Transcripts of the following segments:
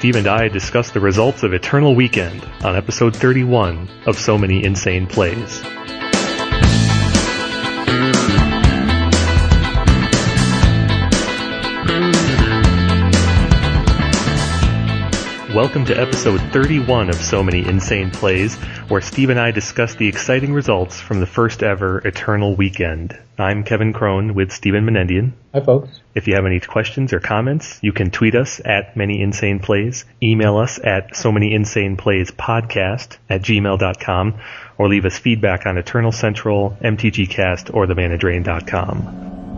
Steve and I discuss the results of Eternal Weekend on episode 31 of So Many Insane Plays. Welcome to episode 31 of So Many Insane Plays, where Steve and I discuss the exciting results from the first ever Eternal Weekend. I'm Kevin Cron with Stephen Menendian. Hi, folks. If you have any questions or comments, you can tweet us at Many Insane Plays, email us at So Many Insane Plays Podcast at gmail.com, or leave us feedback on Eternal Central, MTGcast, or themanadrain.com.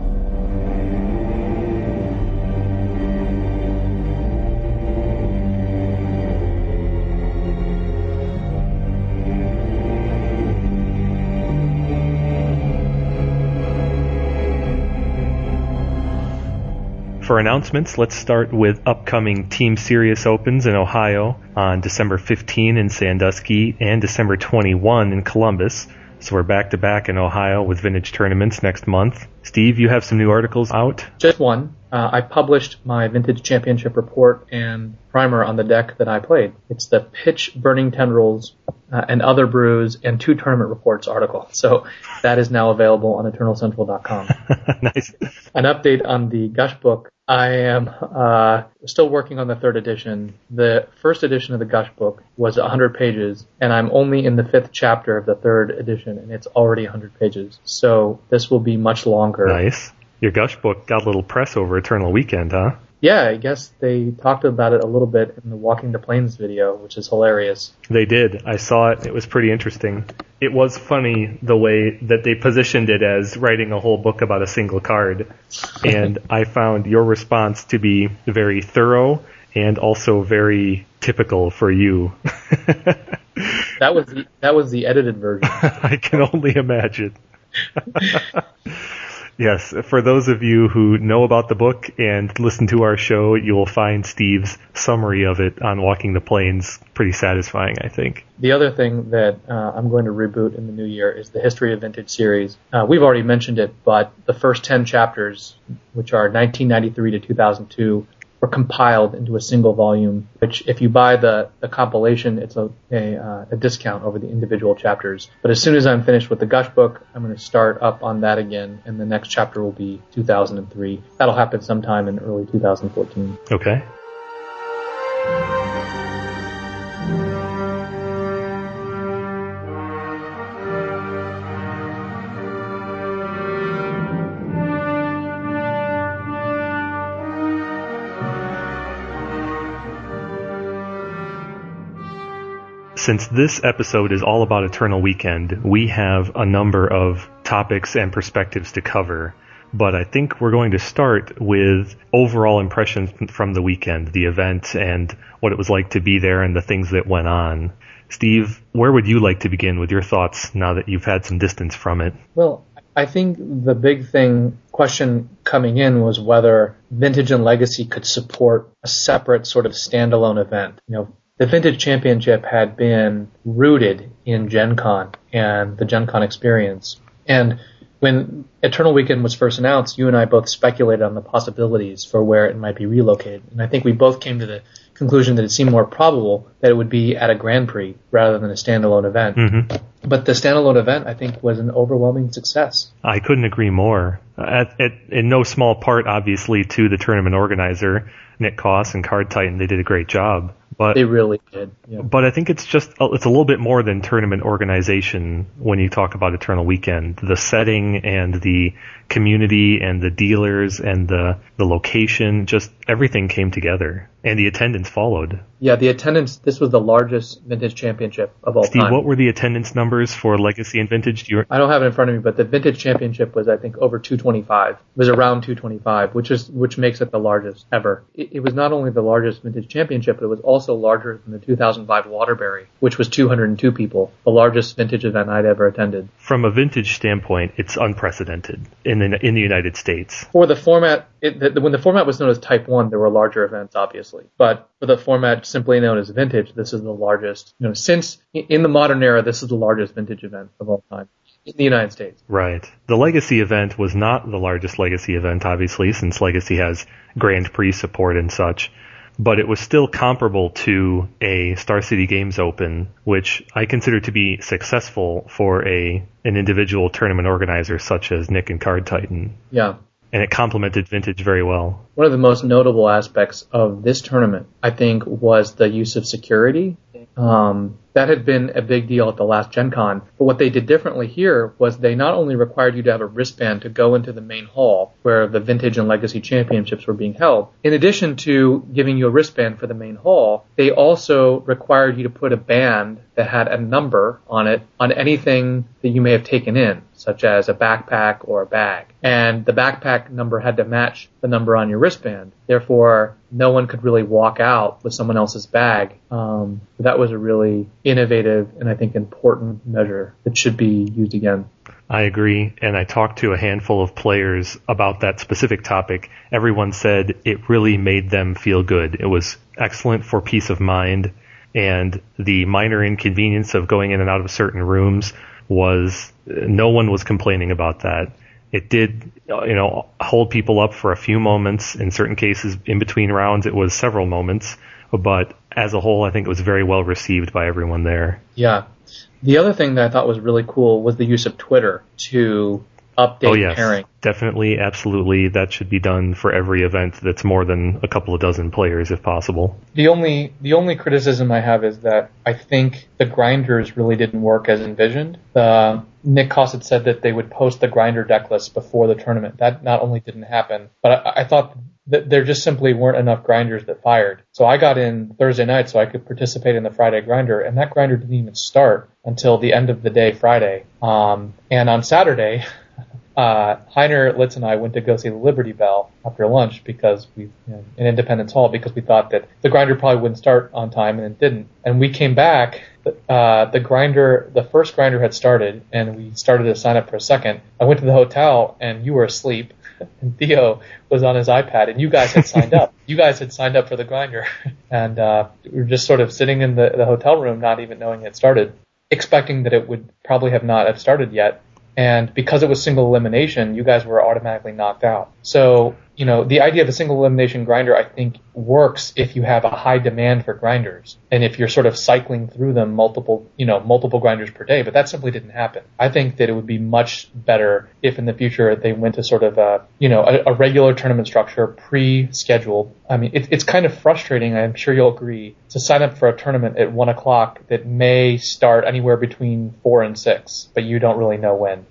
For announcements, let's start with upcoming Team Serious Opens in Ohio on December 15 in Sandusky and December 21 in Columbus. So we're back to back in Ohio with vintage tournaments next month. Steve, you have some new articles out? Just one. Uh, I published my vintage championship report and primer on the deck that I played. It's the Pitch Burning Tendrils uh, and Other Brews and Two Tournament Reports article. So that is now available on eternalcentral.com. nice. An update on the Gush book. I am uh, still working on the third edition. The first edition of the Gush book was 100 pages, and I'm only in the fifth chapter of the third edition, and it's already 100 pages. So this will be much longer. Nice. Your Gush book got a little press over Eternal Weekend, huh? Yeah, I guess they talked about it a little bit in the Walking the Plains video, which is hilarious. They did. I saw it. It was pretty interesting. It was funny the way that they positioned it as writing a whole book about a single card. And I found your response to be very thorough and also very typical for you. that was the, that was the edited version. I can only imagine. Yes, for those of you who know about the book and listen to our show, you will find Steve's summary of it on Walking the Plains pretty satisfying, I think. The other thing that uh, I'm going to reboot in the new year is the History of Vintage series. Uh, we've already mentioned it, but the first 10 chapters, which are 1993 to 2002, were compiled into a single volume, which if you buy the, the compilation, it's a, a, uh, a, discount over the individual chapters. But as soon as I'm finished with the Gush book, I'm going to start up on that again, and the next chapter will be 2003. That'll happen sometime in early 2014. Okay. Since this episode is all about Eternal Weekend, we have a number of topics and perspectives to cover. But I think we're going to start with overall impressions from the weekend, the event, and what it was like to be there and the things that went on. Steve, where would you like to begin with your thoughts now that you've had some distance from it? Well, I think the big thing question coming in was whether Vintage and Legacy could support a separate sort of standalone event. You know, the Vintage Championship had been rooted in Gen Con and the Gen Con experience. And when Eternal Weekend was first announced, you and I both speculated on the possibilities for where it might be relocated. And I think we both came to the conclusion that it seemed more probable that it would be at a Grand Prix rather than a standalone event. Mm-hmm. But the standalone event, I think, was an overwhelming success. I couldn't agree more. At, at, in no small part, obviously, to the tournament organizer, Nick Coss and Card Titan, they did a great job. But they really did. Yeah. But I think it's just it's a little bit more than tournament organization when you talk about Eternal Weekend. The setting and the community and the dealers and the the location, just everything came together and the attendance followed. Yeah, the attendance. This was the largest vintage championship of all Steve, time. what were the attendance numbers for Legacy and Vintage? Do you... I don't have it in front of me, but the vintage championship was, I think, over 225. It was around 225, which is which makes it the largest ever. It, it was not only the largest vintage championship, but it was also larger than the 2005 Waterbury, which was 202 people, the largest vintage event I'd ever attended. From a vintage standpoint, it's unprecedented in the in the United States. For the format, it, the, when the format was known as Type One, there were larger events, obviously, but for the format simply known as vintage, this is the largest, you know, since in the modern era, this is the largest vintage event of all time in the United States. Right. The Legacy event was not the largest Legacy event, obviously, since Legacy has Grand Prix support and such. but it was still comparable to a Star City Games Open, which I consider to be successful for a an individual tournament organizer such as Nick and Card Titan. Yeah. And it complemented Vintage very well. One of the most notable aspects of this tournament, I think, was the use of security. Um, that had been a big deal at the last Gen Con. But what they did differently here was they not only required you to have a wristband to go into the main hall where the Vintage and Legacy Championships were being held. In addition to giving you a wristband for the main hall, they also required you to put a band that had a number on it on anything that you may have taken in, such as a backpack or a bag. And the backpack number had to match the number on your wristband. Therefore, no one could really walk out with someone else's bag. Um, that was a really innovative and I think important measure that should be used again. I agree, and I talked to a handful of players about that specific topic. Everyone said it really made them feel good. It was excellent for peace of mind, and the minor inconvenience of going in and out of certain rooms was no one was complaining about that. It did, you know, hold people up for a few moments. In certain cases, in between rounds, it was several moments. But as a whole, I think it was very well received by everyone there. Yeah. The other thing that I thought was really cool was the use of Twitter to update oh, yes. pairing. Definitely, absolutely. That should be done for every event that's more than a couple of dozen players if possible. The only the only criticism I have is that I think the grinders really didn't work as envisioned. Uh, Nick Cossett said that they would post the grinder deck list before the tournament. That not only didn't happen, but I, I thought that there just simply weren't enough grinders that fired. So I got in Thursday night so I could participate in the Friday grinder, and that grinder didn't even start until the end of the day Friday. Um, and on Saturday, uh, Heiner Litz and I went to go see the Liberty Bell after lunch because we, you know, in Independence Hall because we thought that the grinder probably wouldn't start on time and it didn't. And we came back, uh, the grinder, the first grinder had started and we started to sign up for a second. I went to the hotel and you were asleep and Theo was on his iPad and you guys had signed up. You guys had signed up for the grinder and, uh, we were just sort of sitting in the, the hotel room, not even knowing it started expecting that it would probably have not have started yet. And because it was single elimination, you guys were automatically knocked out. So you know, the idea of a single elimination grinder, I think, works if you have a high demand for grinders and if you're sort of cycling through them multiple, you know, multiple grinders per day. But that simply didn't happen. I think that it would be much better if in the future they went to sort of a, you know, a, a regular tournament structure, pre-scheduled. I mean, it, it's kind of frustrating. I'm sure you'll agree to sign up for a tournament at one o'clock that may start anywhere between four and six, but you don't really know when.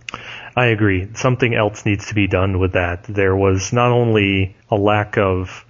I agree. Something else needs to be done with that. There was not only a lack of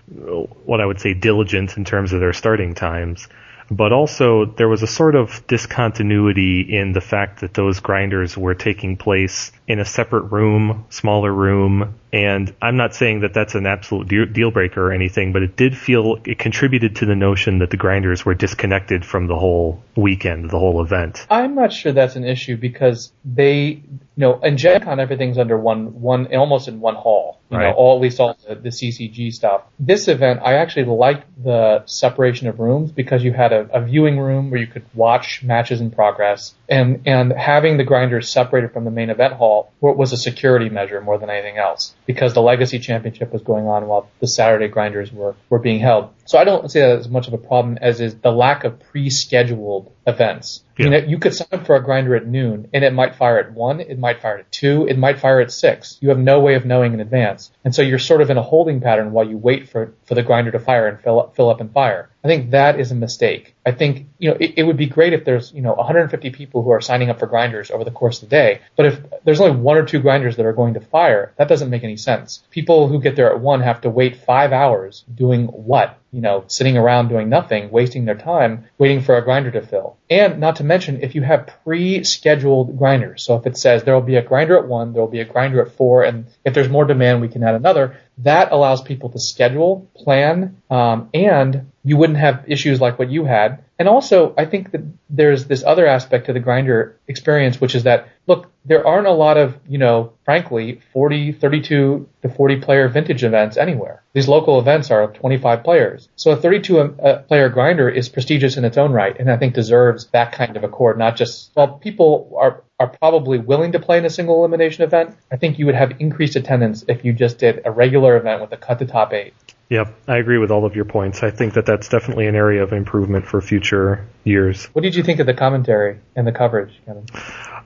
what I would say diligence in terms of their starting times, but also there was a sort of discontinuity in the fact that those grinders were taking place in a separate room, smaller room, and I'm not saying that that's an absolute deal breaker or anything, but it did feel it contributed to the notion that the grinders were disconnected from the whole weekend, the whole event. I'm not sure that's an issue because they, you know, in Gen Con everything's under one, one, almost in one hall. You right. know, all at least all the, the CCG stuff. This event, I actually liked the separation of rooms because you had a, a viewing room where you could watch matches in progress, and and having the grinders separated from the main event hall was a security measure more than anything else because the Legacy Championship was going on while the Saturday grinders were were being held. So I don't see that as much of a problem as is the lack of pre-scheduled events. Yeah. You know, you could sign up for a grinder at noon and it might fire at one, it might fire at two, it might fire at six. You have no way of knowing in advance. And so you're sort of in a holding pattern while you wait for, for the grinder to fire and fill up, fill up and fire. I think that is a mistake. I think, you know, it, it, would be great if there's, you know, 150 people who are signing up for grinders over the course of the day. But if there's only one or two grinders that are going to fire, that doesn't make any sense. People who get there at one have to wait five hours doing what? You know, sitting around doing nothing, wasting their time waiting for a grinder to fill. And not to mention, if you have pre-scheduled grinders, so if it says there will be a grinder at one, there will be a grinder at four, and if there's more demand, we can add another, that allows people to schedule, plan, um, and you wouldn't have issues like what you had. And also, I think that there's this other aspect to the grinder experience, which is that, look, there aren't a lot of, you know, frankly, 40, 32 to 40 player vintage events anywhere. These local events are 25 players. So a 32 uh, player grinder is prestigious in its own right, and I think deserves that kind of accord, not just, well, people are, are probably willing to play in a single elimination event. I think you would have increased attendance if you just did a regular event with a cut to top eight. Yep, I agree with all of your points. I think that that's definitely an area of improvement for future years. What did you think of the commentary and the coverage, Kevin?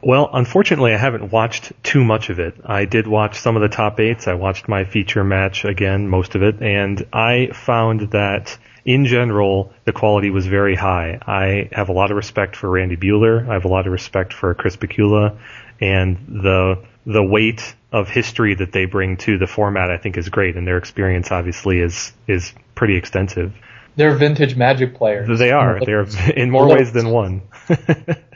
Well, unfortunately, I haven't watched too much of it. I did watch some of the top eights. I watched my feature match again, most of it, and I found that in general, the quality was very high. I have a lot of respect for Randy Buehler. I have a lot of respect for Chris Pikula, and the the weight of history that they bring to the format, I think, is great, and their experience obviously is is pretty extensive. They're vintage Magic players. They are. They're in more ways than one.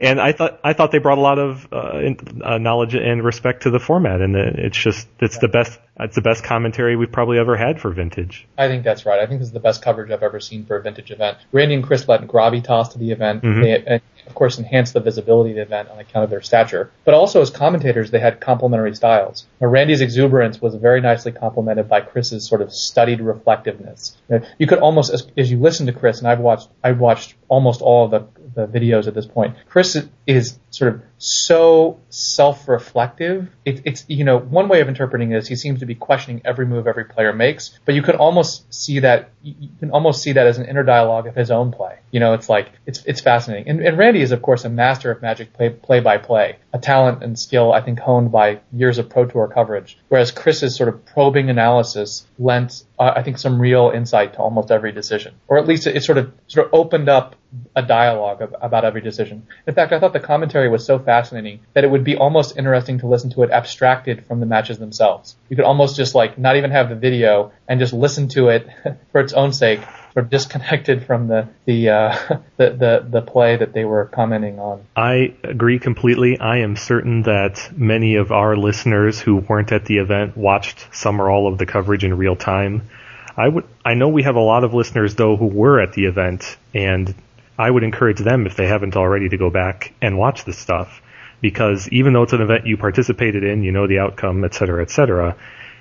and I thought I thought they brought a lot of uh, in, uh, knowledge and respect to the format, and it's just it's yeah. the best it's the best commentary we've probably ever had for vintage. I think that's right. I think this is the best coverage I've ever seen for a vintage event. Randy and Chris let gravitas to the event. Mm-hmm. They, of course, enhanced the visibility of the event on account of their stature. But also as commentators, they had complementary styles. Now, Randy's exuberance was very nicely complemented by Chris's sort of studied reflectiveness. You, you could almost, as, as you listen to Chris, and I've watched, I've watched almost all of the the videos at this point. Chris is sort of so self-reflective. It, it's you know one way of interpreting it is he seems to be questioning every move every player makes, but you can almost see that you can almost see that as an inner dialogue of his own play. You know, it's like it's it's fascinating. And, and Randy is of course a master of Magic play play by play, a talent and skill I think honed by years of Pro Tour coverage. Whereas Chris's sort of probing analysis lent uh, I think some real insight to almost every decision, or at least it, it sort of sort of opened up a dialogue of, about every decision. In fact, I thought the commentary was so fascinating that it would be almost interesting to listen to it abstracted from the matches themselves. You could almost just like not even have the video and just listen to it for its own sake, sort of disconnected from the the, uh, the the the play that they were commenting on. I agree completely. I am certain that many of our listeners who weren't at the event watched some or all of the coverage in real time. I would I know we have a lot of listeners though who were at the event and I would encourage them, if they haven't already, to go back and watch this stuff. Because even though it's an event you participated in, you know the outcome, et cetera, et cetera,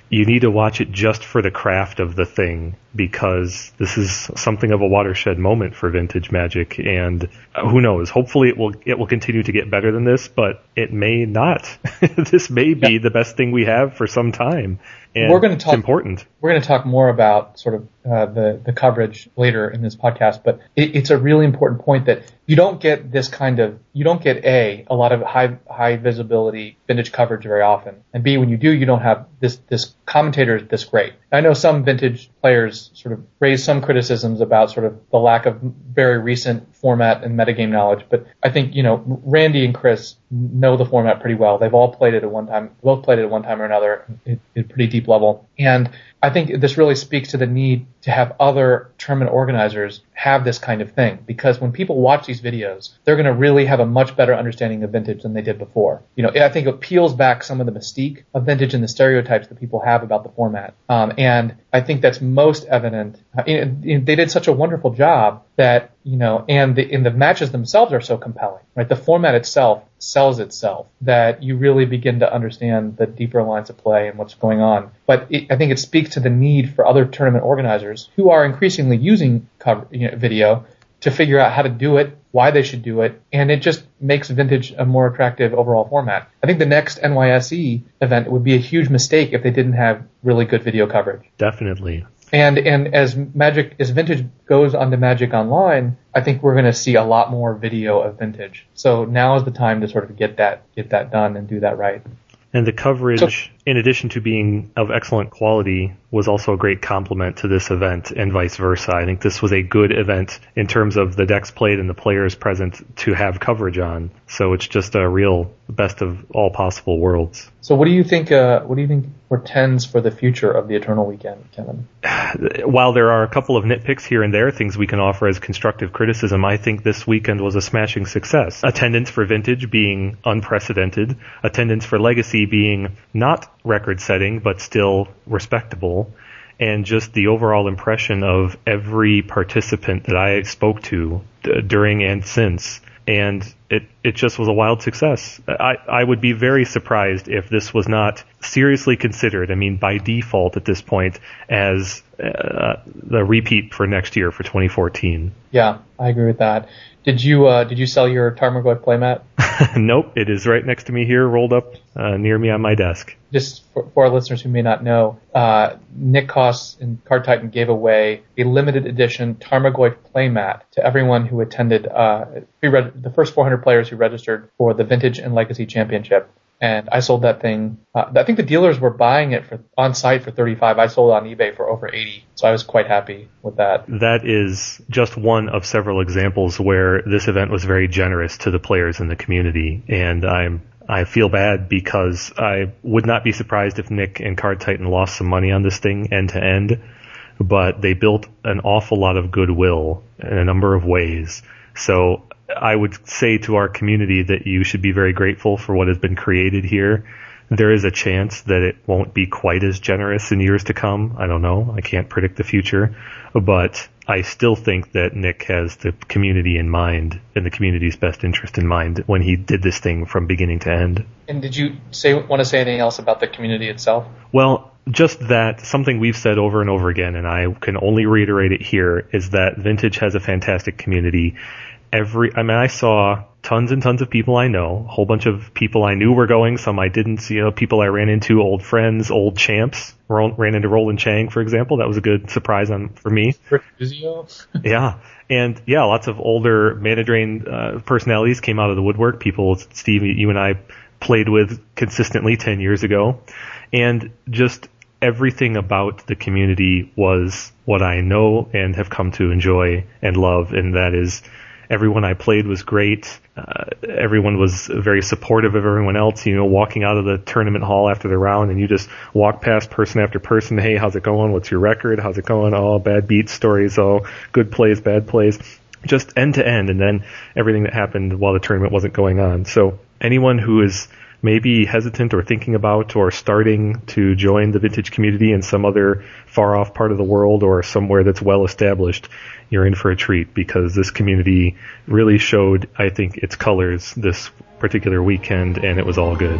you need to watch it just for the craft of the thing because this is something of a watershed moment for vintage magic and who knows hopefully it will it will continue to get better than this but it may not this may be yeah. the best thing we have for some time and we're going to talk important we're going to talk more about sort of uh, the the coverage later in this podcast, but it, it's a really important point that you don't get this kind of you don't get a a lot of high high visibility vintage coverage very often, and b when you do, you don't have this this commentator this great. I know some vintage players sort of raise some criticisms about sort of the lack of very recent format and metagame knowledge, but I think you know Randy and Chris know the format pretty well. They've all played it at one time, both played it at one time or another at a pretty deep level, and I think this really speaks to the need to have other tournament organizers have this kind of thing because when people watch these videos, they're going to really have a much better understanding of vintage than they did before. You know, I think it peels back some of the mystique of vintage and the stereotypes that people have about the format. Um, and I think that's most evident. Uh, they did such a wonderful job that you know, and the, and the matches themselves are so compelling, right? The format itself sells itself that you really begin to understand the deeper lines of play and what's going on. But it, I think it speaks to the need for other tournament organizers who are increasingly using cover, you know, video to figure out how to do it, why they should do it, and it just makes vintage a more attractive overall format. I think the next NYSE event would be a huge mistake if they didn't have really good video coverage. Definitely. And and as Magic as Vintage goes onto Magic Online, I think we're going to see a lot more video of Vintage. So now is the time to sort of get that get that done and do that right. And the coverage, so, in addition to being of excellent quality, was also a great complement to this event and vice versa. I think this was a good event in terms of the decks played and the players present to have coverage on. So it's just a real best of all possible worlds. So what do you think? Uh, what do you think portends for the future of the Eternal Weekend, Kevin? While there are a couple of nitpicks here and there, things we can offer as constructive criticism, I think this weekend was a smashing success. Attendance for Vintage being unprecedented, attendance for Legacy being not record setting, but still respectable. And just the overall impression of every participant that I spoke to d- during and since. And it it just was a wild success. I I would be very surprised if this was not seriously considered. I mean, by default at this point as uh, the repeat for next year for 2014. Yeah, I agree with that. Did you uh, did you sell your Tarmogoyf playmat? nope, it is right next to me here, rolled up uh, near me on my desk. Just for, for our listeners who may not know, uh, Nick Coss and Card Titan gave away a limited edition Tarmogoyf playmat to everyone who attended uh, the first 400 players who registered for the Vintage and Legacy Championship and I sold that thing. Uh, I think the dealers were buying it for on site for 35. I sold it on eBay for over 80. So I was quite happy with that. That is just one of several examples where this event was very generous to the players in the community, and I'm I feel bad because I would not be surprised if Nick and Card Titan lost some money on this thing end to end, but they built an awful lot of goodwill in a number of ways. So I would say to our community that you should be very grateful for what has been created here. There is a chance that it won't be quite as generous in years to come. I don't know. I can't predict the future, but I still think that Nick has the community in mind and the community's best interest in mind when he did this thing from beginning to end. And did you say want to say anything else about the community itself? Well, just that something we've said over and over again, and I can only reiterate it here, is that Vintage has a fantastic community every, I mean, I saw tons and tons of people I know, a whole bunch of people I knew were going, some I didn't you know, people I ran into, old friends, old champs. Ran into Roland Chang, for example. That was a good surprise on for me. yeah. And yeah, lots of older Mana Drain uh, personalities came out of the woodwork. People, Steve, you and I played with consistently 10 years ago. And just everything about the community was what I know and have come to enjoy and love. And that is everyone I played was great. Uh, everyone was very supportive of everyone else. You know, walking out of the tournament hall after the round, and you just walk past person after person. Hey, how's it going? What's your record? How's it going? Oh, bad beat stories. Oh, good plays, bad plays. Just end to end, and then everything that happened while the tournament wasn't going on. So anyone who is maybe hesitant or thinking about or starting to join the vintage community in some other far off part of the world or somewhere that's well established, you're in for a treat because this community really showed, I think, its colors this particular weekend and it was all good.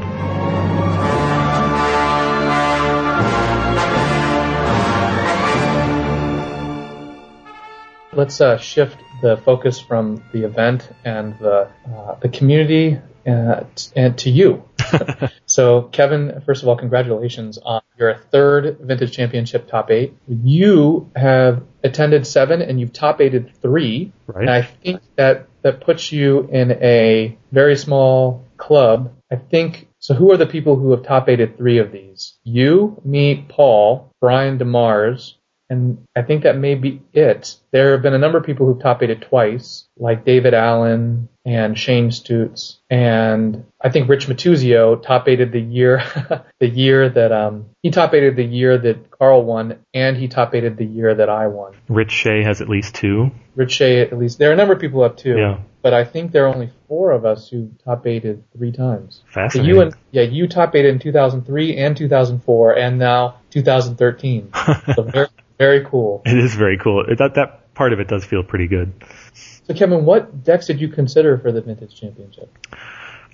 Let's uh, shift the focus from the event and the uh, the community uh, and to you. so, Kevin, first of all, congratulations on your third Vintage Championship top eight. You have attended seven and you've top eighted three. Right. And I think that that puts you in a very small club. I think so. Who are the people who have top eighted three of these? You, me, Paul, Brian DeMars, and I think that may be it. There have been a number of people who've top eighted twice, like David Allen and Shane Stutz. And I think Rich Matuzio top eighted the year, the year that, um, he top eighted the year that Carl won, and he top eighted the year that I won. Rich Shea has at least two. Rich Shea at least. There are a number of people up have two. Yeah. But I think there are only four of us who top eighted three times. Fascinating. So you and, yeah, you top eighted in 2003 and 2004 and now 2013. so very, very cool. It is very cool. That that part of it does feel pretty good. So Kevin, what decks did you consider for the Vintage Championship?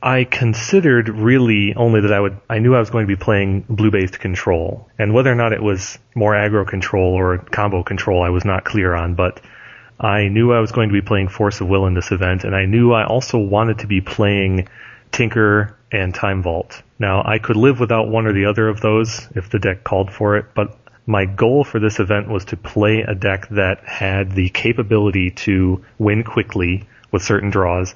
I considered really only that I would I knew I was going to be playing blue based control. And whether or not it was more aggro control or combo control I was not clear on, but I knew I was going to be playing Force of Will in this event, and I knew I also wanted to be playing Tinker and Time Vault. Now I could live without one or the other of those if the deck called for it, but my goal for this event was to play a deck that had the capability to win quickly with certain draws,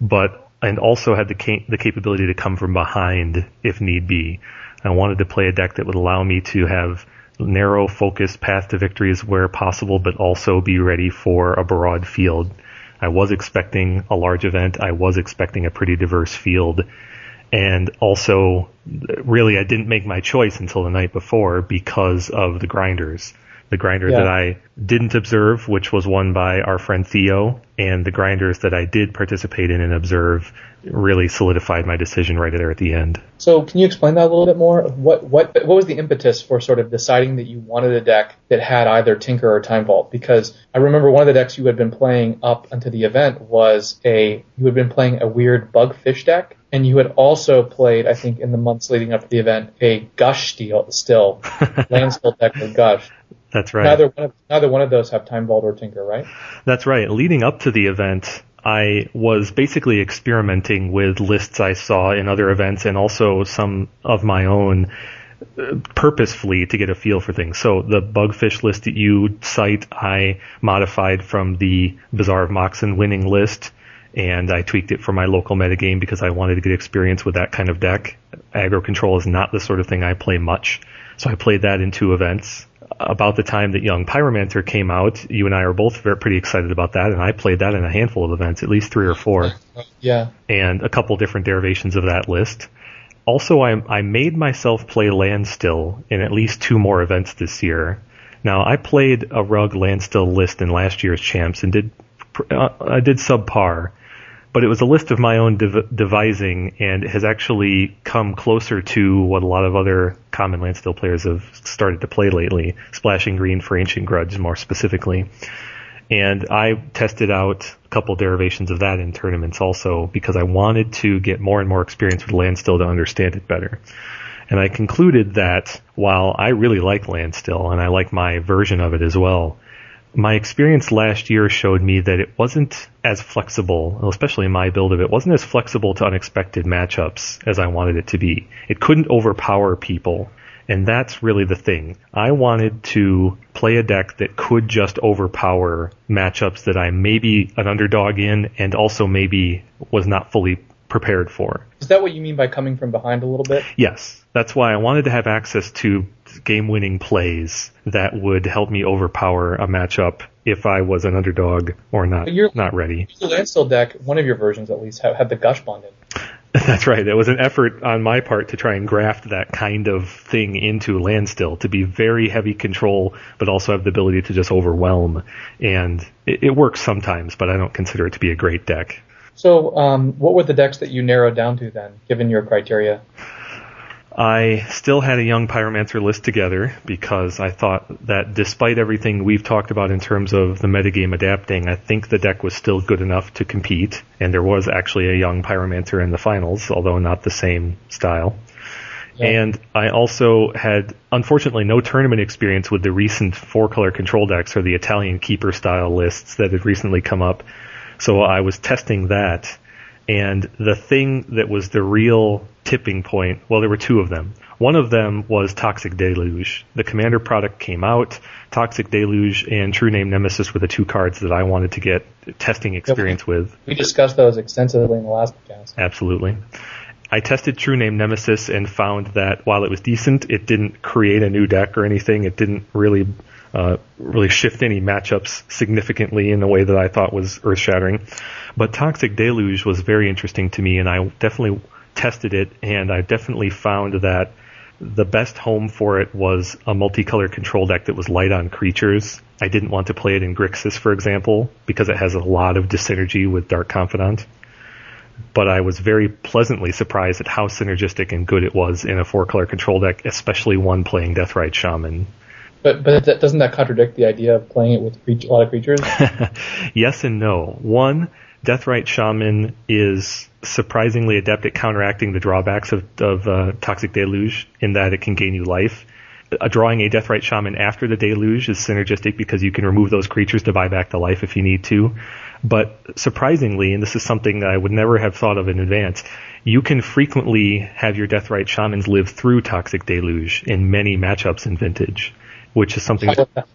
but and also had the ca- the capability to come from behind if need be. I wanted to play a deck that would allow me to have narrow focused path to victories where possible, but also be ready for a broad field. I was expecting a large event. I was expecting a pretty diverse field and also really I didn't make my choice until the night before because of the grinders. The grinder Yeah. that I didn't observe, which was won by our friend Theo, and the grinders that I did participate in and observe really solidified my decision right there at the end. So can you explain that a little bit more? What what what was the impetus for sort of deciding that you wanted a deck that had either Tinker or Time Vault? Because I remember one of the decks you had been playing up until the event was a you had been playing a weird bug fish deck, and you had also played, I think, in the months leading up to the event, a Gush steel still land still deck with Gush. That's right. Neither one of neither one of those have Time Vault or Tinker, right? That's right. Leading up to the event, I was basically experimenting with lists I saw in other events and also some of my own uh, purposefully to get a feel for things. So the bugfish list that you cite, I modified from the Bazaar of Moxen winning list and I tweaked it for my local metagame because I wanted to get experience with that kind of deck. Aggro control is not the sort of thing I play much. So I played that in two events. About the time that Young Pyromancer came out, you and I are both very, pretty excited about that, and I played that in a handful of events, at least three or four Yeah. and a couple different derivations of that list. Also, I, I made myself play Landstill in at least two more events this year. Now, I played a rug Landstill list in last year's champs and did uh, I did subpar, but it was a list of my own dev- devising and has actually come closer to what a lot of other common Landstill players have started to play lately, Splashing Green for Ancient Grudge more specifically. And I tested out a couple derivations of that in tournaments also because I wanted to get more and more experience with Landstill to understand it better. And I concluded that while I really like Landstill and I like my version of it as well, my experience last year showed me that it wasn't as flexible, especially in my build of it, wasn't as flexible to unexpected matchups as I wanted it to be. It couldn't overpower people. And that's really the thing. I wanted to play a deck that could just overpower matchups that I may be an underdog in and also maybe was not fully prepared for. Is that what you mean by coming from behind a little bit? Yes, that's why I wanted to have access to game-winning plays that would help me overpower a matchup if I was an underdog or not not ready. The Landstill deck, one of your versions at least, had, had the Gush bond in. That's right. It was an effort on my part to try and graft that kind of thing into Landstill to be very heavy control, but also have the ability to just overwhelm. And it, it works sometimes, but I don't consider it to be a great deck. So, um, what were the decks that you narrowed down to then, given your criteria? I still had a young pyromancer list together because I thought that despite everything we've talked about in terms of the metagame adapting, I think the deck was still good enough to compete, and there was actually a young pyromancer in the finals, although not the same style. Yeah. And I also had, unfortunately, no tournament experience with the recent four color control decks or the Italian keeper style lists that had recently come up. So I was testing that. And the thing that was the real tipping point, well, there were two of them. One of them was Toxic Deluge. The Commander product came out. Toxic Deluge and True Name Nemesis were the two cards that I wanted to get testing experience with. We discussed those extensively in the last podcast. Absolutely. I tested True Name Nemesis and found that while it was decent, it didn't create a new deck or anything. It didn't really uh, really shift any matchups significantly in a way that I thought was earth shattering. But Toxic Deluge was very interesting to me, and I definitely tested it, and I definitely found that the best home for it was a multicolor control deck that was light on creatures. I didn't want to play it in Grixis, for example, because it has a lot of dyssynergy with Dark Confidant but I was very pleasantly surprised at how synergistic and good it was in a four color control deck, especially one playing Deathrite Shaman. But but that, doesn't that contradict the idea of playing it with a lot of creatures? yes and no. One, Deathrite Shaman is surprisingly adept at counteracting the drawbacks of, of uh, Toxic Deluge in that it can gain you life. Uh, drawing a Deathrite Shaman after the Deluge is synergistic because you can remove those creatures to buy back the life if you need to. But surprisingly, and this is something that I would never have thought of in advance, you can frequently have your Deathrite Shamans live through Toxic Deluge in many matchups in Vintage, which is something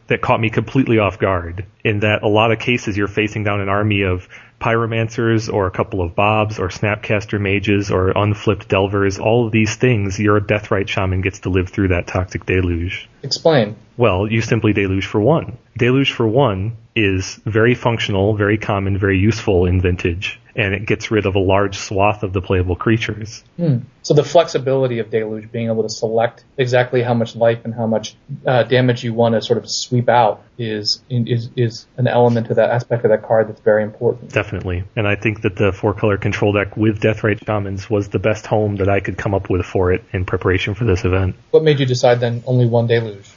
that caught me completely off guard. In that a lot of cases you're facing down an army of pyromancers or a couple of bobs or snapcaster mages or unflipped delvers, all of these things, your Deathrite Shaman gets to live through that Toxic Deluge. Explain. Well, you simply deluge for one. Deluge for one is very functional, very common, very useful in vintage. And it gets rid of a large swath of the playable creatures. Hmm. So the flexibility of Deluge, being able to select exactly how much life and how much uh, damage you want to sort of sweep out, is is is an element to that aspect of that card that's very important. Definitely, and I think that the four color control deck with Deathrite Shamans was the best home that I could come up with for it in preparation for this event. What made you decide then only one Deluge?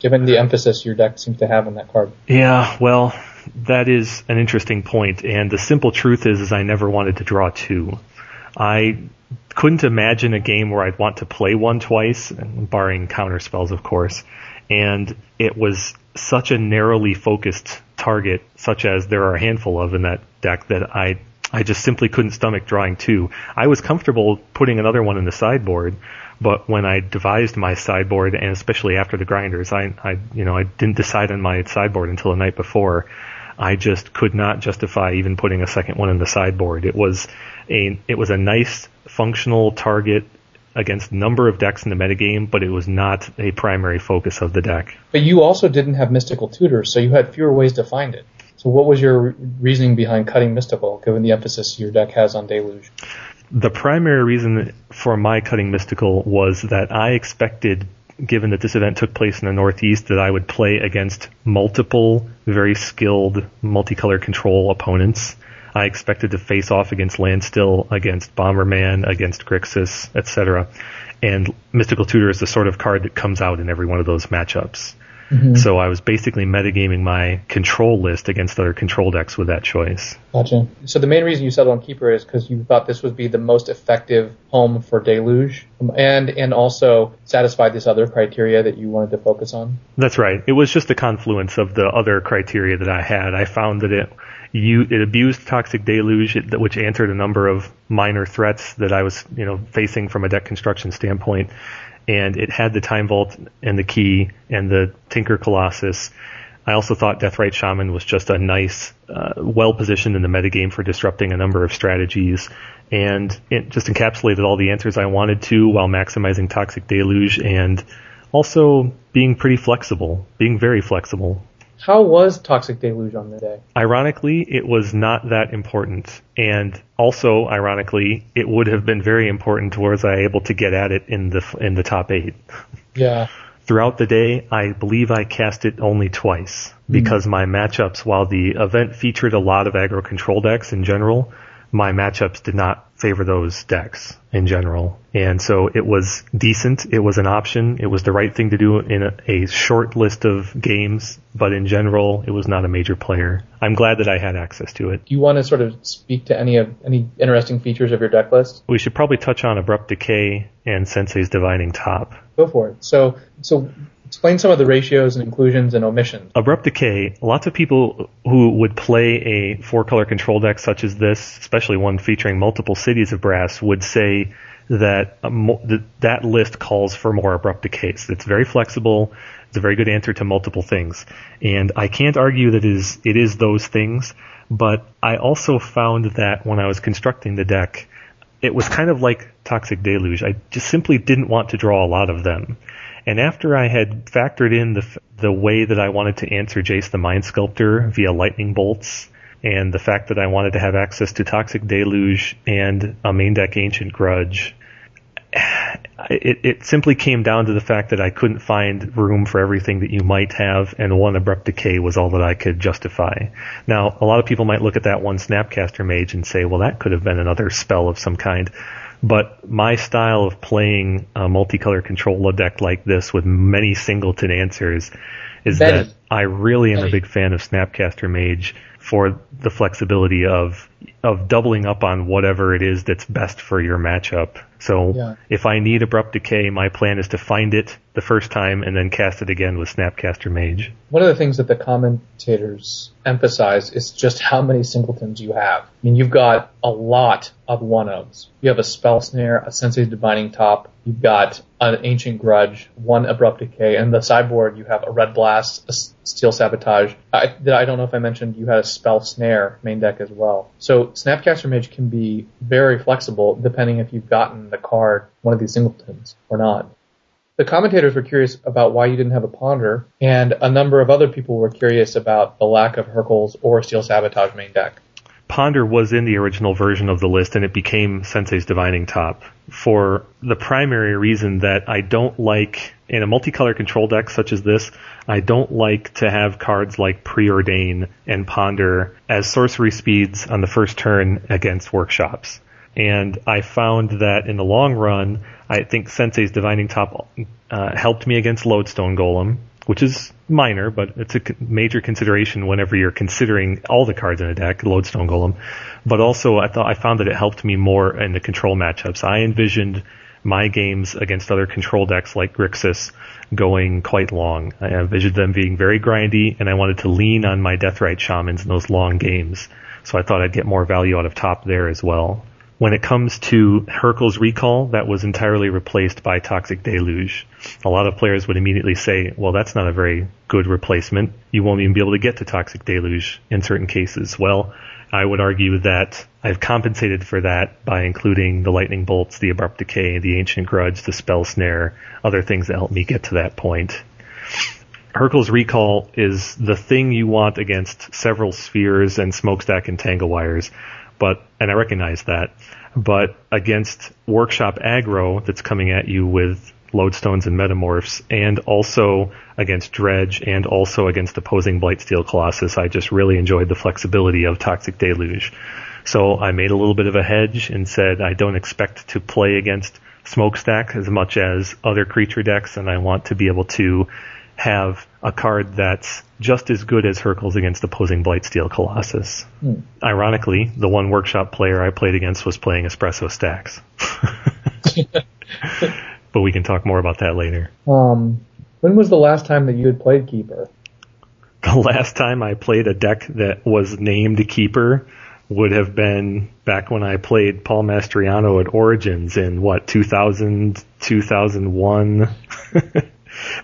Given the emphasis your deck seems to have on that card. Yeah, well, that is an interesting point, and the simple truth is, is I never wanted to draw two. I couldn't imagine a game where I'd want to play one twice, barring counter spells, of course. And it was such a narrowly focused target, such as there are a handful of in that deck, that I I just simply couldn't stomach drawing two. I was comfortable putting another one in the sideboard, but when I devised my sideboard, and especially after the grinders, I, I, you know, I didn't decide on my sideboard until the night before. I just could not justify even putting a second one in the sideboard. It was a, it was a nice functional target against number of decks in the metagame, but it was not a primary focus of the deck. But you also didn't have Mystical Tutors, so you had fewer ways to find it. So what was your reasoning behind cutting Mystical, given the emphasis your deck has on Deluge? The primary reason for my cutting Mystical was that I expected, given that this event took place in the Northeast, that I would play against multiple very skilled multicolor control opponents. I expected to face off against Landstill, against Bomberman, against Grixis, etc. And Mystical Tutor is the sort of card that comes out in every one of those matchups. Mm-hmm. So I was basically metagaming my control list against other control decks with that choice. Gotcha. So the main reason you settled on Keeper is because you thought this would be the most effective home for Deluge, and and also satisfied this other criteria that you wanted to focus on. That's right. It was just a confluence of the other criteria that I had. I found that it you it abused Toxic Deluge, which answered a number of minor threats that I was you know facing from a deck construction standpoint and it had the Time Vault and the Key and the Tinker Colossus. I also thought Deathrite Shaman was just a nice, uh, well positioned in the metagame for disrupting a number of strategies, and it just encapsulated all the answers I wanted to while maximizing Toxic Deluge and also being pretty flexible, being very flexible. How was Toxic Deluge on the day? Ironically, it was not that important. And also, ironically, it would have been very important towards I able to get at it in the in the top eight. Yeah. Throughout the day, I believe I cast it only twice hmm. because mm. my matchups, while the event featured a lot of aggro control decks in general, my matchups did not favor those decks in general. And so it was decent. It was an option. It was the right thing to do in a, a, short list of games, but in general, it was not a major player. I'm glad that I had access to it. Do you want to sort of speak to any of any interesting features of your deck list? We should probably touch on Abrupt Decay and Sensei's Divining Top. Go for it. So, so Explain some of the ratios and inclusions and omissions. Abrupt Decay, lots of people who would play a four color control deck such as this, especially one featuring multiple cities of brass, would say uh, that that list calls for more Abrupt Decays. It's very flexible. It's a very good answer to multiple things. And I can't argue that it is, it is those things, but I also found that when I was constructing the deck, it was kind of like Toxic Deluge. I just simply didn't want to draw a lot of them. And after I had factored in the the way that I wanted to answer Jace the Mind Sculptor via lightning bolts, and the fact that I wanted to have access to Toxic Deluge and a main deck Ancient Grudge, it, it simply came down to the fact that I couldn't find room for everything that you might have, and one Abrupt Decay was all that I could justify. Now, a lot of people might look at that one Snapcaster Mage and say, well, that could have been another spell of some kind. But my style of playing a multicolor controller deck like this with many singleton answers is Betty. that I really am Betty. a big fan of Snapcaster Mage for the flexibility of of doubling up on whatever it is that's best for your matchup. So yeah. if I need abrupt decay, my plan is to find it the first time and then cast it again with Snapcaster Mage. One of the things that the commentators emphasize is just how many singletons you have. I mean, you've got a lot of one-ofs. You have a Spell Snare, a Sensei's Divining Top, you've got an Ancient Grudge, one Abrupt Decay, and the sideboard you have a Red Blast, a Steel Sabotage. I, I don't know if I mentioned you had a Spell Snare main deck as well. So Snapcaster Mage can be very flexible depending if you've gotten the card, one of these singletons, or not. The commentators were curious about why you didn't have a Ponder, and a number of other people were curious about the lack of Hurkyl's or Steel Sabotage main deck. Ponder was in the original version of the list and it became Sensei's Divining Top for the primary reason that I don't like in a multicolor control deck such as this, I don't like to have cards like Preordain and Ponder as sorcery speeds on the first turn against workshops. And I found that in the long run, I think Sensei's Divining Top uh, helped me against Lodestone Golem, which is minor, but it's a major consideration whenever you're considering all the cards in a deck, Lodestone Golem. But also, I thought I found that it helped me more in the control matchups. I envisioned my games against other control decks like Grixis going quite long. I envisioned them being very grindy, and I wanted to lean on my Deathrite Shamans in those long games. So I thought I'd get more value out of top there as well. When it comes to Hurkyl's Recall, that was entirely replaced by Toxic Deluge. A lot of players would immediately say, well, that's not a very good replacement. You won't even be able to get to Toxic Deluge in certain cases. Well, I would argue that I've compensated for that by including the lightning bolts, the abrupt decay, the ancient grudge, the spell snare, other things that help me get to that point. Hurkyl's Recall is the thing you want against several spheres and smokestack and tangle wires but and I recognize that. But against workshop aggro that's coming at you with lodestones and metamorphs, and also against dredge, and also against opposing blightsteel colossus, I just really enjoyed the flexibility of toxic deluge. So I made a little bit of a hedge and said I don't expect to play against smokestack as much as other creature decks, and I want to be able to have a card that's just as good as Hurkyl's against opposing Blightsteel Colossus. Hmm. Ironically, the one workshop player I played against was playing Espresso Stacks. but we can talk more about that later. Um, when was the last time that you had played Keeper? The last time I played a deck that was named Keeper would have been back when I played Paul Mastriano at Origins in what, 2000, 2001?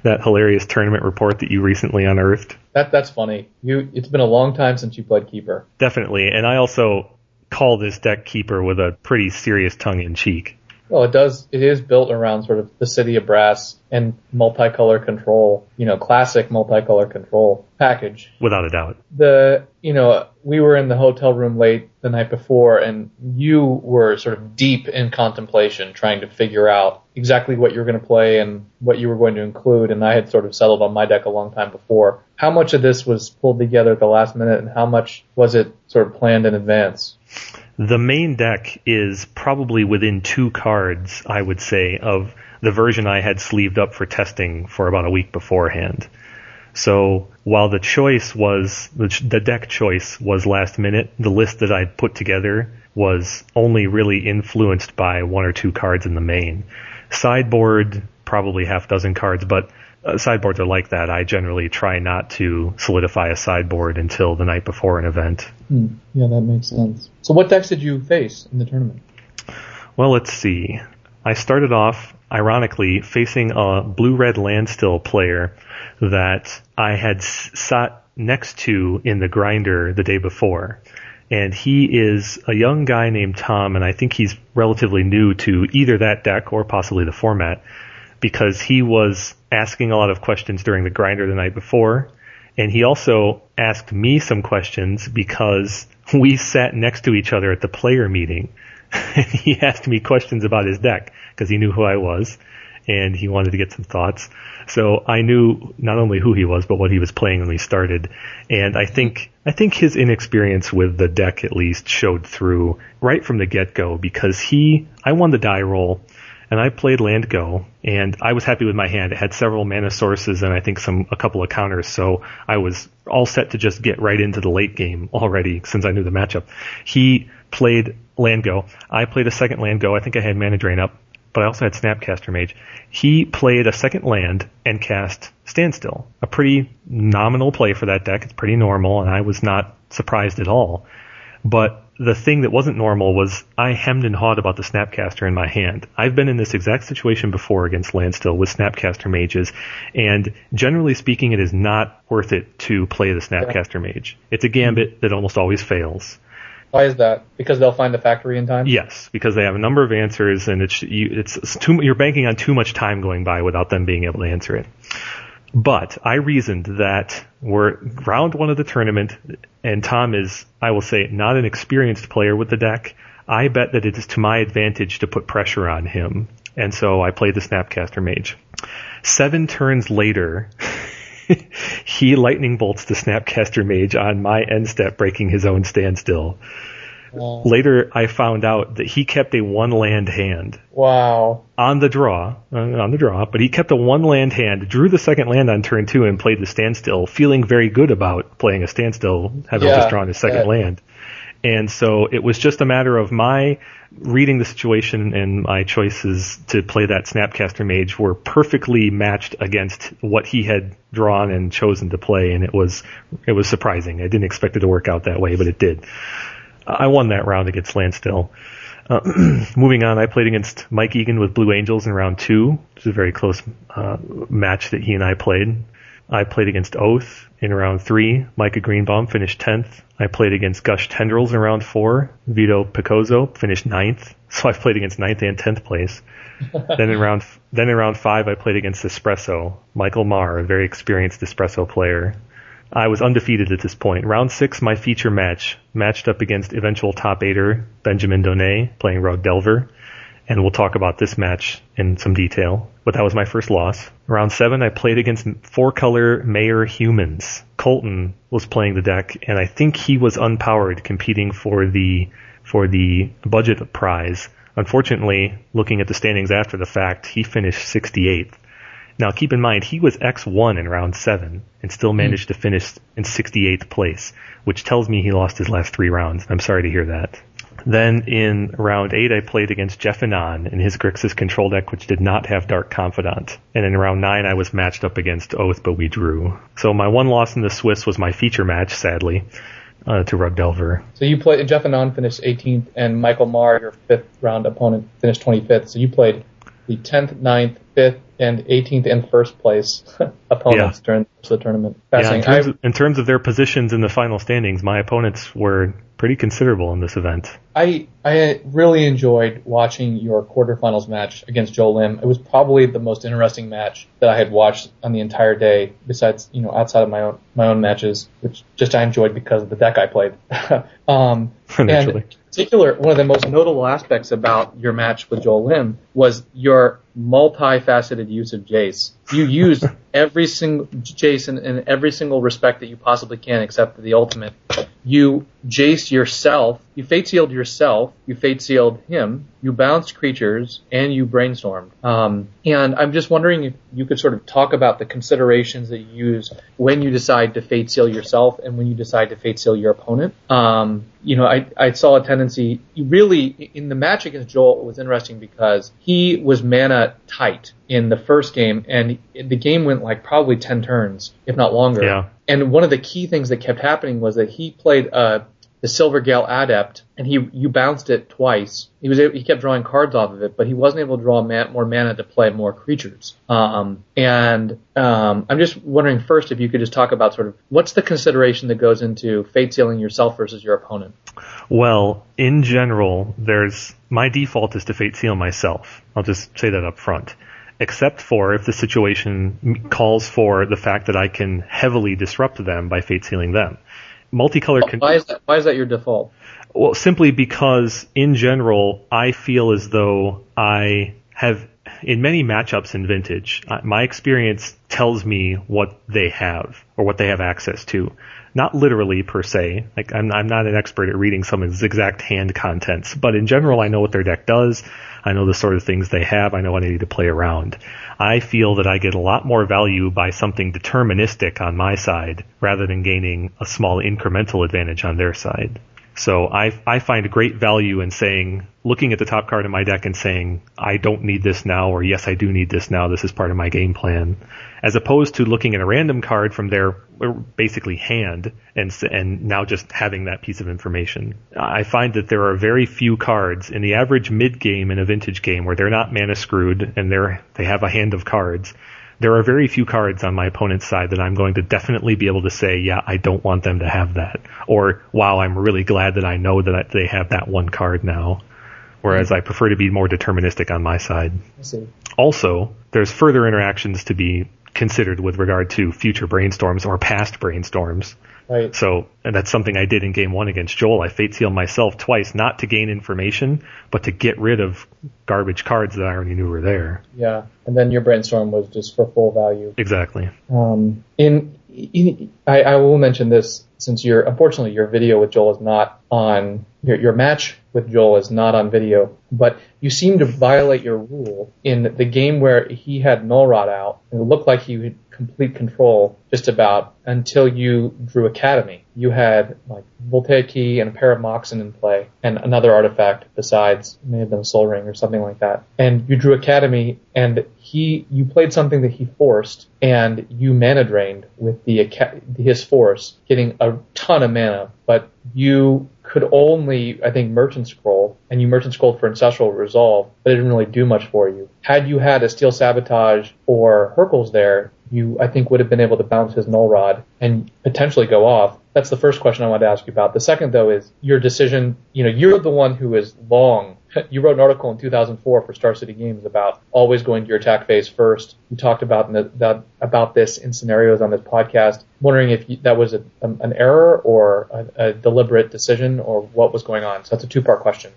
that hilarious tournament report that you recently unearthed. That that's funny. You it's been a long time since you played keeper. Definitely, and I also call this deck keeper with a pretty serious tongue in cheek. Well, it does. It is built around sort of the city of brass and multicolor control. You know, classic multicolor control package. Without a doubt. The you know we were in the hotel room late the night before, and you were sort of deep in contemplation, trying to figure out exactly what you were going to play and what you were going to include. And I had sort of settled on my deck a long time before. How much of this was pulled together at the last minute, and how much was it sort of planned in advance? The main deck is probably within two cards, I would say, of the version I had sleeved up for testing for about a week beforehand. So while the choice was, the deck choice was last minute, the list that I'd put together was only really influenced by one or two cards in the main. Sideboard, probably half dozen cards, but uh, sideboards are like that. I generally try not to solidify a sideboard until the night before an event. Hmm. Yeah, that makes sense. So, what decks did you face in the tournament? Well, let's see. I started off, ironically, facing a blue-red landstill player that I had sat next to in the grinder the day before. And he is a young guy named Tom, and I think he's relatively new to either that deck or possibly the format because he was asking a lot of questions during the grinder the night before. And he also asked me some questions because we sat next to each other at the player meeting. and he asked me questions about his deck because he knew who I was and he wanted to get some thoughts. So I knew not only who he was, but what he was playing when we started. And I think, I think his inexperience with the deck at least showed through right from the get go because he, I won the die roll and I played land go, and I was happy with my hand. It had several mana sources and I think some a couple of counters, so I was all set to just get right into the late game already since I knew the matchup. He played land go. I played a second land go. I think I had mana drain up, but I also had Snapcaster Mage. He played a second land and cast Standstill, a pretty nominal play for that deck. It's pretty normal, and I was not surprised at all. But the thing that wasn't normal was I hemmed and hawed about the Snapcaster in my hand. I've been in this exact situation before against Landstill with Snapcaster mages, and generally speaking, it is not worth it to play the Snapcaster mage. It's a gambit that almost always fails. Why is that? Because they'll find the factory in time. Yes, because they have a number of answers, and it's you, it's too, you're banking on too much time going by without them being able to answer it. But I reasoned that we're round one of the tournament, and Tom is, I will say, not an experienced player with the deck. I bet that it is to my advantage to put pressure on him. And so I played the Snapcaster Mage. Seven turns later, he lightning bolts the Snapcaster Mage on my end step, breaking his own standstill. Wow. Later, I found out that he kept a one land hand. Wow. On the draw, uh, on the draw, but he kept a one land hand, drew the second land on turn two, and played the standstill, feeling very good about playing a standstill, having yeah, just drawn his second yeah. land. And so it was just a matter of my reading the situation and my choices to play that Snapcaster Mage were perfectly matched against what he had drawn and chosen to play, and it was it was surprising. I didn't expect it to work out that way, but it did. I won that round against Landstill. Uh, moving on, I played against Mike Egan with Blue Angels in round two. It was a very close uh, match that he and I played. I played against Oath in round three. Micah Greenbaum finished 10th. I played against Gush Tendrils in round four. Vito Picozzo finished ninth. So I've played against ninth and 10th place. then in round, then in round five, I played against Espresso. Michael Marr, a very experienced Espresso player. I was undefeated at this point. Round six, my feature match, matched up against eventual top eighter Benjamin Donnet, playing Rug Delver. And we'll talk about this match in some detail. But that was my first loss. Round seven, I played against four color Mayor Humans. Colton was playing the deck, and I think he was unpowered competing for the, for the budget prize. Unfortunately, looking at the standings after the fact, he finished 68th. Now keep in mind, he was X1 in round 7 and still hmm. managed mm. to finish in 68th place, which tells me he lost his last three rounds. I'm sorry to hear that. Then in round 8, I played against Jeff Anand in his Grixis control deck, which did not have Dark Confidant. And in round 9, I was matched up against Oath, but we drew. So my one loss in the Swiss was my feature match, sadly. Uh, to Rug Delver. So you played Jeff Anand finished 18th, and Michael Marr, your fifth round opponent, finished 25th. So you played the 10th, 9th, 5th, and 18th and first place opponents yeah. during the tournament. Yeah, in terms, of, in terms, of, their positions in the final standings, my opponents were pretty considerable in this event. I I really enjoyed watching your quarterfinals match against Joel Lim. It was probably the most interesting match that I had watched on the entire day, besides you know outside of my own my own matches, which just I enjoyed because of the deck I played. um. And particular, one of the most notable aspects about your match with Joel Lim was your multifaceted use of Jace. You used every single Jace in, in every single respect that you possibly can, except for the ultimate. You Jace yourself, you fate sealed yourself, you fate sealed him, you bounced creatures, and you brainstormed. Um, and I'm just wondering if you could sort of talk about the considerations that you use when you decide to fate seal yourself and when you decide to fate seal your opponent. Um, you know, I, I saw a tendency, really, in the match against Joel, it was interesting because he was mana tight in the first game, and the game went like probably 10 turns, if not longer. Yeah. And one of the key things that kept happening was that he played a the Silvergill Adept, and he you bounced it twice. He was he kept drawing cards off of it, but he wasn't able to draw man, more mana to play more creatures. Um, and um, I'm just wondering first if you could just talk about sort of what's the consideration that goes into fate sealing yourself versus your opponent. Well, in general, there's my default is to fate seal myself. I'll just say that up front except for if the situation calls for the fact that I can heavily disrupt them by fate sealing them multicolored. Con- why is that? Why is that your default? Well, simply because in general, I feel as though I have in many matchups in Vintage, uh, my experience tells me what they have or what they have access to. Not literally per se. Like I'm, I'm not an expert at reading someone's exact hand contents, but in general, I know what their deck does. I know the sort of things they have. I know what I need to play around. I feel that I get a lot more value by something deterministic on my side rather than gaining a small incremental advantage on their side. So I, I find great value in saying, looking at the top card in my deck and saying, I don't need this now, or yes, I do need this now. This is part of my game plan, as opposed to looking at a random card from their uh, basically hand and and now just having that piece of information. I find that there are very few cards in the average mid game in a vintage game where they're not mana screwed and they're they have a hand of cards there are very few cards on my opponent's side that I'm going to definitely be able to say, yeah, I don't want them to have that. Or, wow, I'm really glad that I know that they have that one card now. Whereas I prefer to be more deterministic on my side. Also, there's further interactions to be considered with regard to future brainstorms or past brainstorms. Right. So and that's something I did in game one against Joel. I fate sealed myself twice, not to gain information, but to get rid of garbage cards that I already knew were there. Yeah. And then your brainstorm was just for full value. Exactly. Um, in, in I, I will mention this since your unfortunately your video with Joel is not on your your match with Joel is not on video, but you seem to violate your rule in the game where he had Null Rod out and it looked like he complete control just about until you drew Academy. You had like Voltaic Key and a pair of Moxen in play and another artifact besides may have been Sol Ring or something like that. And you drew Academy and he you played something that he forced and you mana drained with the his force, getting a ton of mana, but you could only, I think, merchant scroll, and you merchant scrolled for Ancestral Recall, but it didn't really do much for you. Had you had a Steel Sabotage or Hurkyl's there, you, I think, would have been able to bounce his Null Rod and potentially go off. That's the first question I wanted to ask you about. The second, though, is your decision. You know, you're the one who is long. You wrote an article in 2004 for Star City Games about always going to your attack phase first. You talked about that about this in scenarios on this podcast. I'm wondering if you, that was a, an error or a, a deliberate decision, or what was going on. So that's a two-part question.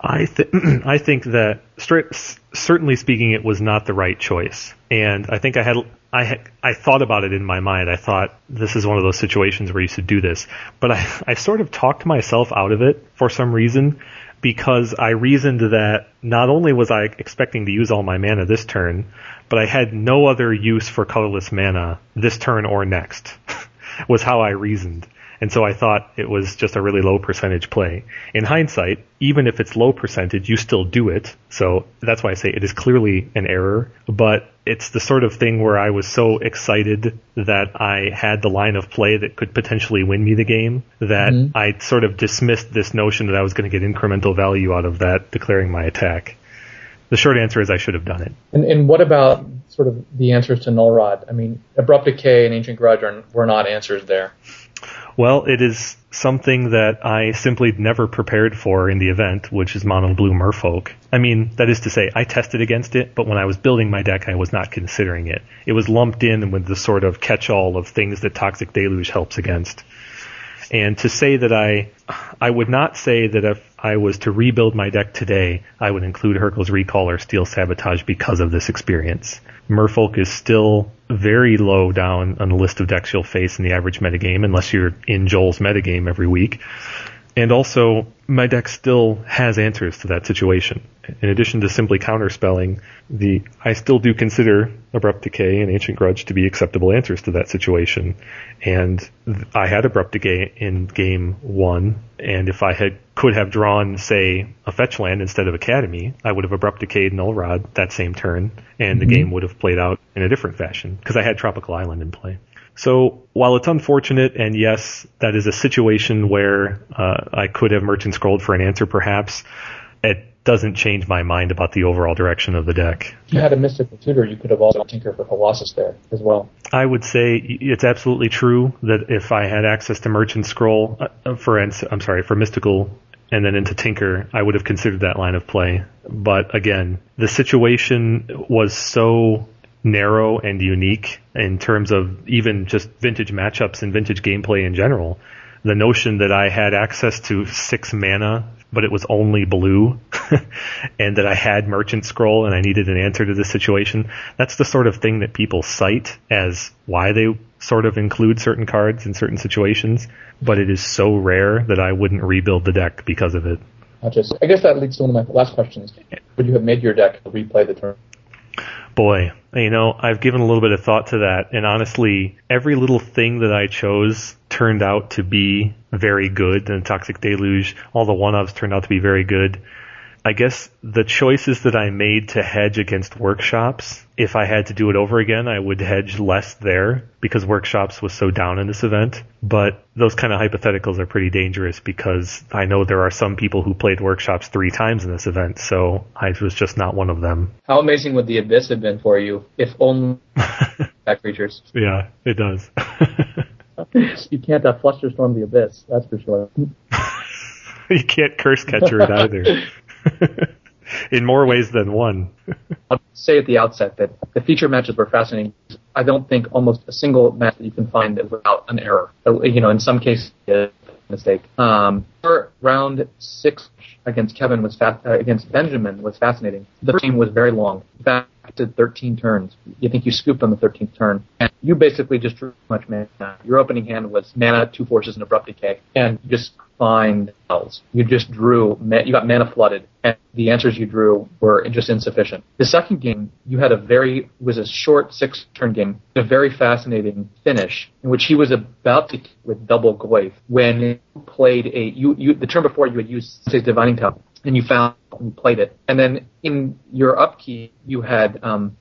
I th- I think that certainly speaking, it was not the right choice, and I think I had I I thought about it in my mind. I thought this is one of those situations where you should do this, but I I sort of talked myself out of it for some reason because I reasoned that not only was I expecting to use all my mana this turn, but I had no other use for colorless mana this turn or next. was how I reasoned. And so I thought it was just a really low percentage play. In hindsight, even if it's low percentage, you still do it. So that's why I say it is clearly an error, but it's the sort of thing where I was so excited that I had the line of play that could potentially win me the game that mm-hmm. I sort of dismissed this notion that I was going to get incremental value out of that declaring my attack. The short answer is I should have done it. And, and what about sort of the answers to Null Rod? I mean, Abrupt Decay and Ancient Grudge are, were not answers there. Well, it is something that I simply never prepared for in the event, which is mono blue merfolk. I mean, that is to say, I tested against it, but when I was building my deck, I was not considering it. It was lumped in with the sort of catch-all of things that Toxic Deluge helps against. And to say that I, I would not say that if I was to rebuild my deck today, I would include Hurkyl's Recall or Steel Sabotage because of this experience. Merfolk is still very low down on the list of decks you'll face in the average metagame unless you're in Joel's metagame every week. And also, my deck still has answers to that situation. In addition to simply counterspelling, the I still do consider Abrupt Decay and Ancient Grudge to be acceptable answers to that situation. And I had Abrupt Decay in game one, and if I had could have drawn, say, a fetch land instead of Academy, I would have Abrupt Decayed Null Rod that same turn, and mm-hmm. the game would have played out in a different fashion because I had Tropical Island in play. So while it's unfortunate, and yes, that is a situation where uh, I could have merchant scrolled for an answer, perhaps it doesn't change my mind about the overall direction of the deck. If you had a mystical tutor, you could have also tinker for Colossus there as well. I would say it's absolutely true that if I had access to merchant scroll uh, for I'm sorry for mystical and then into Tinker, I would have considered that line of play. But again, the situation was so narrow and unique in terms of even just vintage matchups and vintage gameplay in general. The notion that I had access to six mana, but it was only blue, and that I had Merchant Scroll and I needed an answer to this situation, that's the sort of thing that people cite as why they sort of include certain cards in certain situations, but it is so rare that I wouldn't rebuild the deck because of it. I guess that leads to one of my last questions. Would you have made your deck replay the turn? Boy, you know, I've given a little bit of thought to that, and honestly, every little thing that I chose turned out to be very good. And Toxic Deluge, all the one-ups turned out to be very good. I guess the choices that I made to hedge against workshops, if I had to do it over again, I would hedge less there because workshops was so down in this event. But those kind of hypotheticals are pretty dangerous because I know there are some people who played workshops three times in this event, so I was just not one of them. How amazing would the Abyss have been for you if only back creatures? Yeah, it does. you can't uh, flusterstorm the Abyss, that's for sure. you can't Cursecatcher it either. in more ways than one. I'll say at the outset that the feature matches were fascinating. I don't think almost a single match that you can find without an error. You know, in some cases, a mistake. Um, round six against Kevin was fa- uh, against Benjamin was fascinating. The game was very long. In did 13 turns. You think you scooped on the 13th turn, and you basically just drew much mana. Your opening hand was mana, two forces, and abrupt decay, and you just find spells. You just drew, you got mana flooded, and the answers you drew were just insufficient. The second game, you had a very, was a short six turn game, a very fascinating finish in which he was about to with double Goyf when you played a, you, you, the turn before you had used his Divining Top, and you found and played it. And then in your upkeep, you had um,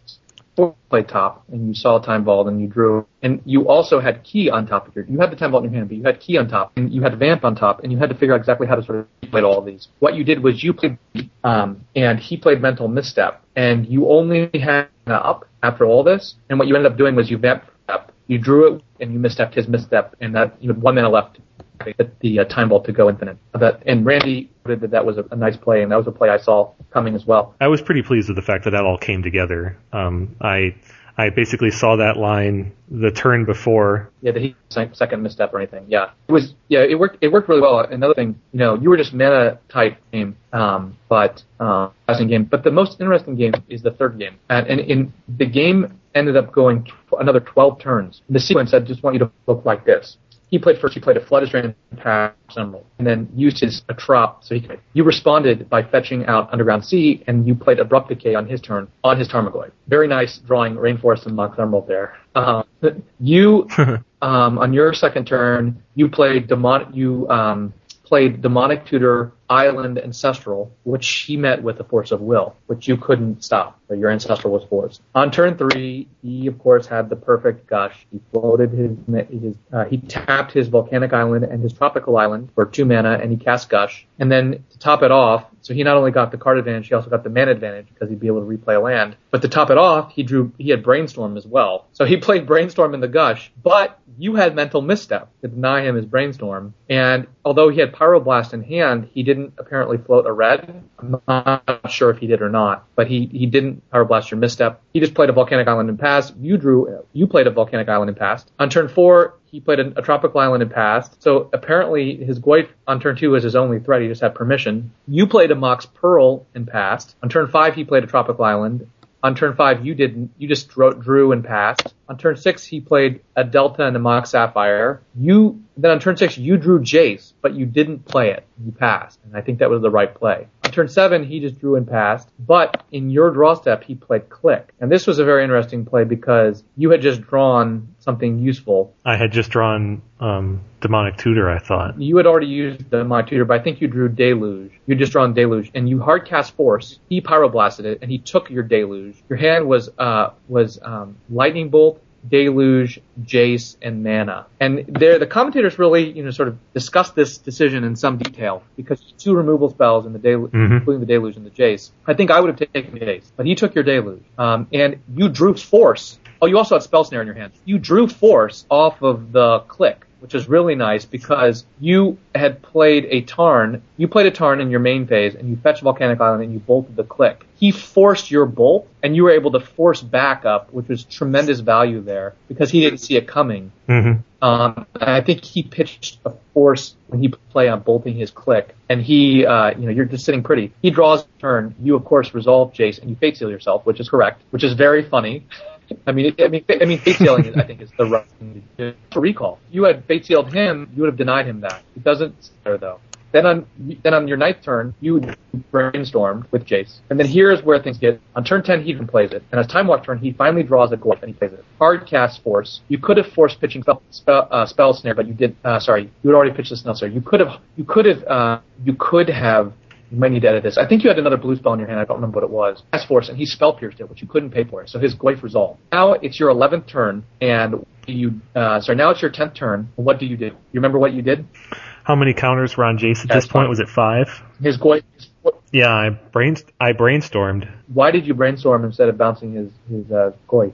play top, and you saw time vault, and you drew, and you also had key on top of your. You had the time vault in your hand, but you had key on top, and you had vamp on top, and you had to figure out exactly how to sort of play all of these. What you did was you played, um, and he played mental misstep, and you only had up after all this, and what you ended up doing was you vamped up, you drew it, and you misstepped his misstep, and that you had one mana left the, the uh, time vault to go infinite. That and Randy that that was a, a, nice play, and that was a play I saw coming as well. I was pretty pleased with the fact that that all came together. Um, I I basically saw that line the turn before. Yeah, the second misstep or anything. Yeah, it was. Yeah, it worked. It worked really well. Another thing, you know, you were just meta type game, um, but uh, game. But the most interesting game is the third game, and, and in the game ended up going another 12 turns. The sequence I just want you to look like this he played first. He played a Flood Drain Pass Emerald, and then used his a trop. So he could. You responded by fetching out Underground Sea, and you played Abrupt Decay on his turn on his Tarmogoyf. Very nice drawing Rainforest and Mox Emerald there. Uh, you um, on your second turn, you played Demon. You um, played Demonic Tutor Island Ancestral, which he met with the force of will, which you couldn't stop, your ancestral was forced. On turn three, he of course had the perfect gush. He floated his, his uh, he tapped his volcanic island and his tropical island for two mana, and he cast gush. And then to top it off, so he not only got the card advantage, he also got the mana advantage because he'd be able to replay a land. But to top it off, he drew he had brainstorm as well. So he played brainstorm in the gush, but you had mental misstep to deny him his brainstorm. And although he had pyroblast in hand, he didn't apparently float a red. I'm not sure if he did or not, but he he didn't pyroblast your misstep. He just played a volcanic island and passed. You drew you played a volcanic island and passed. On turn four, he played a, a tropical island and passed. So apparently his Goyf on turn two was his only threat. He just had permission. You played a Mox Pearl and passed. On turn five, he played a tropical island. On turn five, you didn't. You just drew and passed. On turn six, he played a Delta and a Mox Sapphire. You then on turn six, you drew Jace, but you didn't play it. You passed, and I think that was the right play. On turn seven, he just drew and passed. But in your draw step, he played Clique, and this was a very interesting play because you had just drawn something useful. I had just drawn um, Demonic Tutor. I thought you had already used Demonic Tutor, but I think you drew Deluge. You just drawn Deluge, and you hard cast Force. He pyroblasted it, and he took your Deluge. Your hand was uh, was um, Lightning Bolt, Deluge, Jace, and Mana. And there, the commentators really, you know, sort of discuss this decision in some detail because two removal spells in the Deluge, mm-hmm. including the Deluge and the Jace. I think I would have taken the Jace, but he took your Deluge. Um, and you drew Force. Oh, you also had Spell Snare in your hand. You drew Force off of the clique which is really nice because you had played a Tarn. You played a Tarn in your main phase, and you fetched Volcanic Island, and you bolted the clique. He forced your bolt, and you were able to force back up, which was tremendous value there because he didn't see it coming. Mm-hmm. Um, I think he pitched a force when he played on bolting his clique, and he, uh, you know, you're just sitting pretty. He draws a turn. You of course resolve Jace, and you fate seal yourself, which is correct, which is very funny. I mean, I mean, I mean, fate sealing, I think, is the right thing to do. To recall, you had fate sealed him, you would have denied him that. It doesn't there though. Then on then on your ninth turn, you brainstormed with Jace, and then here's where things get. On turn ten, he even plays it, and as time walk turn, he finally draws a Goyf and he plays it. Hard cast force. You could have forced pitching spell, spell, uh, spell snare, but you did. Uh, sorry, you had already pitched the snare. You could have. You could have. Uh, you could have you might need to edit this. I think you had another blue spell in your hand. I don't remember what it was. S Force, and he spell pierced it, which you couldn't pay for. So his Goyf resolved. Now it's your 11th turn, and you, uh, sorry, now it's your 10th turn. What do you do? You remember what you did? How many counters were on Jace at That's this point? Was it five? His Goyf. Yeah, I brain I brainstormed. Why did you brainstorm instead of bouncing his his uh, Goyf?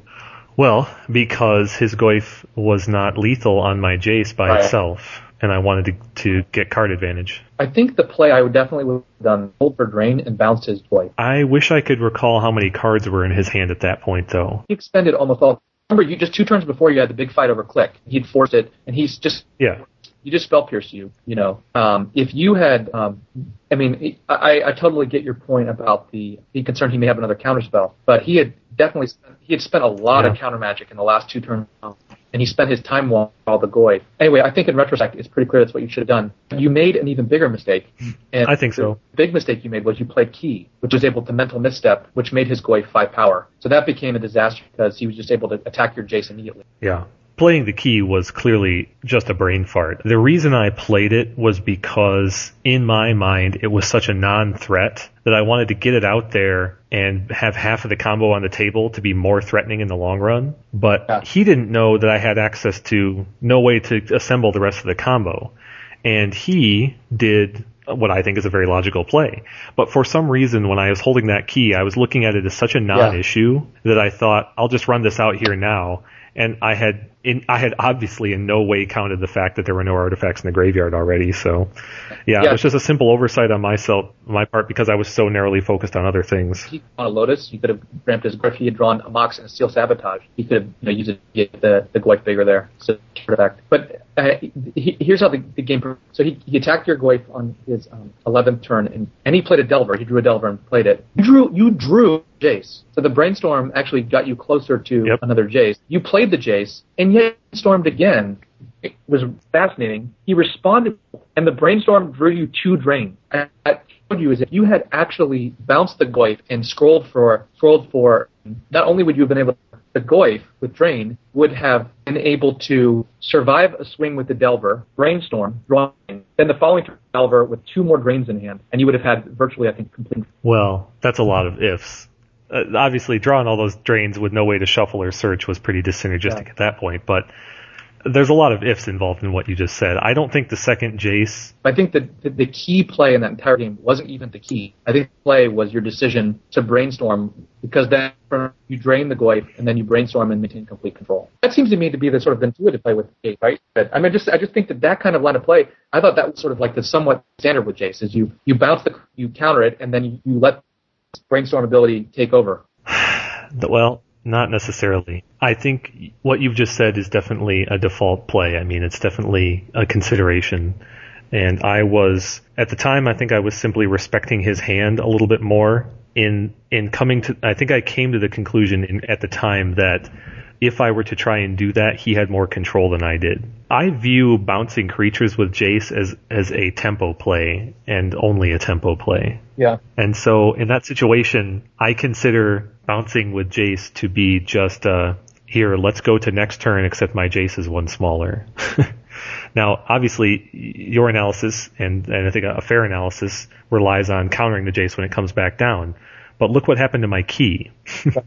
Well, because his Goyf was not lethal on my Jace by right. itself and I wanted to, to get card advantage. I think the play I would definitely would have done hold for drain and bounced his Goyf. I wish I could recall how many cards were in his hand at that point, though. He expended almost all remember you just two turns before you had the big fight over Clique. He'd forced it, and he's just Yeah. you just spell pierce you. You know, um, if you had, um, I mean, I, I totally get your point about the being concerned he may have another counter spell, but he had definitely spent, he had spent a lot Yeah. of counter magic in the last two turns, and he spent his time while the Goy. Anyway, I think in retrospect, it's pretty clear that's what you should have done. You made an even bigger mistake. And I think so. The big mistake you made was you played Key, which was able to mental misstep, which made his Goy five power. So that became a disaster because he was just able to attack your Jace immediately. Yeah. Playing the key was clearly just a brain fart. The reason I played it was because in my mind it was such a non-threat that I wanted to get it out there and have half of the combo on the table to be more threatening in the long run. But Yeah. he didn't know that I had access to no way to assemble the rest of the combo. And he did what I think is a very logical play. But for some reason, when I was holding that key, I was looking at it as such a non-issue that I thought, I'll just run this out here now. And I had, in, I had obviously in no way counted the fact that there were no artifacts in the graveyard already. So, yeah, Yeah. it was just a simple oversight on myself, my part, because I was so narrowly focused on other things. he on a Lotus, he could have ramped his if he had drawn a Mox and a Steel Sabotage. He could have you know, used it to get the the Goyf bigger there. So artifact. But uh, he, here's how the, the game. So he, he attacked your Goyf on his um, 11th turn, and, and he played a Delver. He drew a Delver and played it. You drew you drew Jace. So the brainstorm actually got you closer to Yep. another Jace. You played the Jace, and yet stormed again. It was fascinating. He responded, and the brainstorm drew you two drains. And that showed you is if you had actually bounced the Goyf and scrolled for scrolled for, not only would you have been able to the Goyf with Drain would have been able to survive a swing with the Delver, Brainstorm, drawing, then the following Delver with two more drains in hand, and you would have had virtually, I think, complete. Well, that's a lot of ifs. Uh, obviously, drawing all those drains with no way to shuffle or search was pretty dysynergistic Yeah. at that point, but there's a lot of ifs involved in what you just said. I don't think the second Jace I think that the, the key play in that entire game wasn't even the key. I think the play was your decision to brainstorm because then you drain the Goyf and then you brainstorm and maintain complete control. That seems to me to be the sort of intuitive play with Jace, right? But I mean, just I just think that that kind of line of play, I thought that was sort of like the somewhat standard with Jace, is you you bounce the you counter it and then you, you let brainstorm ability take over. Well, not necessarily. I think what you've just said is definitely a default play. I mean, it's definitely a consideration. And I was, at the time, I think I was simply respecting his hand a little bit more in, in coming to, I think I came to the conclusion in, at the time that if I were to try and do that, he had more control than I did. I view bouncing creatures with Jace as, as a tempo play and only a tempo play. Yeah. And so in that situation, I consider bouncing with Jace to be just uh here, let's go to next turn except my Jace is one smaller. now, obviously, your analysis and, and I think a fair analysis relies on countering the Jace when it comes back down. But look what happened to my key.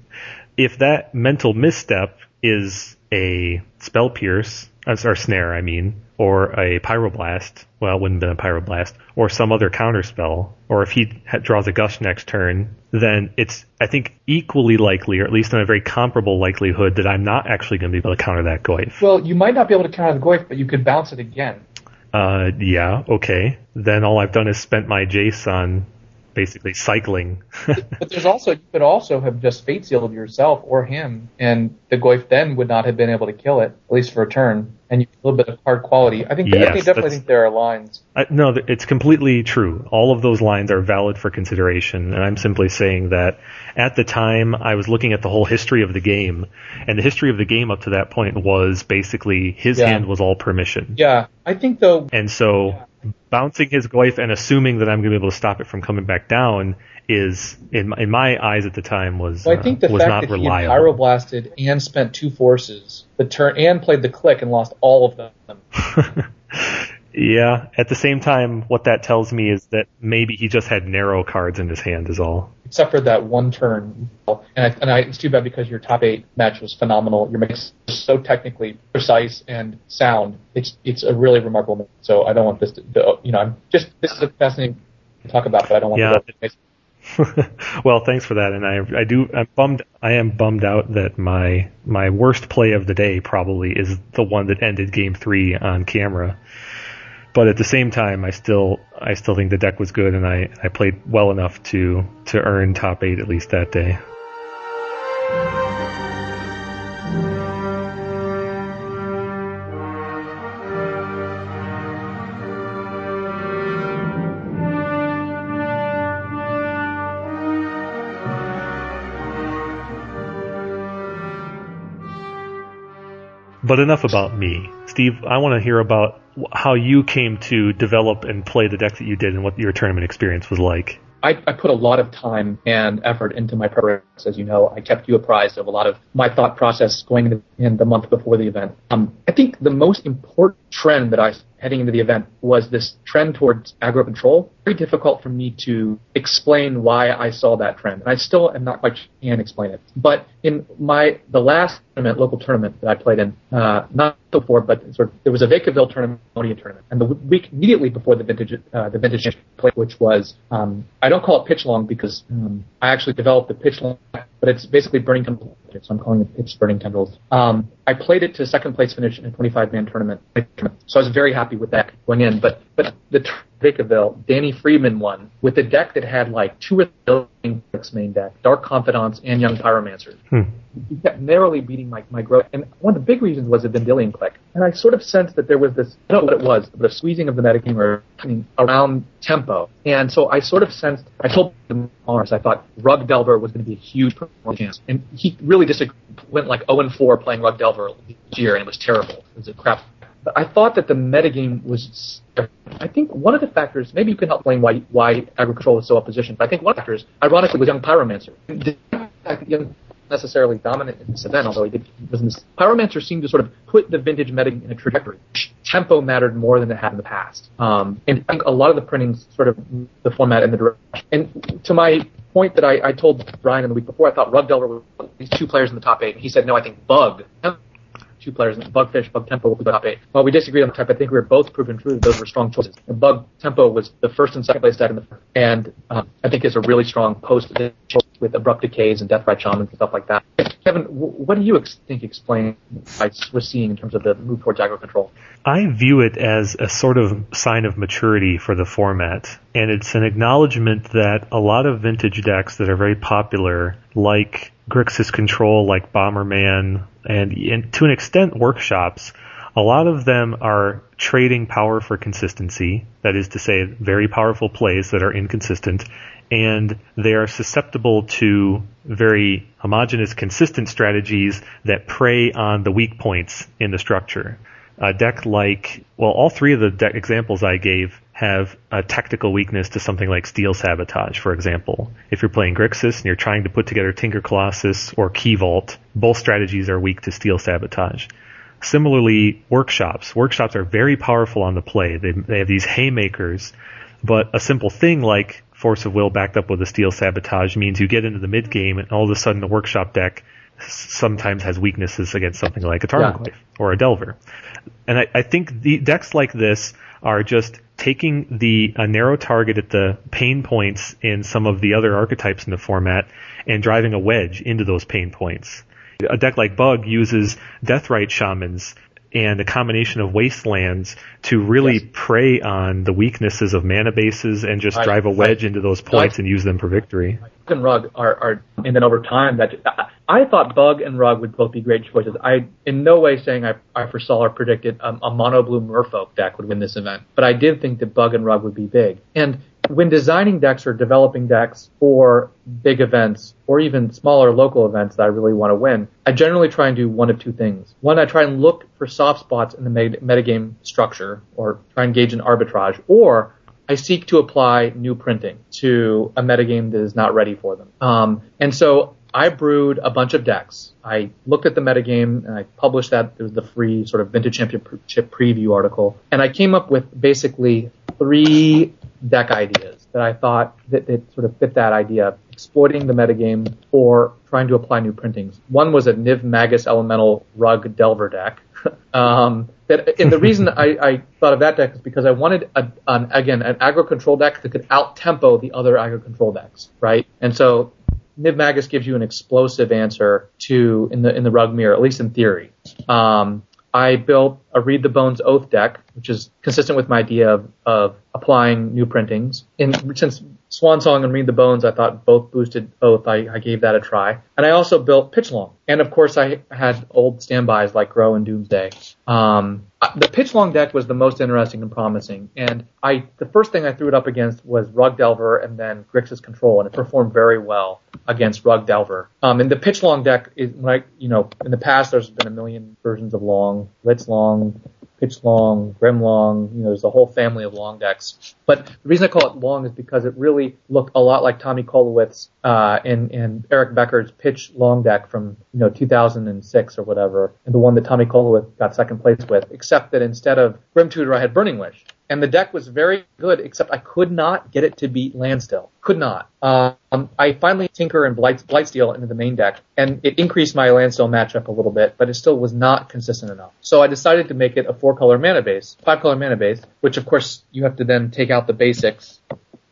if that mental misstep is a spell pierce, or snare, I mean, or a pyroblast, well, it wouldn't have been a pyroblast, or some other counter spell, or if he draws a gush next turn, then it's, I think, equally likely, or at least in a very comparable likelihood, that I'm not actually going to be able to counter that Goyf. Well, you might not be able to counter the Goyf, but you could bounce it again. Uh, yeah, okay. Then all I've done is spent my Jace on basically cycling. But there's also you could also have just fate sealed yourself or him, and the Goyf then would not have been able to kill it, at least for a turn. And you a little bit of hard quality. I think I think definitely think there are lines. I, no, it's completely true. All of those lines are valid for consideration, and I'm simply saying that at the time I was looking at the whole history of the game, and the history of the game up to that point was basically his Yeah. hand was all permission. Yeah, I think though. And so bouncing his Goyf and assuming that I'm going to be able to stop it from coming back down is, in my, in my eyes at the time, was Well, I think the uh, was fact not that he reliable. pyroblasted and spent two forces, the turn and played the clique and lost all of them. yeah. At the same time, what that tells me is that maybe he just had narrow cards in his hand, is all. Except for that one turn. And, I, and I, it's too bad because your top eight match was phenomenal. Your mix is so technically precise and sound. It's it's a really remarkable mix. So I don't want this to, to you know, I'm just this is a fascinating to talk about, but I don't want Yeah. to. well, thanks for that, and I I do I'm bummed I am bummed out that my my worst play of the day probably is the one that ended game three on camera but at the same time, I still I still think the deck was good, and I, I played well enough to to earn top eight at least that day. But enough about me. Steve, I want to hear about how you came to develop and play the deck that you did and what your tournament experience was like. I, I, put a lot of time and effort into my preparation. As you know, I kept you apprised of a lot of my thought process going in the, in the month before the event. Um, I think the most important trend that I heading into the event was this trend towards aggro control. Very difficult for me to explain why I saw that trend, and I still am not quite sure I can explain it. But in my the last tournament, local tournament that I played in, uh, not before, but sort of, there was a Vacaville tournament, tournament, and the week immediately before the vintage uh, the vintage play, which was um, I don't call it pitch long because um, I actually developed the pitch long, but it's basically burning tendrils. So I'm calling it pitch burning tendrils. Um, I played it to second place finish in a 25 man tournament, so I was very happy with that going in. But but the Vacaville, Danny Friedman one with a deck that had like two or three main deck, Dark Confidants and Young Pyromancer. Hmm. He kept narrowly beating my, my growth. And one of the big reasons was the Vendilion Clique. And I sort of sensed that there was this, I don't know what it was, but a squeezing of the metagame or around tempo. And so I sort of sensed, I told the Mars, I thought Rug Delver was going to be a huge chance. And he really disagreed, went like 0 and 4 playing Rug Delver this year and it was terrible. It was a crap but I thought that the metagame was. I think one of the factors, maybe you can help explain why why aggro control is so opposition. But I think one of the factors, ironically, was young Pyromancer. Young necessarily dominant in this event, although he did was in this. Pyromancer seemed to sort of put the vintage meta in a trajectory. Tempo mattered more than it had in the past, um, and I think a lot of the printings sort of the format and the direction. And to my point that I, I told Brian in the week before, I thought Rug Delver was these two players in the top eight, and he said no, I think Bug two players, Bugfish, Bug Tempo will be top eight. While we disagreed on the type, I think we were both proven true that those were strong choices. And Bug Tempo was the first and second place deck in the first, and um, I think is a really strong post with abrupt decays and deathrite shamans and stuff like that. Kevin, what do you ex- think explain we're seeing in terms of the move towards aggro control? I view it as a sort of sign of maturity for the format, and it's an acknowledgement that a lot of vintage decks that are very popular, like Grixis Control, like Bomberman, and, and to an extent workshops, a lot of them are trading power for consistency. That is to say, very powerful plays that are inconsistent, and they are susceptible to very homogeneous, consistent strategies that prey on the weak points in the structure. A deck like, well, all three of the deck examples I gave have a tactical weakness to something like Steel Sabotage, for example. If you're playing Grixis and you're trying to put together Tinker Colossus or Key Vault, both strategies are weak to Steel Sabotage. Similarly, workshops. Workshops are very powerful on the play. They, they have these haymakers, but a simple thing like Force of Will backed up with a Steel Sabotage means you get into the mid game and all of a sudden the workshop deck sometimes has weaknesses against something like a Tarmogoyf yeah. or a Delver. And I, I think the decks like this are just taking the a narrow target at the pain points in some of the other archetypes in the format and driving a wedge into those pain points. A deck like Bug uses Deathrite Shamans and a combination of wastelands to really yes. prey on the weaknesses of mana bases and just right. drive a wedge right. into those points and use them for victory. Bug And Rug are, are, and then over time that I thought Bug and Rug would both be great choices. I in no way saying I, I foresaw or predicted um, a mono blue Merfolk deck would win this event, but I did think that Bug and Rug would be big. And when designing decks or developing decks for big events or even smaller local events that I really want to win, I generally try and do one of two things. One, I try and look for soft spots in the metagame structure or try and engage in arbitrage, or I seek to apply new printing to a metagame that is not ready for them. Um, and so I brewed a bunch of decks. I looked at the metagame and I published that. It was the free sort of vintage championship preview article. And I came up with basically three deck ideas that I thought that, that sort of fit that idea, of exploiting the metagame or trying to apply new printings. One was a Nivmagus Elemental Rug Delver deck. um, that, and the reason I, I, thought of that deck is because I wanted a, an, again an aggro control deck that could out tempo the other aggro control decks, right? And so Nivmagus gives you an explosive answer to in the in the rug mirror, at least in theory. Um, I built a Read the Bones Oath deck which is consistent with my idea of, of applying new printings. And since Swan Song and Read the Bones, I thought both boosted Oath. I, I gave that a try. And I also built Pitch Long. And of course, I had old standbys like Grow and Doomsday. Um, the Pitch Long deck was the most interesting and promising. And I, the first thing I threw it up against was Rug Delver and then Grixis Control, and it performed very well against Rug Delver. Um, and the Pitch Long deck is like, you know, in the past there's been a million versions of Long, Blitz Long, pitch long, grim long, you know, there's a whole family of long decks. But the reason I call it long is because it really looked a lot like Tommy Kolowitz, uh, and, and Eric Becker's pitch long deck from, you know, 2006 or whatever, and the one that Tommy Kolowitz got second place with, except that instead of Grim Tutor, I had Burning Wish and the deck was very good, except I could not get it to beat Landstill. Could not. Um, I finally tinker and Blight, Blightsteel into the main deck, and it increased my Landstill matchup a little bit, but it still was not consistent enough. So I decided to make it a four color mana base, five color mana base, which of course you have to then take out the basics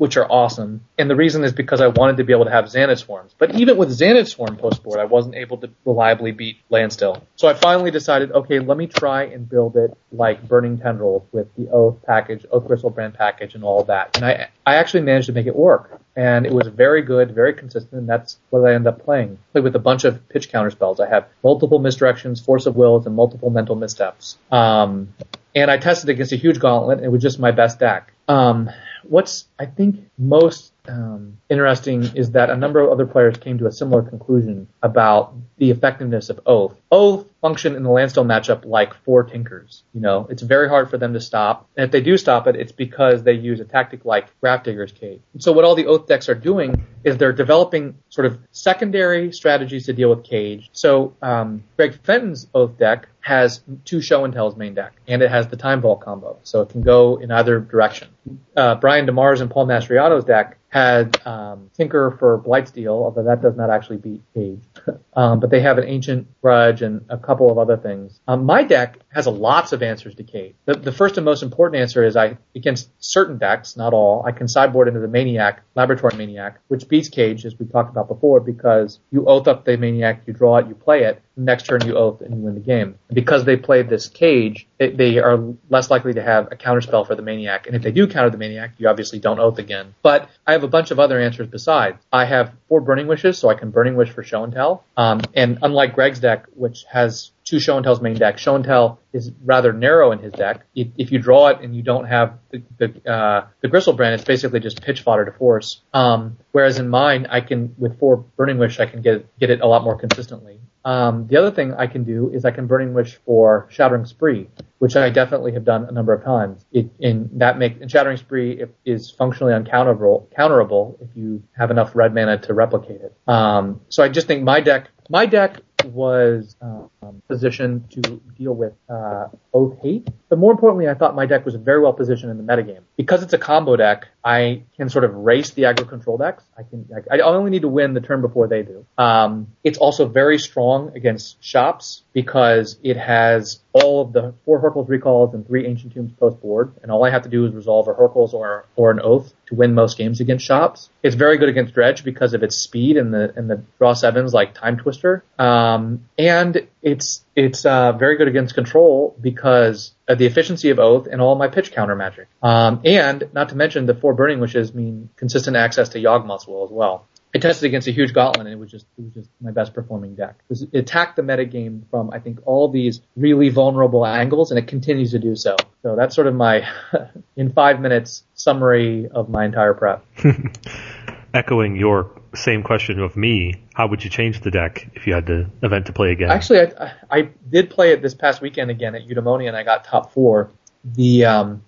which are awesome. And the reason is because I wanted to be able to have Xantid Swarms. But even with Xantid Swarm post board, I wasn't able to reliably beat Landstill. So I finally decided, okay, let me try and build it like Burning Tendrils with the Oath package, Oath Brand package, and all that. And I, I actually managed to make it work. And it was very good, very consistent, and that's what I ended up playing. Played with a bunch of pitch counter spells. I have multiple misdirections, force of wills, and multiple mental missteps. Um, and I tested against a huge gauntlet. And it was just my best deck. Um, what's I think most um, interesting is that a number of other players came to a similar conclusion about the effectiveness of Oath. Oath function in the Landstill matchup like four Tinkers. You know, it's very hard for them to stop. And if they do stop it, it's because they use a tactic like Grafdigger's Cage. so what all the Oath decks are doing is they're developing sort of secondary strategies to deal with Cage. So um, Greg Fenton's Oath deck has two Show and Tell's main deck, and it has the Time Vault combo, so it can go in either direction. Uh, Brian DeMars and Paul Mastriato's deck had um, Tinker for Blightsteel, although that does not actually beat Cage. um, but they have an Ancient Grudge and a couple of other things. Um, my deck has lots of answers to Cage. The, the, first and most important answer is I, against certain decks, not all, I can sideboard into the Maniac, Laboratory Maniac, which beats Cage, as we talked about before, because you oath up the Maniac, you draw it, you play it, next turn you oath and you win the game. Because they played this Cage, it, they are less likely to have a counterspell for the Maniac, and if they do counter the Maniac, you obviously don't oath again. But I have a bunch of other answers besides. I have four Burning Wishes, so I can Burning Wish for Show and Tell. Um, and unlike Greg's deck, which has two Show and Tell's main deck, Show and Tell is rather narrow in his deck. If, if you draw it and you don't have the the, uh, the Griselbrand, it's basically just pitch fodder to force. Um, whereas in mine, I can with four Burning Wish, I can get get it a lot more consistently. Um, the other thing I can do is I can Burning Wish for Shattering Spree, which I definitely have done a number of times. It, in that make and Shattering Spree is functionally uncounterable, counterable if you have enough red mana to replicate it. Um, so I just think my deck, my deck was um, positioned to deal with uh, Oath Hate, but more importantly, I thought my deck was very well positioned in the metagame. Because it's a combo deck, I can sort of race the aggro control decks. I can, I, I only need to win the turn before they do. Um, it's also very strong against shops because it has all of the four Hurkyl's recalls and three Ancient Tombs post board, and all I have to do is resolve a Hurkyl's or or an Oath to win most games against shops. It's very good against Dredge because of its speed and the and the draw sevens like Time Twister, um, and it's it's uh, very good against control because of the efficiency of Oath and all my pitch counter magic. Um, and not to mention the four Burning Wishes mean consistent access to Yawgmoth's Will as well. Tested against a huge gauntlet and it was just it was just my best performing deck. It, it attacked the metagame from I think all these really vulnerable angles and it continues to do so. So that's sort of my in five minutes summary of my entire prep. Echoing your same question of me, how would you change the deck if you had the event to play again? Actually, I, I did play it this past weekend again at Eudaimonia and I got top four. The um,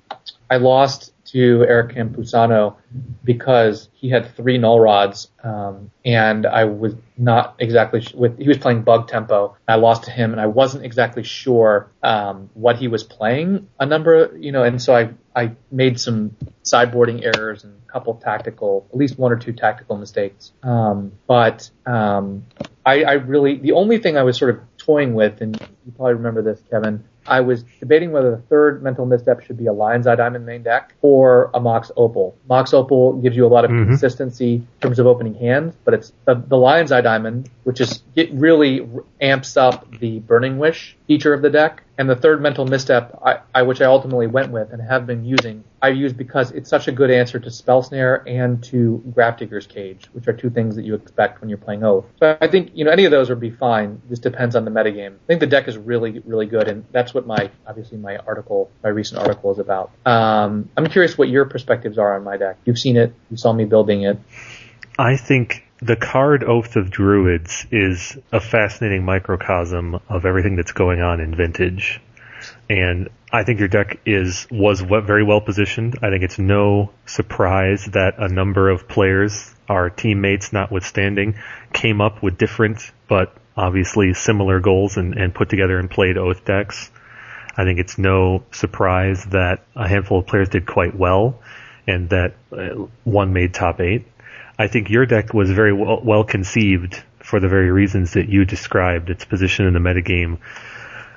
I lost to Eric Campusano because he had three null rods, um, and I was not exactly sh- with. He was playing bug tempo. I lost to him, and I wasn't exactly sure um, what he was playing. A number, you know, and so I I made some sideboarding errors and a couple tactical, at least one or two tactical mistakes. Um, but um, I, I really the only thing I was sort of toying with, and you probably remember this, Kevin, I was debating whether the third mental misstep should be a Lion's Eye Diamond main deck or a Mox Opal. Mox Opal gives you a lot of mm-hmm. consistency in terms of opening hands, but it's the, the Lion's Eye Diamond, which is it really amps up the Burning Wish feature of the deck. And the third mental misstep, I, I, which I ultimately went with and have been using, I use because it's such a good answer to Spell Snare and to Grafdigger's Cage, which are two things that you expect when you're playing Oath. So I think, you know, any of those would be fine. This depends on the metagame. I think the deck is really, really good, and that's what my, obviously my article, my recent article is about. Um, I'm curious what your perspectives are on my deck. You've seen it. You saw me building it. I think the card Oath of Druids is a fascinating microcosm of everything that's going on in Vintage. And I think your deck is was very well positioned. I think it's no surprise that a number of players, our teammates notwithstanding, came up with different but obviously similar goals and, and put together and played Oath decks. I think it's no surprise that a handful of players did quite well and that uh, one made top eight. I think your deck was very well, well conceived for the very reasons that you described, its position in the metagame,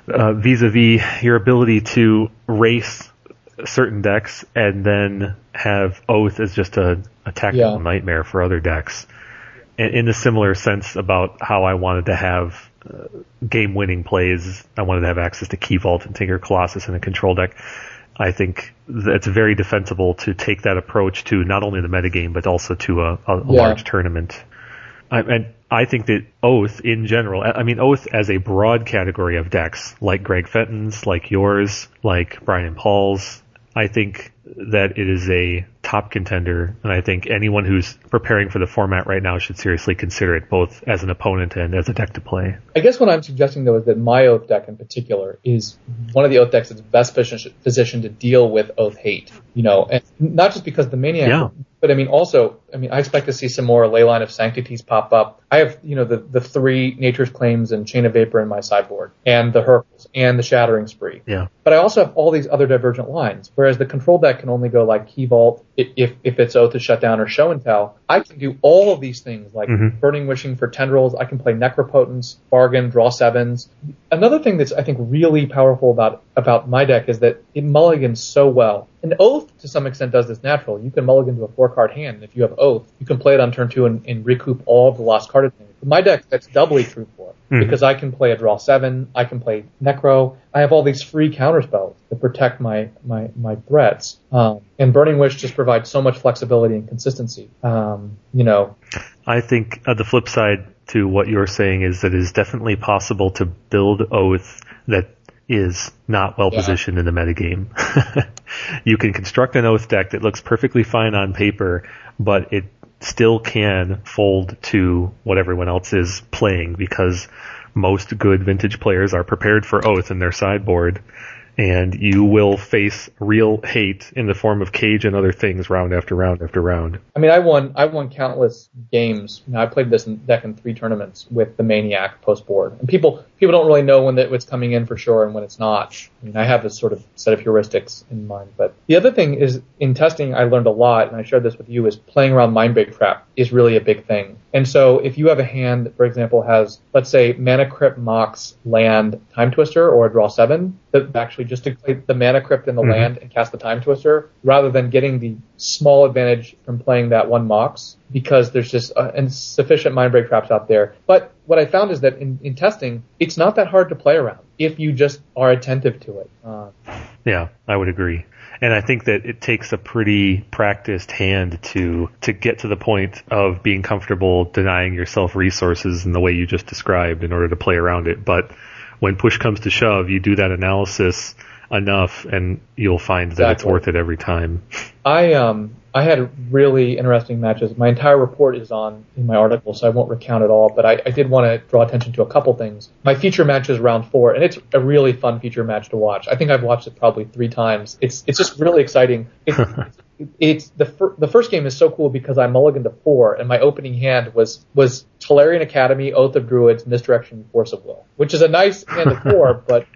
uh, vis-a-vis your ability to race certain decks and then have Oath as just a, a tactical yeah. nightmare for other decks. And in a similar sense about how I wanted to have uh, game-winning plays, I wanted to have access to Key Vault and Tinker Colossus in a control deck. I think it's very defensible to take that approach to not only the metagame but also to a, a, yeah. large tournament. I, and I think that Oath in general, I mean Oath as a broad category of decks, like Greg Fenton's, like yours, like Brian and Paul's, I think that it is a top contender, and I think anyone who's preparing for the format right now should seriously consider it both as an opponent and as a deck to play. I guess what I'm suggesting though is that my Oath deck in particular is one of the Oath decks that's best positioned to deal with Oath hate. You know, and not just because the Maniac, yeah. but I mean also, I mean I expect to see some more Leyline of Sanctities pop up. I have, you know, the, the three Nature's Claims and Chain of Vapor in my sideboard, and the Hurkyl's, and the Shattering Spree. Yeah. But I also have all these other divergent lines, whereas the control deck can only go like Key Vault, if if it's Oath to shut down or Show and Tell, I can do all of these things like mm-hmm. Burning Wishing for Tendrils. I can play Necropotence, Bargain, draw sevens. Another thing that's I think really powerful about about my deck is that it mulligans so well. An Oath to some extent does this natural. You can mulligan to a four card hand, if you have Oath, you can play it on turn two and, and recoup all of the lost card advantage. My deck that's doubly true for mm-hmm. because I can play a draw seven, I can play Necro, I have all these free counter spells that protect my my my threats. Um, and Burning Wish just provides so much flexibility and consistency. Um, you know, I think uh, the flip side to what you're saying is that it is definitely possible to build Oath that is not well positioned yeah. in the metagame. you can construct an Oath deck that looks perfectly fine on paper, but it still can fold to what everyone else is playing because most good vintage players are prepared for Oath in their sideboard and you will face real hate in the form of cage and other things round after round after round. I mean, I won I won countless games. You know, I played this deck in three tournaments with the Maniac post board, and people people don't really know when that it's coming in for sure and when it's not. I mean, I have this sort of set of heuristics in mind. But the other thing is in testing, I learned a lot, and I shared this with you. Is playing around Mindbreak Trap is really a big thing. And so if you have a hand for example, has let's say Mana Crypt, Mox, Land, Time Twister, or a draw seven, that actually just to play the mana crypt in the mm-hmm. land and cast the time twister rather than getting the small advantage from playing that one mox because there's just uh, insufficient mind break traps out there. But what I found is that in, in testing, it's not that hard to play around if you just are attentive to it. Uh, yeah, I would agree. And I think that it takes a pretty practiced hand to to get to the point of being comfortable denying yourself resources in the way you just described in order to play around it. But when push comes to shove, you do that analysis enough and you'll find that exactly. it's worth it every time. I um I had really interesting matches. My entire report is on in my article, so I won't recount it all. But I, I did want to draw attention to a couple things. My feature match is round four, and it's a really fun feature match to watch. I think I've watched it probably three times. It's it's just really exciting. It's, it's the fir- the first game is so cool because I mulliganed to four, and my opening hand was was Tolarian Academy, Oath of Druids, Misdirection, Force of Will, which is a nice hand of four, but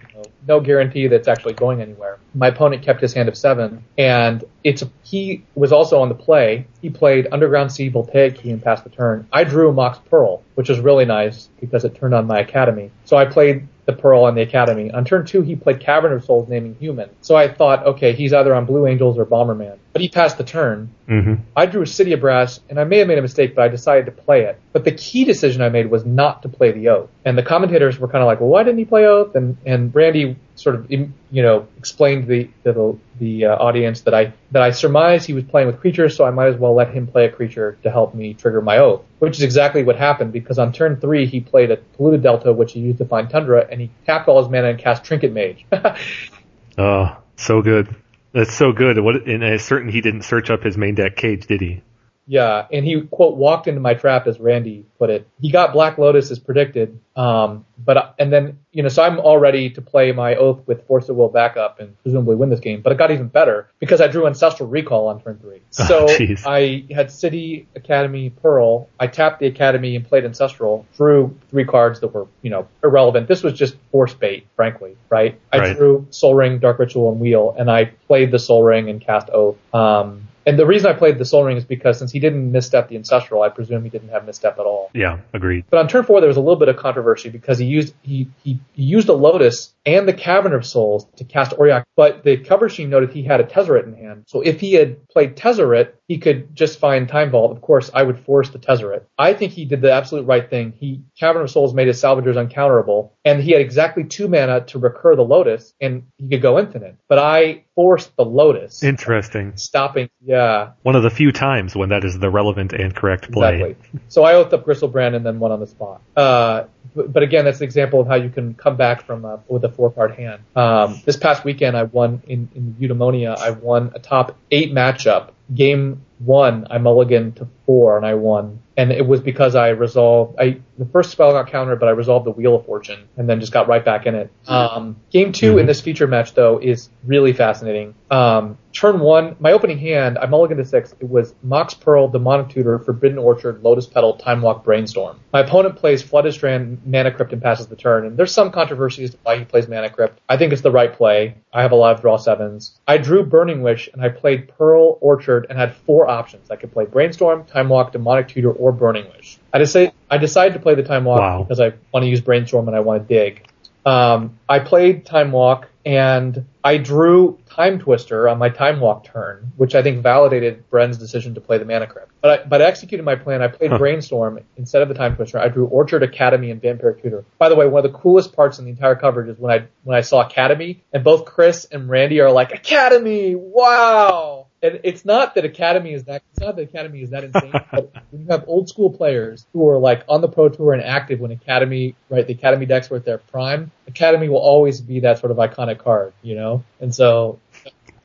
no guarantee that's actually going anywhere. My opponent kept his hand of seven, and it's he was also on the play. He played Underground Sea, Voltaic Key, and passed the turn. I drew a Mox Pearl, which was really nice because it turned on my Academy. So I played the Pearl on the Academy. On turn two, he played Cavern of Souls, naming Human. So I thought, okay, he's either on Blue Angels or Bomberman. But he passed the turn. Mm-hmm. I drew a City of Brass, and I may have made a mistake, but I decided to play it. But the key decision I made was not to play the Oath. And the commentators were kind of like, well, why didn't he play Oath? And, and Randy sort of you know explained the the, the uh, audience that I that I surmised he was playing with creatures, so I might as well let him play a creature to help me trigger my oath, which is exactly what happened because on turn three he played a polluted delta, which he used to find tundra, and he tapped all his mana and cast trinket mage. oh, so good. That's so good. What, and it's certain he didn't search up his main deck cage, did he? Yeah, and he quote walked into my trap as Randy put it. He got Black Lotus as predicted, um, but and then you know so I'm all ready to play my oath with Force of Will backup and presumably win this game. But it got even better because I drew Ancestral Recall on turn three. Oh, so oh, I had City Academy Pearl. I tapped the Academy and played Ancestral. Drew three cards that were you know irrelevant. This was just force bait, frankly, right? I right. drew Soul Ring, Dark Ritual, and Wheel, and I played the Soul Ring and cast Oath. Um, and the reason I played the Soul Ring is because since he didn't misstep the Ancestral, I presume he didn't have misstep at all. Yeah, agreed. But on turn four, there was a little bit of controversy because he used he he, he used a Lotus and the Cavern of Souls to cast Auriok, but the cover sheet noted he had a Tezzeret in hand. So if he had played Tezzeret, he could just find Time Vault. Of course, I would force the Tezzeret. I think he did the absolute right thing. He Cavern of Souls made his Salvagers uncounterable, and he had exactly two mana to recur the Lotus, and he could go infinite. But I forced the Lotus. Interesting. Stopping, yeah. One of the few times when that is the relevant and correct play. Exactly. So I oathed up Griselbrand and then won on the spot. Uh, but, but, again, that's an example of how you can come back from uh, with a four card hand. Um, this past weekend, I won in in Eudaimonia. I won a top eight matchup. Game one, I mulliganed to four and I won. And it was because I resolved, I, the first spell got countered, but I resolved the Wheel of Fortune and then just got right back in it. Um, game 2 mm-hmm. in this feature match though is really fascinating. Um, turn one, my opening hand, I mulliganed to six. It was Mox Pearl, Demonic Tutor, Forbidden Orchard, Lotus Petal, Time Walk, Brainstorm. My opponent plays Flooded Strand, Mana Crypt, and passes the turn. And there's some controversy as to why he plays Mana Crypt. I think it's the right play. I have a lot of draw sevens. I drew Burning Wish and I played Pearl Orchard and had four options. I could play Brainstorm, Time Walk, Demonic Tutor, or Burning Wish. I decided, I decided to play the Time Walk wow. because I want to use Brainstorm and I want to dig. Um, I played Time Walk and I drew Time Twister on my Time Walk turn, which I think validated Bren's decision to play the Mana Crypt. But I, but I executed my plan. I played huh. Brainstorm instead of the Time Twister. I drew Orchard Academy and Vampire Tutor. By the way, one of the coolest parts in the entire coverage is when I when I saw Academy, and both Chris and Randy are like Academy, wow and it's not that Academy is that it's not that Academy is that insane, but when you have old school players who are like on the pro tour and active when Academy right the Academy decks were at their prime, Academy will always be that sort of iconic card, you know? And so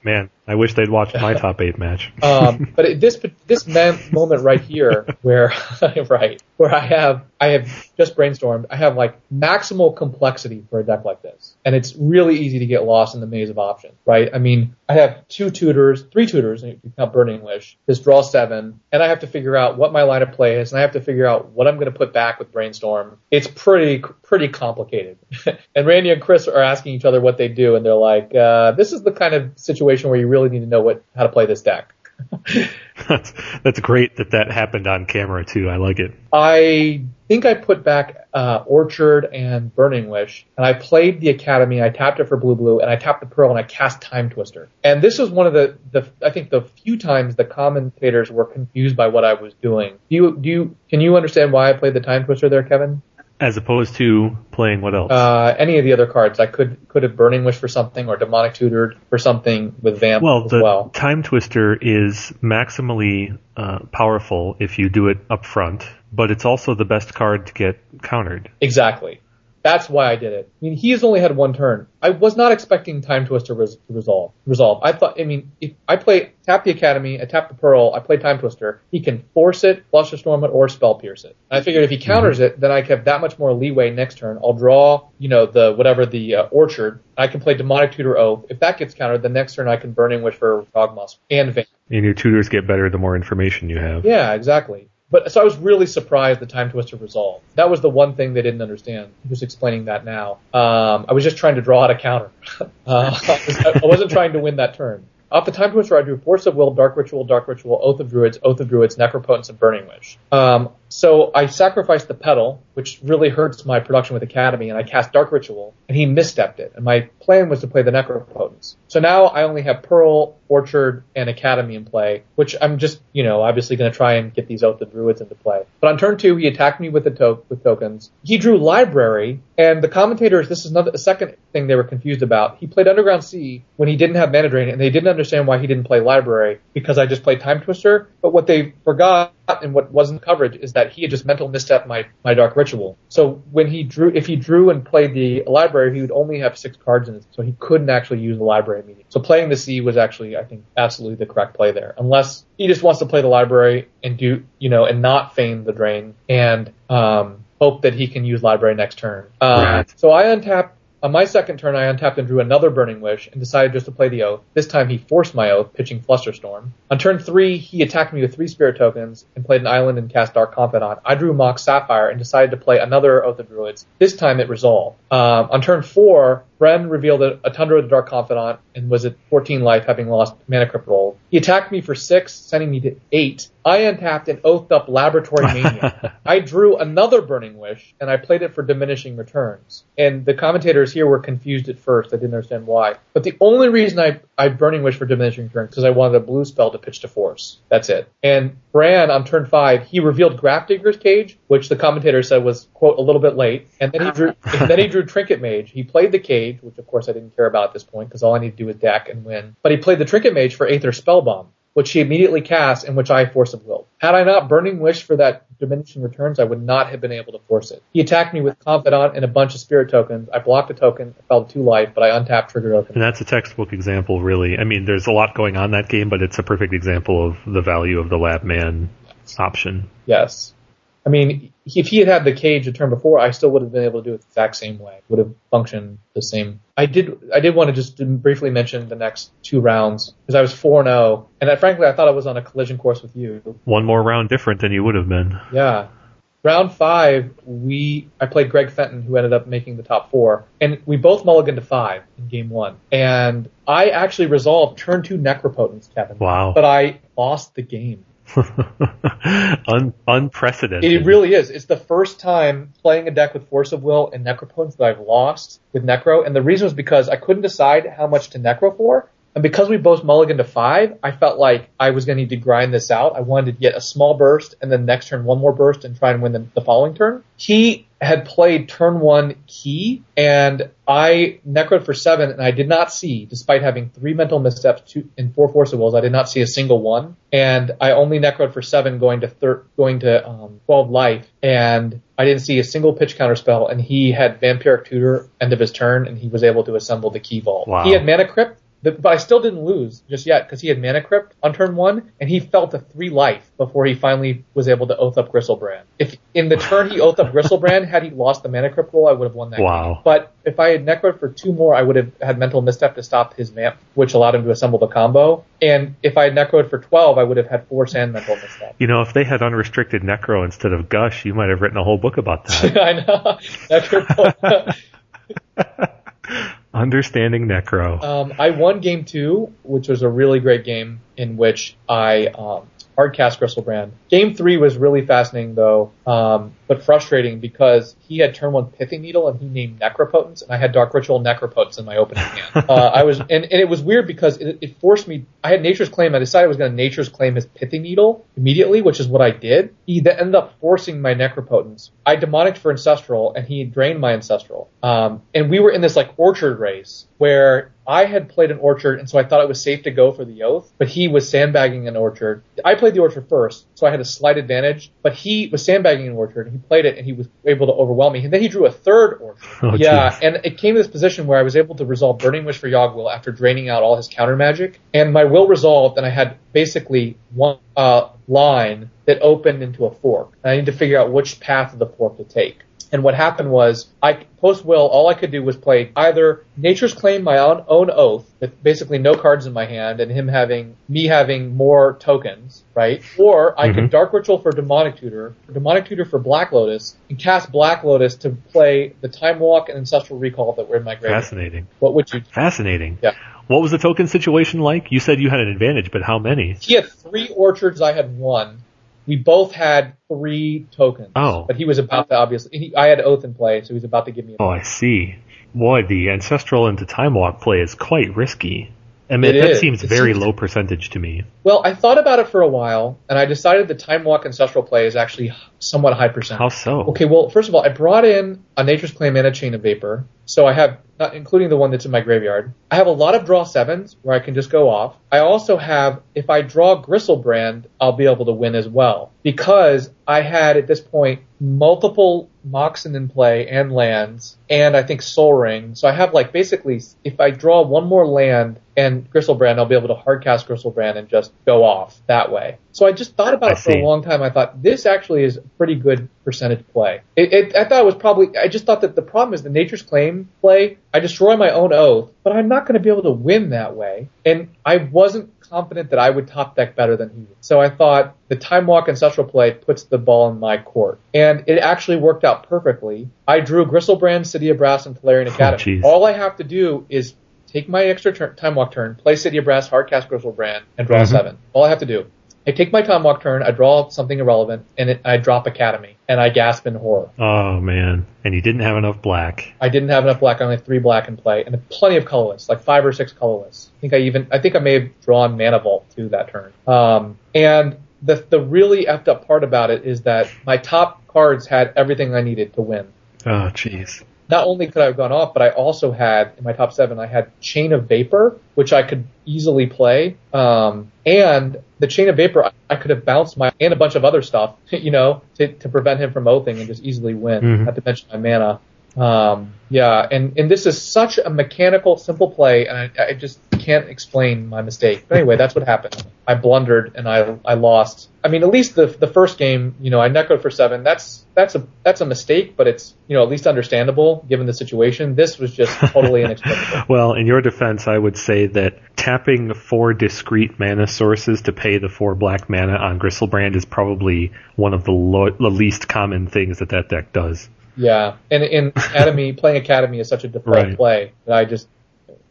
Man, I wish they'd watched my top eight match. um, but this this man, moment right here, where right, where I have I have just brainstormed, I have like maximal complexity for a deck like this, and it's really easy to get lost in the maze of options, right? I mean, I have two tutors, three tutors, if you count Burning Wish, this draw seven, and I have to figure out what my line of play is, and I have to figure out what I'm going to put back with brainstorm. It's pretty pretty complicated, and Randy and Chris are asking each other what they do, and they're like, uh, "This is the kind of situation where you really need to know." know what how to play this deck. that's that's great that that happened on camera too. I like it. I think I put back uh, Orchard and Burning Wish, and I played the Academy. I tapped it for blue blue, and I tapped the Pearl, and I cast Time Twister. And this was one of the the I think the few times the commentators were confused by what I was doing. Do you do you can you understand why I played the Time Twister there, Kevin? As opposed to playing what else? Uh, any of the other cards. I could could have Burning Wish for something or Demonic Tutored for something with Vamp well, as well. Time Twister is maximally uh, powerful if you do it up front, but it's also the best card to get countered. Exactly. That's why I did it. I mean, he has only had one turn. I was not expecting Time Twister res- to resolve. Resolve. I thought. I mean, if I play tap the Academy, I tap the Pearl, I play Time Twister. He can force it, Flusterstorm it, or Spell Pierce it. I figured if he counters mm-hmm. it, then I have that much more leeway next turn. I'll draw, you know, the whatever the uh, Orchard. I can play Demonic Tutor Oath. If that gets countered, the next turn I can Burning Wish for Dogmoss and Van. And your tutors get better the more information you have. Yeah, exactly. But so I was really surprised the time twister resolved. That was the one thing they didn't understand. Just explaining that now. Um, I was just trying to draw out a counter. uh, I wasn't trying to win that turn. Off the time twister, I drew Force of Will, Dark Ritual, Dark Ritual, Oath of Druids, Oath of Druids, Necropotence, and Burning Wish. Um, So I sacrificed the Petal, which really hurts my production with Academy, and I cast Dark Ritual, and he misstepped it. And my plan was to play the Necropotence. So now I only have Pearl, Orchard, and Academy in play, which I'm just, you know, obviously going to try and get these Oath of Druids into play. But on turn two, he attacked me with the to- with tokens. He drew Library, and the commentators, this is another a second thing they were confused about. He played Underground Sea when he didn't have Mana Drain, and they didn't understand why he didn't play Library because I just played Time Twister. But what they forgot and what wasn't coverage is that he had just mental misstep my my Dark Ritual. So when he drew, if he drew and played the Library, he would only have six cards in it, so he couldn't actually use the Library immediately. So playing the Sea was actually, I think, absolutely the correct play there, unless he just wants to play the Library and do, you know, and not feign the drain and um, hope that he can use Library next turn. Um, Right. So I untapped. On my second turn, I untapped and drew another Burning Wish and decided just to play the Oath. This time he forced my Oath, pitching Flusterstorm. On turn three, he attacked me with three Spirit tokens and played an island and cast Dark Confidant. I drew Mox Sapphire and decided to play another Oath of Druids. This time it resolved. Um, on turn four, Bren revealed a, a Tundra with the Dark Confidant and was at 14 life, having lost Mana Crypt roll. He attacked me for six, sending me to eight. I untapped and oathed up Laboratory Mania. I drew another Burning Wish, and I played it for diminishing returns. And the commentators here were confused at first. I didn't understand why. But the only reason I, I Burning Wish for diminishing returns because I wanted a blue spell to pitch to force. That's it. And Bren on turn five, he revealed Grafdigger's Cage, which the commentator said was quote a little bit late. And then he drew, and then he drew Trinket Mage. He played the Cage, which of course I didn't care about at this point because all I need to do is deck and win. But he played the Trinket Mage for Aether Spellbomb which he immediately cast and which I force of will. Had I not Burning Wish for that diminishing returns, I would not have been able to force it. He attacked me with Confidant and a bunch of Spirit tokens. I blocked a token, I fell to two life, but I untapped Trigger And that's a textbook example, really. I mean, there's a lot going on in that game, but it's a perfect example of the value of the lab man option. Yes. I mean, if he had had the cage a turn before, I still would have been able to do it the exact same way. Would have functioned the same. I did. I did want to just briefly mention the next two rounds because I was four and zero, and I, frankly, I thought I was on a collision course with you. One more round different than you would have been. Yeah. Round five, we I played Greg Fenton, who ended up making the top four, and we both mulliganed to five in game one. And I actually resolved turn two Necropotence, Kevin. Wow. But I lost the game. Un- unprecedented. It really is. It's the first time playing a deck with Force of Will and Necropotence that I've lost with Necro, and the reason was because I couldn't decide how much to Necro for. And because we both mulliganed to five, I felt like I was going to need to grind this out. I wanted to get a small burst and then next turn one more burst and try and win the, the following turn. He had played turn one key and I necroed for seven and I did not see, despite having three mental missteps two, and four force of wills, I did not see a single one. And I only necroed for seven going to thir- going to um, 12 life and I didn't see a single pitch counter spell and he had Vampiric Tutor end of his turn and he was able to assemble the key vault. Wow. He had Mana Crypt but I still didn't lose just yet because he had Mana Crypt on turn one, and he fell to three life before he finally was able to oath up Griselbrand. If in the turn he oath up Griselbrand, had he lost the Mana Crypt roll, I would have won that. Wow. Game. But if I had Necrod for two more, I would have had Mental Misstep to stop his Vamp, which allowed him to assemble the combo. And if I had Necrod for 12, I would have had four and Mental Misstep. You know, if they had unrestricted necro instead of gush, you might have written a whole book about that. I know. Necrod. Understanding necro. Um, I won game two, which was a really great game in which I um, hardcast Griselbrand. Game three was really fascinating though, um, but frustrating because he had turn one Pithing Needle and he named Necropotence, and I had Dark Ritual Necropotence in my opening hand. uh, I was, and, and it was weird because it, it forced me. I had Nature's Claim. I decided I was going to Nature's Claim his Pithing Needle immediately, which is what I did. He then ended up forcing my Necropotence. I demonicked for Ancestral, and he drained my Ancestral. Um, and we were in this like orchard race where I had played an orchard, and so I thought it was safe to go for the oath, but he was sandbagging an orchard. I played the orchard first, so I had a slight advantage, but he was sandbagging an orchard, and he played it, and he was able to overwhelm me. And then he drew a third orchard. Oh, yeah, geez. and it came to this position where I was able to resolve Burning Wish for Yogwill after draining out all his counter magic, and my will resolved, and I had basically one uh, line that opened into a fork. And I need to figure out which path of the fork to take. And what happened was, I post will, all I could do was play either Nature's Claim, my own, own oath, with basically no cards in my hand, and him having me having more tokens, right? Or I could mm-hmm. Dark Ritual for Demonic Tutor, Demonic Tutor for Black Lotus, and cast Black Lotus to play the Time Walk and Ancestral Recall that were in my graveyard. Fascinating. What would you? Fascinating. Yeah. What was the token situation like? You said you had an advantage, but how many? He had three orchards. I had one. We both had three tokens. Oh. But he was about to obviously, he, I had Oath in play, so he was about to give me a Oh, I see. Boy, the ancestral into time walk play is quite risky. I mean, It that is. seems It very seems- low percentage to me. Well, I thought about it for a while, and I decided the Time Walk Ancestral play is actually somewhat high percent. How so? Okay, well, first of all, I brought in a Nature's Claim and a Chain of Vapor, so I have, not including the one that's in my graveyard. I have a lot of draw sevens where I can just go off. I also have, if I draw Griselbrand, I'll be able to win as well because I had at this point multiple Moxen in play and lands, and I think Soul Ring. So I have like basically, if I draw one more land and Griselbrand, I'll be able to hardcast Griselbrand and just go off that way. So I just thought about I it for see. a long time. I thought this actually is a pretty good percentage play. It, it, I thought it was probably. I just thought that the problem is the Nature's Claim play. I destroy my own oath, but I'm not going to be able to win that way. And I wasn't confident that I would top deck better than he would. So I thought the Time Walk Ancestral play puts the ball in my court. And it actually worked out perfectly. I drew Griselbrand, City of Brass, and Tolarian Academy. jeez. All I have to do is take my extra turn, Time Walk turn, play City of Brass, Hardcast Griselbrand, and draw Mhm. seven. All I have to do. I take my Time Walk turn, I draw something irrelevant, and it, I drop Academy. And I gasp in horror. Oh man, and you didn't have enough black. I didn't have enough black. I only had three black in play, and plenty of colorless, like five or six colorless. I think I even, I think I may have drawn Mana Vault too that turn. Um, and the the really effed up part about it is that my top cards had everything I needed to win. Oh jeez. Not only could I have gone off, but I also had in my top seven, I had Chain of Vapor, which I could easily play. Um, and the Chain of Vapor, I- I could have bounced my and a bunch of other stuff, you know, to, to prevent him from oathing and just easily win. Mhm. Not to mention my mana. Um, yeah, and, and this is such a mechanical, simple play, and I, I just can't explain my mistake. But anyway, that's what happened. I blundered and I I lost. I mean, at least the the first game, you know, I necroed for seven. That's that's a that's a mistake, but it's you know at least understandable given the situation. This was just totally inexplicable. Well, in your defense, I would say that tapping four discrete mana sources to pay the four black mana on Griselbrand is probably one of the, lo- the least common things that that deck does. Yeah, and in Academy, playing Academy is such a default Right. play that I just.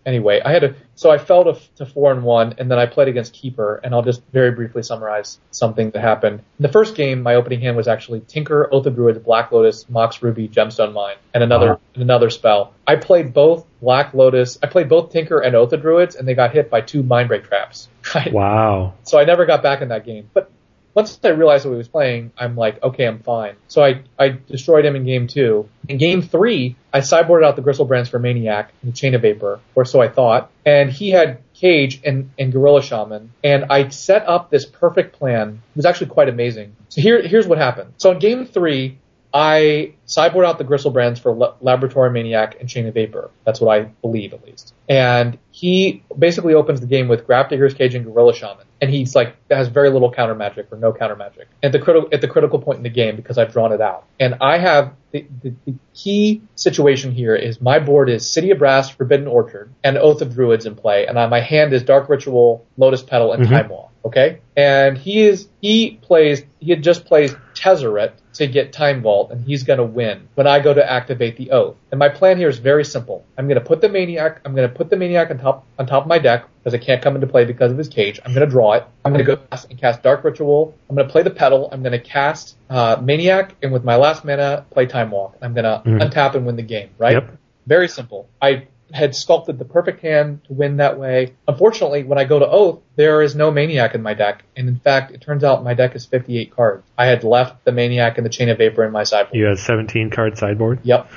Anyway, I had to. So I fell to, to four and one, and then I played against Keeper, and I'll just very briefly summarize something that happened. In the first game, my opening hand was actually Tinker, Oath of Druids, Black Lotus, Mox Ruby, Gemstone Mine, and another Wow. and another spell. I played both Black Lotus. I played both Tinker and Oath of Druids, and they got hit by two Mindbreak traps. Right? Wow. So I never got back in that game. But once I realized what he was playing, I'm like, okay, I'm fine. So I, I destroyed him in game two. In game three, I sideboarded out the Griselbrand's for Maniac and Chain of Vapor, or so I thought. And he had Cage and, and Gorilla Shaman. And I set up this perfect plan. It was actually quite amazing. So here, here's what happened. So in game three, I sideboard out the Griselbrand's for La- Laboratory Maniac and Chain of Vapor. That's what I believe, at least. And he basically opens the game with Grafdigger's Cage and Gorilla Shaman. And he's like, that has very little counter magic or no counter magic at the critical, at the critical point in the game because I've drawn it out. And I have the, the, the key situation here is my board is City of Brass, Forbidden Orchard, and Oath of Druids in play. And on my hand is Dark Ritual, Lotus Petal, and Mhm. Time Walk. Okay? And he is, he plays, he had just plays Tezzeret to get Time Vault, and he's gonna win when I go to activate the Oath. And my plan here is very simple. I'm gonna put the Maniac, I'm gonna put the Maniac on top, on top of my deck, because it can't come into play because of his cage. I'm gonna draw it. I'm gonna go cast and cast Dark Ritual. I'm gonna play the Petal. I'm gonna cast, uh, Maniac, and with my last mana, play Time Walk. I'm gonna Mhm. untap and win the game, right? Yep. Very simple. I had sculpted the perfect hand to win that way. Unfortunately, when I go to Oath, there is no Maniac in my deck. And in fact, it turns out my deck is 58 cards. I had left the Maniac and the Chain of Vapor in my sideboard. You had 17 card sideboard. Yep.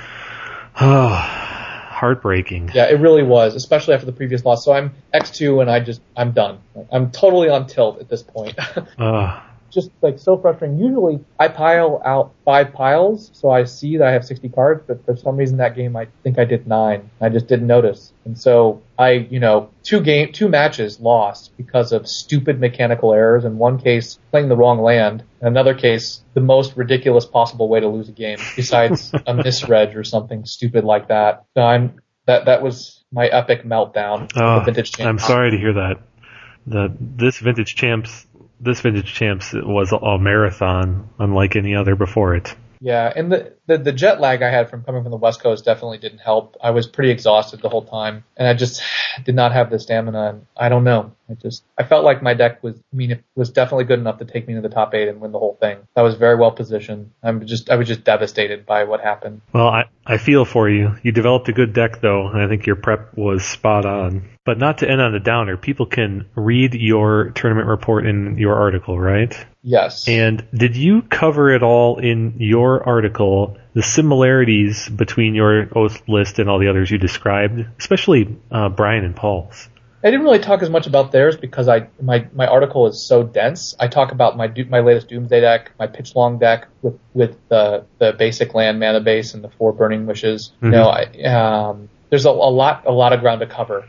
Oh, heartbreaking. Yeah, it really was, especially after the previous loss. So I'm X2 and I just, I'm done. I'm totally on tilt at this point. Uh, just like so frustrating. Usually I pile out five piles, so I see that I have 60 cards, but for some reason that game I think I did nine. I just didn't notice. And so I, you know, two game, two matches lost because of stupid mechanical errors. In one case, playing the wrong land. In another case, the most ridiculous possible way to lose a game besides a misread or something stupid like that. So I'm, that, that was my epic meltdown. oh, vintage. I'm sorry to hear that. The this vintage champs this vintage champs was a marathon unlike any other before it. Yeah, and the the, the jet lag I had from coming from the West Coast definitely didn't help. I was pretty exhausted the whole time, and I just did not have the stamina. And I don't know. I just I felt like my deck was I mean it was definitely good enough to take me to the top eight and win the whole thing. I was very well positioned. I'm just I was just devastated by what happened. Well, I I feel for you. You developed a good deck though, and I think your prep was spot on. But not to end on a downer, people can read your tournament report in your article, right? Yes. And did you cover it all in your article, the similarities between your oath list and all the others you described, especially uh, Brian and Paul's? I didn't really talk as much about theirs because I my my article is so dense. I talk about my my latest Doomsday deck, my pitch long deck with with the the basic land mana base and the four burning wishes. Mm-hmm. You know, I, um, there's a, a lot a lot of ground to cover.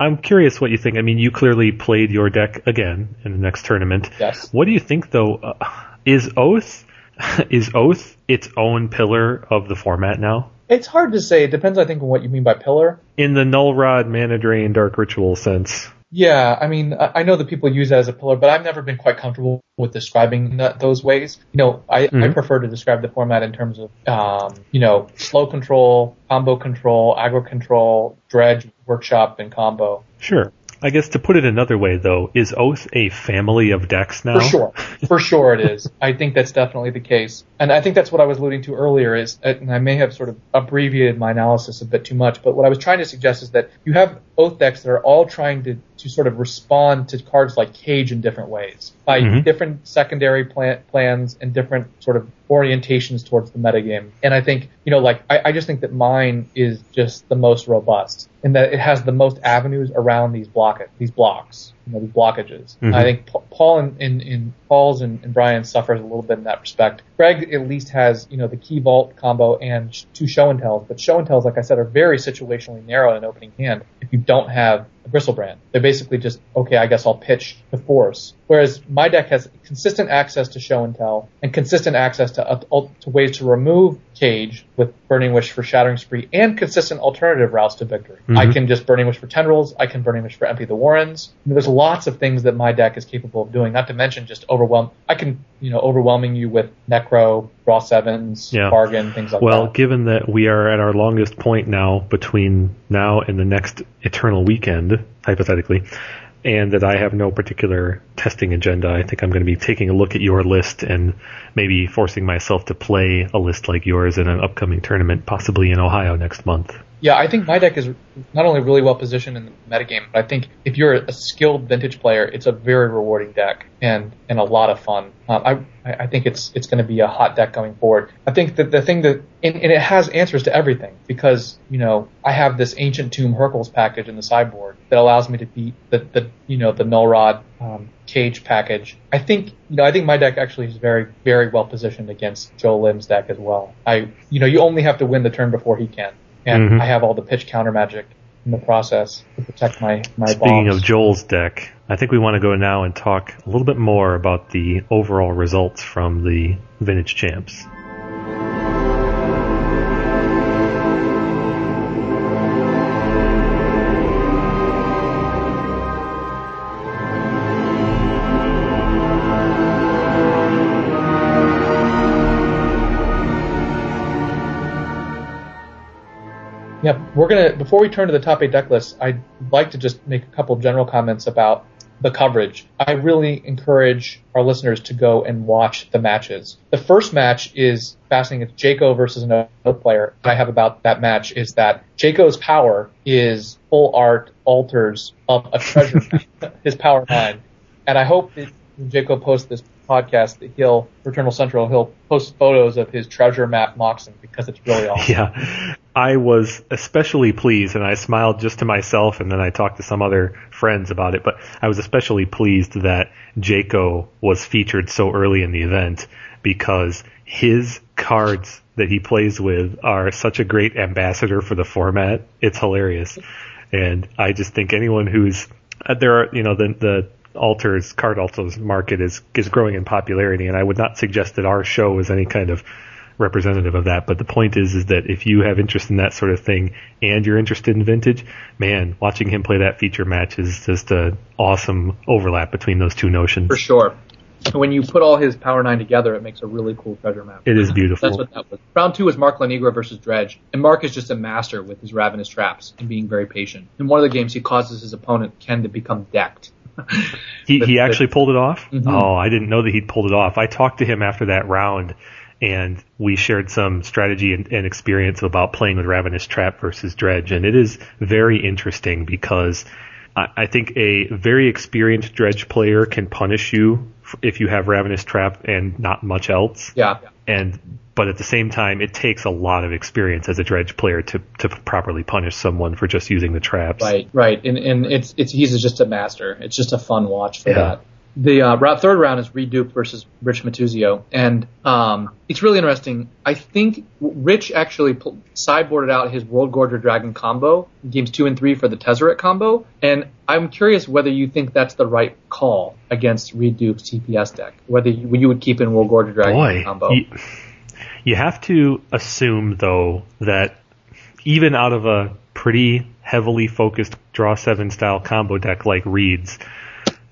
I'm curious what you think. I mean, you clearly played your deck again in the next tournament. Yes. What do you think, though? Uh, is Oath is Oath its own pillar of the format now? It's hard to say. It depends, I think, on what you mean by pillar. In the Null Rod, Mana Drain, Dark Ritual sense. Yeah, I mean, I know that people use it as a pillar, but I've never been quite comfortable with describing that, those ways. You know, I, mm-hmm. I prefer to describe the format in terms of, um, you know, slow control, combo control, aggro control, dredge, workshop, and combo. Sure. I guess to put it another way, though, is Oath a family of decks now? For sure, for sure it is. I think that's definitely the case, and I think that's what I was alluding to earlier. Is and I may have sort of abbreviated my analysis a bit too much, but what I was trying to suggest is that you have Oath decks that are all trying to to sort of respond to cards like Cage in different ways by mm-hmm. different secondary plan, plans and different sort of orientations towards the metagame. And I think, you know, like, I, I just think that mine is just the most robust in that it has the most avenues around these block these blocks, you know, these blockages. Mm-hmm. I think Paul and in, in Paul's and, and Brian suffers a little bit in that respect. Greg at least has, you know, the key vault combo and two show and tells, but show and tells, like I said, are very situationally narrow in opening hand if you don't have a Griselbrand. They're basically just, okay, I guess I'll pitch the force. Whereas my deck has consistent access to show and tell and consistent access to, uh, to ways to remove Cage with Burning Wish for Shattering Spree and consistent alternative routes to victory. Mm-hmm. I can just Burning Wish for Tendrils. I can Burning Wish for Empty the Warrens. I mean, there's lots of things that my deck is capable of doing, not to mention just overwhelm. I can, you know, overwhelming you with Necro, Raw Sevens, yeah. Bargain, things like well, that. Well, given that we are at our longest point now between now and the next Eternal Weekend, hypothetically, and that I have no particular testing agenda. I think I'm going to be taking a look at your list and maybe forcing myself to play a list like yours in an upcoming tournament, possibly in Ohio next month. Yeah, I think my deck is not only really well positioned in the metagame, but I think if you're a skilled vintage player, it's a very rewarding deck and and a lot of fun. Um, I I think it's it's going to be a hot deck going forward. I think that the thing that and, and, it has answers to everything because you know I have this ancient tomb Hurkyl's package in the sideboard that allows me to beat the the you know the null rod um, cage package. I think you know I think my deck actually is very very well positioned against Joel Lim's deck as well. I you know you only have to win the turn before he can and mm-hmm. I have all the pitch counter magic in the process to protect my my. Speaking bombs. of Joel's deck, I think we want to go now and talk a little bit more about the overall results from the Vintage Champs. Yeah, we're gonna before we turn to the top eight deck list, I'd like to just make a couple general comments about the coverage. I really encourage our listeners to go and watch the matches. The first match is fascinating. It's Jaco versus another player. What I have about that match is that Jaco's power is full art alters of a treasure, his power nine. And I hope that when Jaco posts this podcast that he'll Eternal Central he'll post photos of his treasure map Moxen because it's really awesome. Yeah. I was especially pleased and I smiled just to myself and then I talked to some other friends about it, but I was especially pleased that Jaco was featured so early in the event because his cards that he plays with are such a great ambassador for the format. It's hilarious. And I just think anyone who's uh, there are, you know, the, the alters card alters market is is growing in popularity, and I would not suggest that our show is any kind of representative of that. But the point is, is that if you have interest in that sort of thing and you're interested in vintage, man, watching him play that feature match is just a awesome overlap between those two notions. For sure. when you put all his Power Nine together, it makes a really cool treasure map. It is beautiful. That's what that was. Round two was Mark Lanigra versus Dredge, and Mark is just a master with his Ravenous Traps and being very patient. In one of the games, he causes his opponent Ken to become decked. he he actually pulled it off. Mhm. Oh, I didn't know that he'd pulled it off. I talked to him after that round, and we shared some strategy and, and experience about playing with Ravenous Trap versus Dredge, and it is very interesting because I, I think a very experienced Dredge player can punish you if you have Ravenous Trap and not much else, Yeah. and but at the same time, it takes a lot of experience as a Dredge player to to properly punish someone for just using the traps. Right, right, and and it's it's he's just a master. It's just a fun watch for Yeah. that. The uh, round, third round is Reid Duke versus Rich Matuzio, and um, it's really interesting. I think Rich actually pl- sideboarded out his World Gorger Dragon combo in games two and three for the Tezzeret combo, and I'm curious whether you think that's the right call against Reid Duke's TPS deck. Whether you, you would keep in World Gorger Dragon Boy, combo. you, you have to assume though that even out of a pretty heavily focused draw seven style combo deck like Reid's,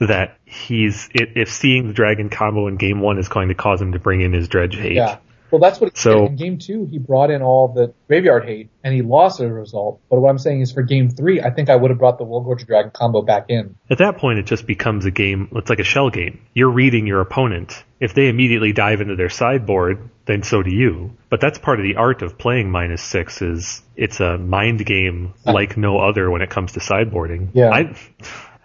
that he's if seeing the dragon combo in game one is going to cause him to bring in his dredge hate. Yeah. Well, that's what he So- did. In game two, he brought in all the graveyard hate, and he lost as a result. But what I'm saying is for game three, I think I would have brought the World Gorger Dragon combo back in. At that point, it just becomes a game. It's like a shell game. You're reading your opponent. If they immediately dive into their sideboard, then so do you. But that's part of the art of playing minus six. Is it's a mind game like no other when it comes to sideboarding. Yeah. I,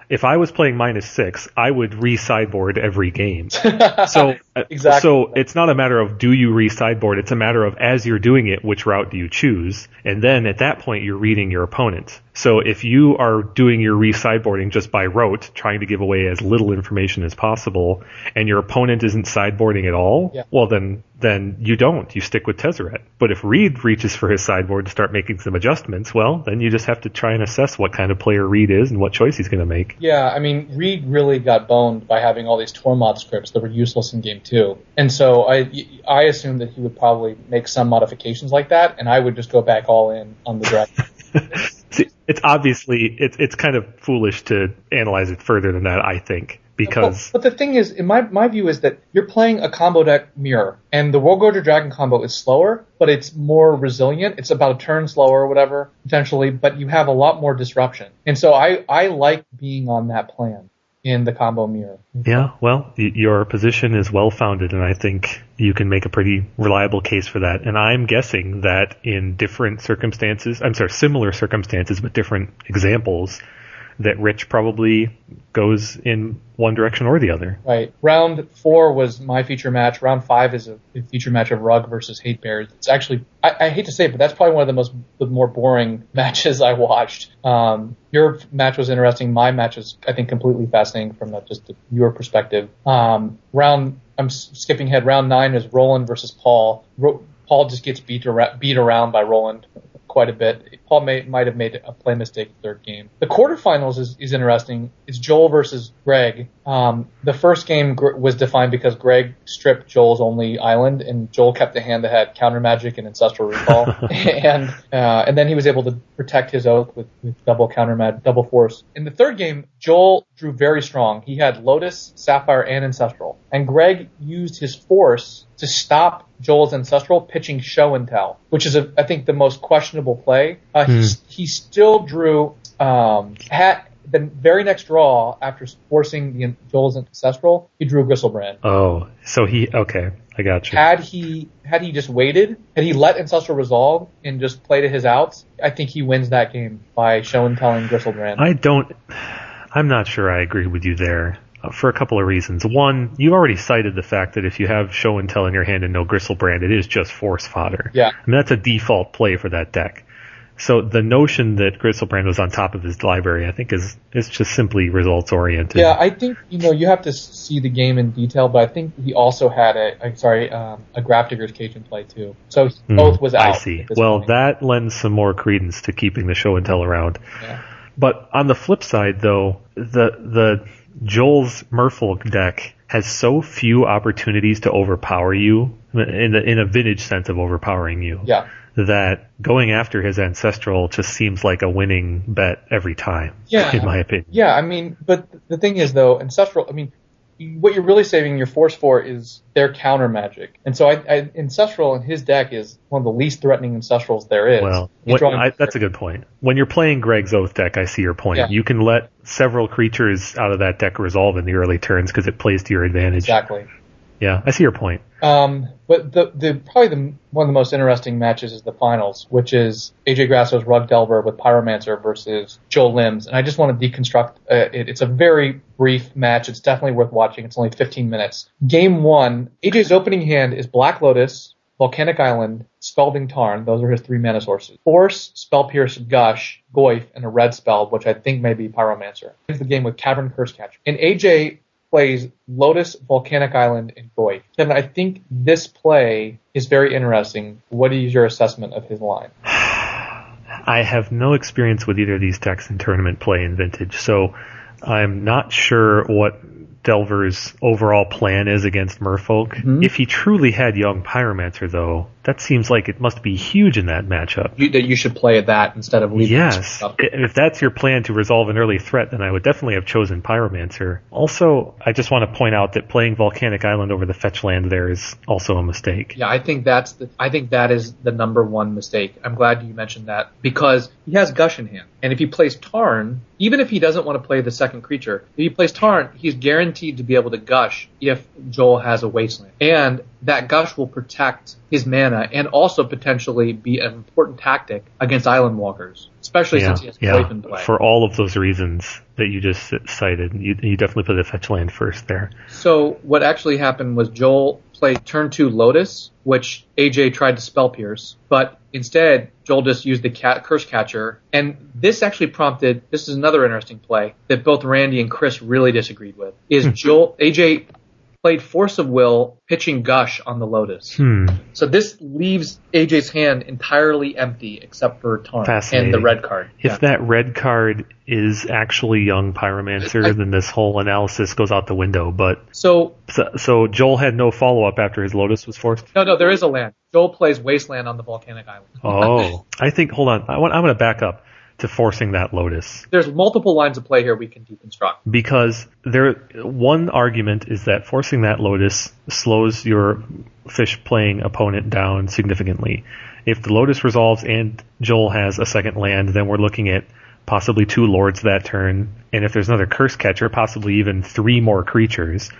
if I was playing minus six, I would re-sideboard every game. So, uh, Exactly. so it's not a matter of do you re-sideboard. It's a matter of as you're doing it, which route do you choose? And then at that point, you're reading your opponent. So if you are doing your re-sideboarding just by rote, trying to give away as little information as possible, and your opponent isn't sideboarding at all, Yeah. well then, then you don't. You stick with Tezzeret. But if Reid reaches for his sideboard to start making some adjustments, well, then you just have to try and assess what kind of player Reid is and what choice he's going to make. Yeah, I mean, Reid really got boned by having all these Tormod's Crypts that were useless in game two. And so I, I assumed that he would probably make some modifications like that, and I would just go back all in on the dragon. See, it's obviously it's it's kind of foolish to analyze it further than that. I think because But, but the thing is, in my my view is that you're playing a combo deck mirror, and the Worldgorger Dragon combo is slower, but it's more resilient. It's about a turn slower or whatever potentially, but you have a lot more disruption. And so I I like being on that plan in the combo mirror. yeah, well, y- your position is well founded, and I think you can make a pretty reliable case for that. And I'm guessing that in different circumstances, I'm sorry, similar circumstances but different examples, that Rich probably goes in one direction or the other. Right. Round four was my feature match. Round five is a, feature match of Rug versus Hate Bears. It's actually, I, I hate to say it, but that's probably one of the most, the more boring matches I watched. Um, your match was interesting. My match is, I think, completely fascinating from a, just your perspective. Um, round, I'm skipping ahead. Round nine is Roland versus Paul. Ro- Paul just gets beat, ar- beat around by Roland quite a bit. Paul may, might have made a play mistake third game. The quarterfinals is, is interesting. It's Joel versus Greg. Um, the first game gr- was defined because Greg stripped Joel's only island, and Joel kept the hand that had counter magic and ancestral recall, and uh, and then he was able to protect his oath with, with double counter mag, double force. In the third game, Joel drew very strong. He had Lotus, Sapphire, and Ancestral, and Greg used his force to stop Joel's Ancestral pitching Show and Tell, which is, a, I think, the most questionable play. Uh, he, he still drew, um, had, the very next draw after forcing the Joel's Ancestral, he drew Griselbrand. Oh, so he okay, I got you. Had he had he just waited, had he let Ancestral resolve and just played to his outs, I think he wins that game by show and telling Griselbrand. I don't. I'm not sure I agree with you there uh, for a couple of reasons. One, you already cited the fact that if you have show and tell in your hand and no Griselbrand, it is just force fodder. Yeah. I mean, that's a default play for that deck. So the notion that Griselbrand was on top of his library, I think, is is just simply results oriented. Yeah, I think you know you have to see the game in detail, but I think he also had a, a sorry um, a Grafdigger's Cage in play too. So Hmm, both was out. I see. Well, point. that lends some more credence to keeping the show and tell around. Yeah. But on the flip side, though, the the Joel's Merfolk deck has so few opportunities to overpower you in the, in a vintage sense of overpowering you. Yeah. That going after his ancestral just seems like a winning bet every time. Yeah. In my opinion. Yeah, I mean, but the thing is though, ancestral. I mean, what you're really saving your force for is their counter magic. And so I, I Ancestral in his deck is one of the least threatening Ancestrals there is. Well, what, I, that's a good point. When you're playing Greg's Oath deck, I see your point. Yeah. You can let several creatures out of that deck resolve in the early turns because it plays to your advantage. Exactly. Yeah, I see your point. Um, but the, the probably the one of the most interesting matches is the finals, which is AJ Grasso's Rug Delver with Pyromancer versus Joel Lim's, and I just want to deconstruct uh, it. It's a very brief match. It's definitely worth watching. It's only 15 minutes. Game one, AJ's opening hand is Black Lotus, Volcanic Island, Scalding Tarn. Those are his three mana sources. Force, Spell Pierce, Gush, Goyf, and a red spell, which I think may be Pyromancer. Ends the game with Cavern Cursecatcher. And AJ plays Lotus, Volcanic Island, and Goyf. Kevin, I think this play is very interesting. What is your assessment of his line? I have no experience with either of these decks in tournament play in Vintage, so I'm not sure what Delver's overall plan is against Merfolk. Mhm. If he truly had Young Pyromancer, though, that seems like it must be huge in that matchup. You, that you should play that instead of leaving Yes. If that's your plan to resolve an early threat, then I would definitely have chosen Pyromancer. Also, I just want to point out that playing Volcanic Island over the fetch land there is also a mistake. Yeah, I think that's the, I think that is the number one mistake. I'm glad you mentioned that because he has Gush in hand. And if he plays Tarn, even if he doesn't want to play the second creature, if he plays Tarn, he's guaranteed to be able to Gush if Joel has a Wasteland. And that Gush will protect his mana and also potentially be an important tactic against Island Walkers, especially Yeah, since he has yeah. In play. For all of those reasons that you just cited, you, you definitely put the fetch land first there. So what actually happened was Joel played turn two Lotus, which AJ tried to spell pierce, but instead Joel just used the cat, cursecatcher, and this actually prompted. This is another interesting play that both Randy and Chris really disagreed with. Is hmm. Joel AJ played Force of Will, pitching Gush on the Lotus. Hmm. So this leaves AJ's hand entirely empty except for Tarn and the red card. If Yeah. that red card is actually young Pyromancer, I- then this whole analysis goes out the window. But So so, so Joel had no follow up after his Lotus was forced. no, no, there is a land. Joel plays Wasteland on the Volcanic Island. Oh, I think. Hold on, I want, I'm going to back up to forcing that Lotus There's multiple lines of play here we can deconstruct. because there. One argument is that forcing that Lotus slows your fish playing opponent down significantly. If the Lotus resolves and Joel has a second land, then we're looking at possibly two lords that turn, and if there's another cursecatcher, possibly even three more creatures.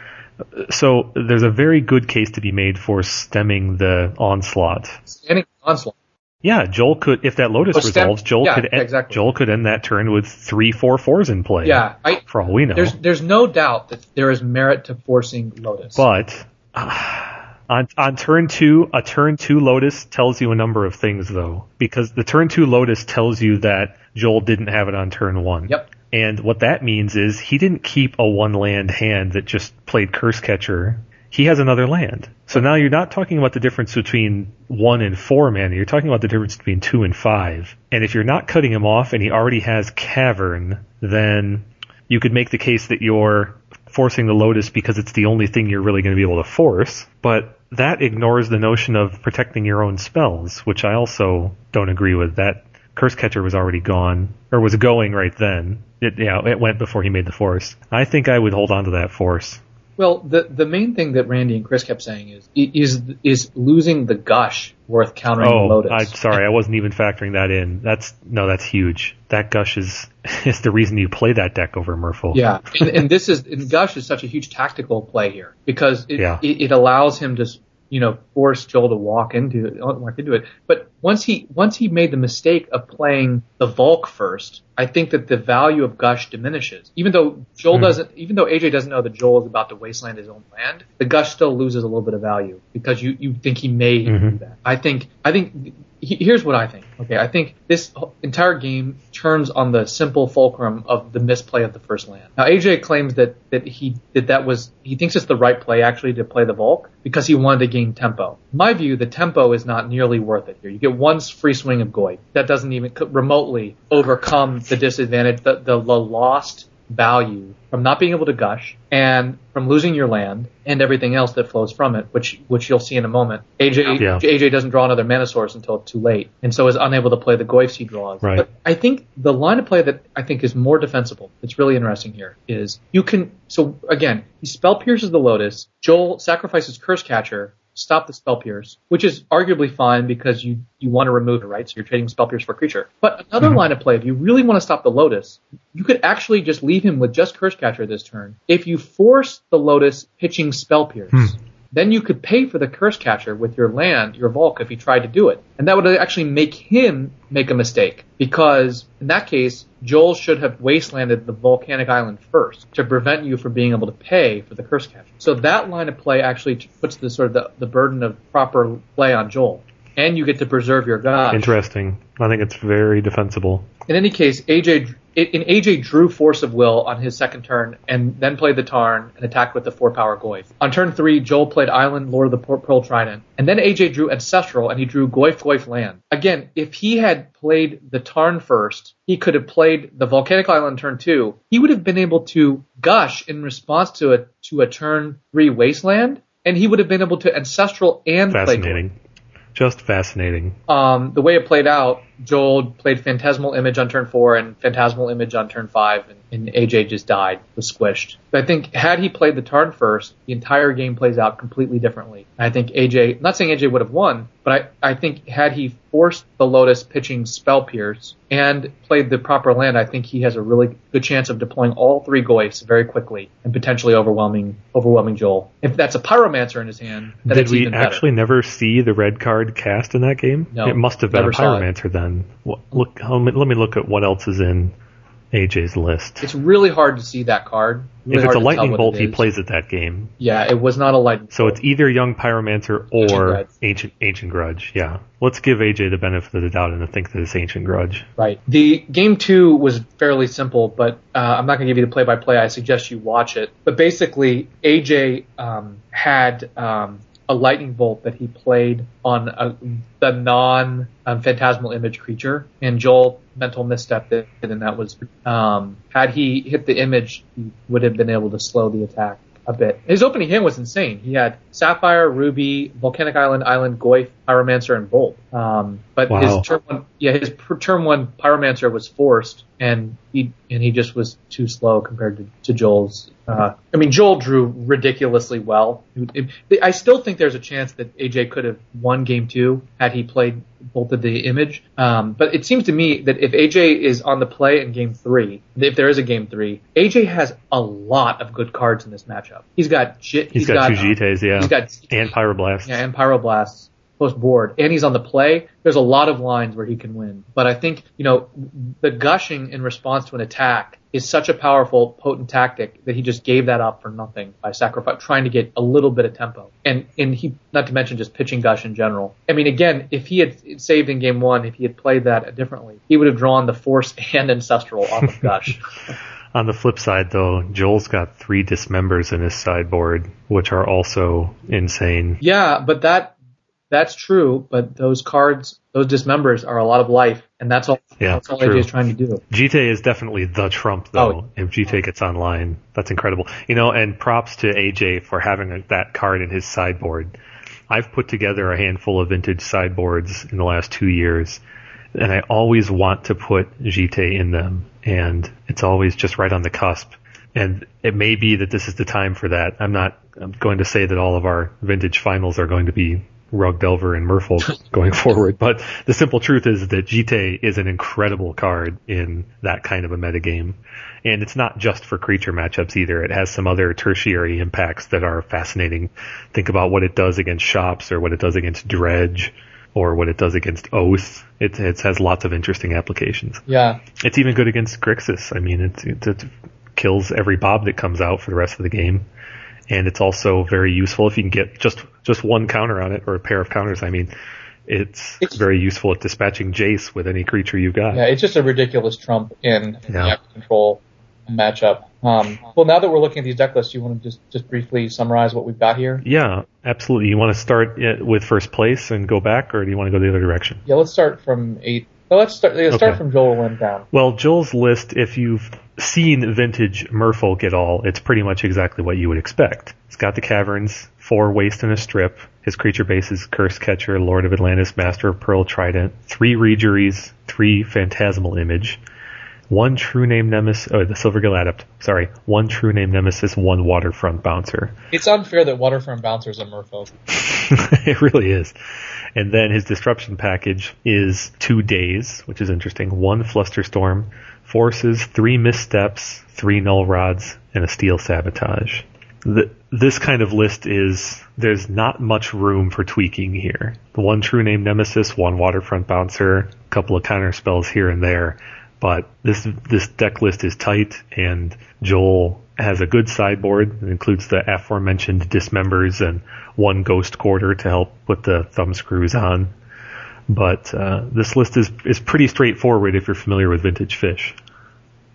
So there's a very good case to be made for stemming the onslaught. Standing onslaught. Yeah, Joel could if that Lotus Oh, resolves, Joel yeah, could end, exactly. Joel could end that turn with three, four, fours in play. Yeah, I, for all we know. there's there's no doubt that there is merit to forcing Lotus. But uh, on on turn two, a turn two Lotus tells you a number of things though, because the turn two Lotus tells you that Joel didn't have it on turn one. Yep. And what that means is he didn't keep a one land hand that just played Cursecatcher. He has another land. So now you're not talking about the difference between one and four mana. You're talking about the difference between two and five. And if you're not cutting him off and he already has Cavern, then you could make the case that you're forcing the Lotus because it's the only thing you're really going to be able to force. But that ignores the notion of protecting your own spells, which I also don't agree with. That Cursecatcher was already gone, or was going right then. It, yeah, it went before he made the force. I think I would hold on to that force. Well, the the main thing that Randy and Chris kept saying is is is losing the gush worth countering Oh, the Lotus. I'm sorry, I wasn't even factoring that in. That's no, that's huge. That gush is is the reason you play that deck over Merfolk. Yeah, and, and this is and Gush is such a huge tactical play here because it, Yeah. it, it allows him to you know force Joel to walk into it, walk into it. But once he once he made the mistake of playing the Volk first, I think that the value of Gush diminishes. Even though Joel Mhm. doesn't, even though AJ doesn't know that Joel is about to wasteland his own land, the Gush still loses a little bit of value because you you think he may do Mhm. that. I think I think here's what I think. Okay, I think this entire game turns on the simple fulcrum of the misplay of the first land. Now AJ claims that that he that that was he thinks it's the right play actually to play the Volk because he wanted to gain tempo. My view, the tempo is not nearly worth it here. You get one free swing of Goyf. That doesn't even remotely overcome the disadvantage, the, the, the lost value from not being able to gush and from losing your land and everything else that flows from it, which which you'll see in a moment. AJ Yeah. AJ doesn't draw another mana source until too late, and so is unable to play the Goyfs he draws. Right. But I think the line of play that I think is more defensible, it's really interesting here, is you can so again, he spell pierces the Lotus, Joel sacrifices Cursecatcher, stop the spell pierce, which is arguably fine because you you want to remove it, right? So you're trading spell pierce for creature. But another mm-hmm. line of play, if you really want to stop the Lotus, you could actually just leave him with just Cursecatcher this turn. If you force the Lotus pitching spell pierce, hmm. Then you could pay for the Cursecatcher with your land, your Volk, if you tried to do it. And that would actually make him make a mistake. Because in that case, Joel should have wastelanded the volcanic island first to prevent you from being able to pay for the Cursecatcher. So that line of play actually puts the sort of the, the burden of proper play on Joel. And you get to preserve your god. Interesting. I think it's very defensible. In any case, AJ in AJ drew Force of Will on his second turn and then played the Tarn and attacked with the four power Goyf. On turn three, Joel played Island, Lord of the Pearl Pearl Trident, and then AJ drew Ancestral and he drew Goyf Goyf Land. Again, if he had played the Tarn first, he could have played the Volcanic Island turn two. He would have been able to gush in response to a to a turn three Wasteland, and he would have been able to Ancestral and. Fascinating. Just fascinating. Um, the way it played out, Joel played Phantasmal Image on turn four and Phantasmal Image on turn five, and, and AJ just died, was squished. But I think had he played the Tarn first, the entire game plays out completely differently. I think AJ, not saying AJ would have won, but I, I think had he forced the Lotus pitching Spell Pierce and played the proper land, I think he has a really good chance of deploying all three Goyfs very quickly and potentially overwhelming overwhelming Joel. If that's a Pyromancer in his hand, then Did we even better. actually never see the red card cast in that game? No, it must have been a never saw it. pyromancer then. Well, Look, let me, look at what else is in AJ's list. It's really hard to see that card. Really if it's a lightning bolt, he plays it that game. Yeah, it was not a lightning. So it's either young pyromancer or Grudge. ancient ancient grudge. Yeah, let's give AJ the benefit of the doubt and think that it's ancient grudge. Right. The game two was fairly simple, but uh, I'm not going to give you the play-by-play. I suggest you watch it. But basically, AJ um, had um, a lightning bolt that he played on a, the non um, phantasmal image creature, and Joel mental misstepped it, and that was um, had he hit the image, he would have been able to slow the attack a bit. His opening hand was insane. He had Sapphire, Ruby, Volcanic Island, Island, Goyf, Pyromancer, and Bolt. Um, but Wow. his turn one, yeah, his turn one Pyromancer was forced, and he and he just was too slow compared to, to Joel's. Uh, I mean, Joel drew ridiculously well. I still think there's a chance that AJ could have won game two had he played both of the image. Um, but it seems to me that if AJ is on the play in game three, if there is a game three, AJ has a lot of good cards in this matchup. He's got Jit, he's got, two Jittes, yeah, He's got and pyroblasts. yeah, and Pyroblasts post board, and he's on the play. There's a lot of lines where he can win. But I think, you know, the gushing in response to an attack is such a powerful, potent tactic that he just gave that up for nothing by sacrifice, trying to get a little bit of tempo. And, and he, not to mention just pitching gush in general. I mean, again, if he had saved in game one, if he had played that differently, he would have drawn the force and ancestral off of gush. On the flip side, though, Joel's got three dismembers in his sideboard, which are also insane. Yeah, but that that's true. But those cards, those dismembers, are a lot of life, and that's all. Yeah, that's all true. AJ is trying to do. Jitte is definitely the trump, though. Oh. If Jitte gets online, that's incredible. You know, and props to AJ for having a, that card in his sideboard. I've put together a handful of vintage sideboards in the last two years, and I always want to put Jitte in them, and it's always just right on the cusp. And it may be that this is the time for that. I'm not I'm going to say that all of our vintage finals are going to be Rug Delver and Merfolk going forward, but the simple truth is that Jitte is an incredible card in that kind of a metagame. And it's not just for creature matchups either. It has some other tertiary impacts that are fascinating. Think about what it does against shops or what it does against dredge or what it does against oath. It, it has lots of interesting applications. Yeah, It's even good against Grixis. I mean, it, it, it kills every Bob that comes out for the rest of the game. And it's also very useful if you can get just, just one counter on it or a pair of counters. I mean, it's, It's- very useful at dispatching Jace with any creature you've got. yeah, it's just a ridiculous trump in Yeah. the control matchup. Um, well, now that we're looking at these deck lists, you want to just just briefly summarize what we've got here? Yeah, absolutely. You want to start uh, with first place and go back, or do you want to go the other direction? Yeah, let's start from eight. Well, let's start. Let's start from Joel Lim down. Well, Joel's list, if you've seeing vintage Merfolk at all, it's pretty much exactly what you would expect. It's got the caverns, four waste and a strip. His creature base is Cursecatcher, Lord of Atlantis, Master of Pearl Trident, three Reejereys, three Phantasmal Image, one True Name Nemesis, oh, the Silvergill Adept, sorry, one True Name Nemesis, one Waterfront Bouncer. It's unfair that Waterfront Bouncer is a Merfolk. it really is. And then his disruption package is two days, which is interesting. One Flusterstorm, forces, three missteps, three null rods, and a steel sabotage. The, this kind of list is there's not much room for tweaking here. The one true name nemesis, one waterfront bouncer, a couple of counter spells here and there, but this this deck list is tight, and Joel has a good sideboard. It includes the aforementioned dismembers and one ghost quarter to help put the thumb screws on. But uh, this list is is pretty straightforward if you're familiar with vintage fish.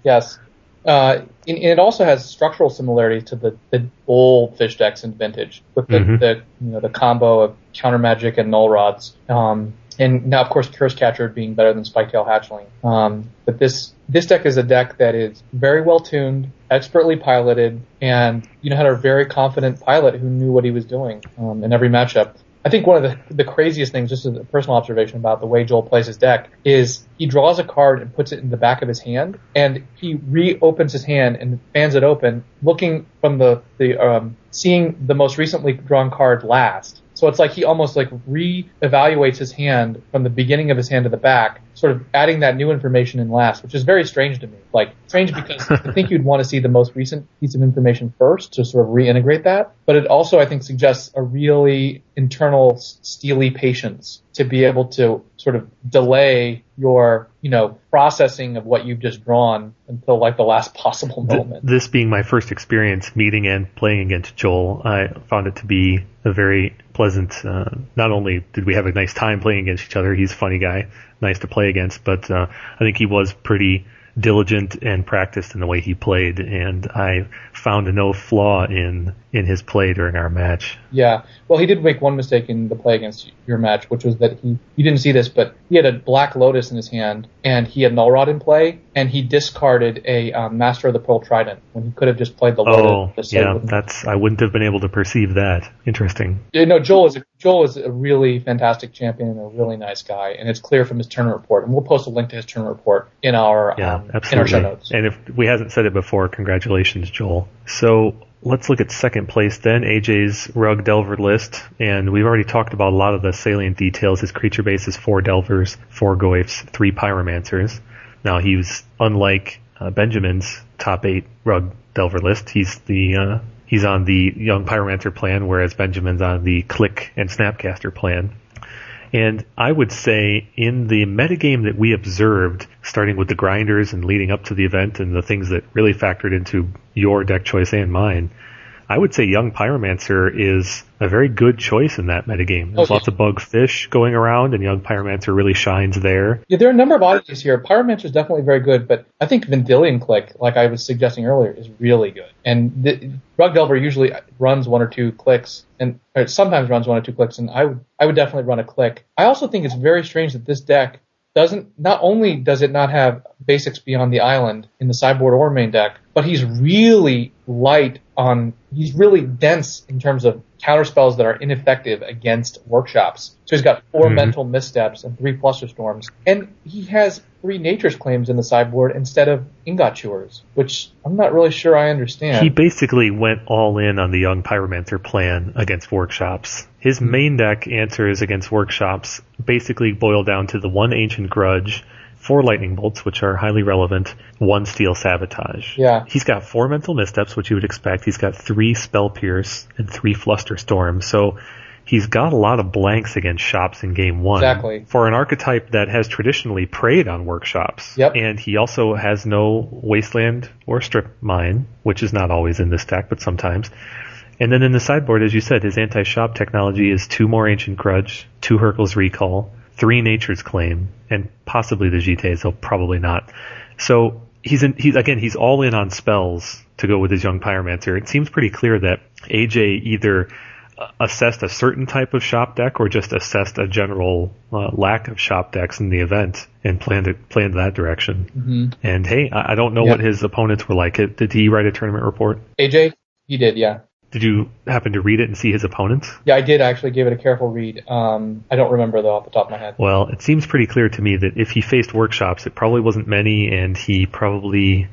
Yes, uh, and, and, it also has structural similarity to the, the old fish decks in vintage with the, mm-hmm. the you know the combo of counter magic and null rods. Um, and now, of course, Cursecatcher being better than Spiketail Hatchling. Um, but this this deck is a deck that is very well tuned, expertly piloted, and you know had a very confident pilot who knew what he was doing um, in every matchup. I think one of the, the craziest things, just as a personal observation about the way Joel plays his deck, is he draws a card and puts it in the back of his hand, and he reopens his hand and fans it open, looking from the the um, seeing the most recently drawn card last. So it's like he almost like re-evaluates his hand from the beginning of his hand to the back, sort of adding that new information in last, which is very strange to me. Like strange because I think you'd want to see the most recent piece of information first to sort of reintegrate that, but it also I think suggests a really internal steely patience to be able to sort of delay your, you know, processing of what you've just drawn until like the last possible moment. This being my first experience meeting and playing against Joel, I found it to be a very pleasant. Uh, not only did we have a nice time playing against each other, he's a funny guy, nice to play against, but uh, I think he was pretty diligent and practiced in the way he played, and I found no flaw in in his play during our match. Yeah, well, he did make one mistake in the play against your match, which was that he you didn't see this, but he had a black lotus in his hand, and he had null rod in play, and he discarded a um, master of the pearl trident when he could have just played the lotus. Oh, yeah, that's I wouldn't have been able to perceive that. Interesting. Yeah, no, Joel is a, Joel is a really fantastic champion and a really nice guy, and it's clear from his tournament report, and we'll post a link to his tournament report in our yeah, um, in our show notes. And if we hasn't said it before, congratulations, Joel. So let's look at second place then, AJ's Rug Delver list. And we've already talked about a lot of the salient details. His creature base is four Delvers, four Goyfs, three Pyromancers. Now he's unlike uh, Benjamin's top eight Rug Delver list. He's the uh, he's on the Young Pyromancer plan, whereas Benjamin's on the Clique and Snapcaster plan. And I would say in the metagame that we observed, starting with the grinders and leading up to the event and the things that really factored into your deck choice and mine, I would say Young Pyromancer is a very good choice in that metagame. There's okay. lots of bug fish going around, and Young Pyromancer really shines there. Yeah, there are a number of oddities here. Pyromancer is definitely very good, but I think Vendilion Clique, like I was suggesting earlier, is really good. And the, Rug Delver usually runs one or two cliques, and sometimes runs one or two cliques, and I would I would definitely run a clique. I also think it's very strange that this deck doesn't not only does it not have basics beyond the island in the sideboard or main deck, but he's really light on he's really dense in terms of counter spells that are ineffective against workshops. So he's got 4 mm-hmm. mental missteps and three Flusterstorms, and he has three nature's claims in the sideboard instead of ingot chewers, which I'm not really sure I understand. He basically went all in on the young pyromancer plan against workshops. His mm-hmm. main deck answers against workshops basically boil down to the one ancient grudge four lightning bolts, which are highly relevant, one steel sabotage. Yeah. He's got four mental missteps, which you would expect. He's got three spell pierce and three fluster storm. So he's got a lot of blanks against shops in game one. Exactly. For an archetype that has traditionally preyed on workshops. Yep. And he also has no wasteland or strip mine, which is not always in this deck, but sometimes. And then in the sideboard, as you said, his anti-shop technology is two more Ancient Grudge, two Hurkyl's Recall, three Nature's Claim, and possibly the Jitte, so probably not. So he's in, he's again he's all in on spells to go with his young pyromancer. It seems pretty clear that AJ either assessed a certain type of shop deck or just assessed a general uh, lack of shop decks in the event and planned it, planned that direction. Mm-hmm. And hey, I, I don't know Yep. what his opponents were like. Did he write a tournament report? AJ, he did, yeah. Did you happen to read it and see his opponents? Yeah, I did actually give it a careful read. Um, I don't remember though off the top of my head. Well, it seems pretty clear to me that if he faced workshops, it probably wasn't many, and he probably,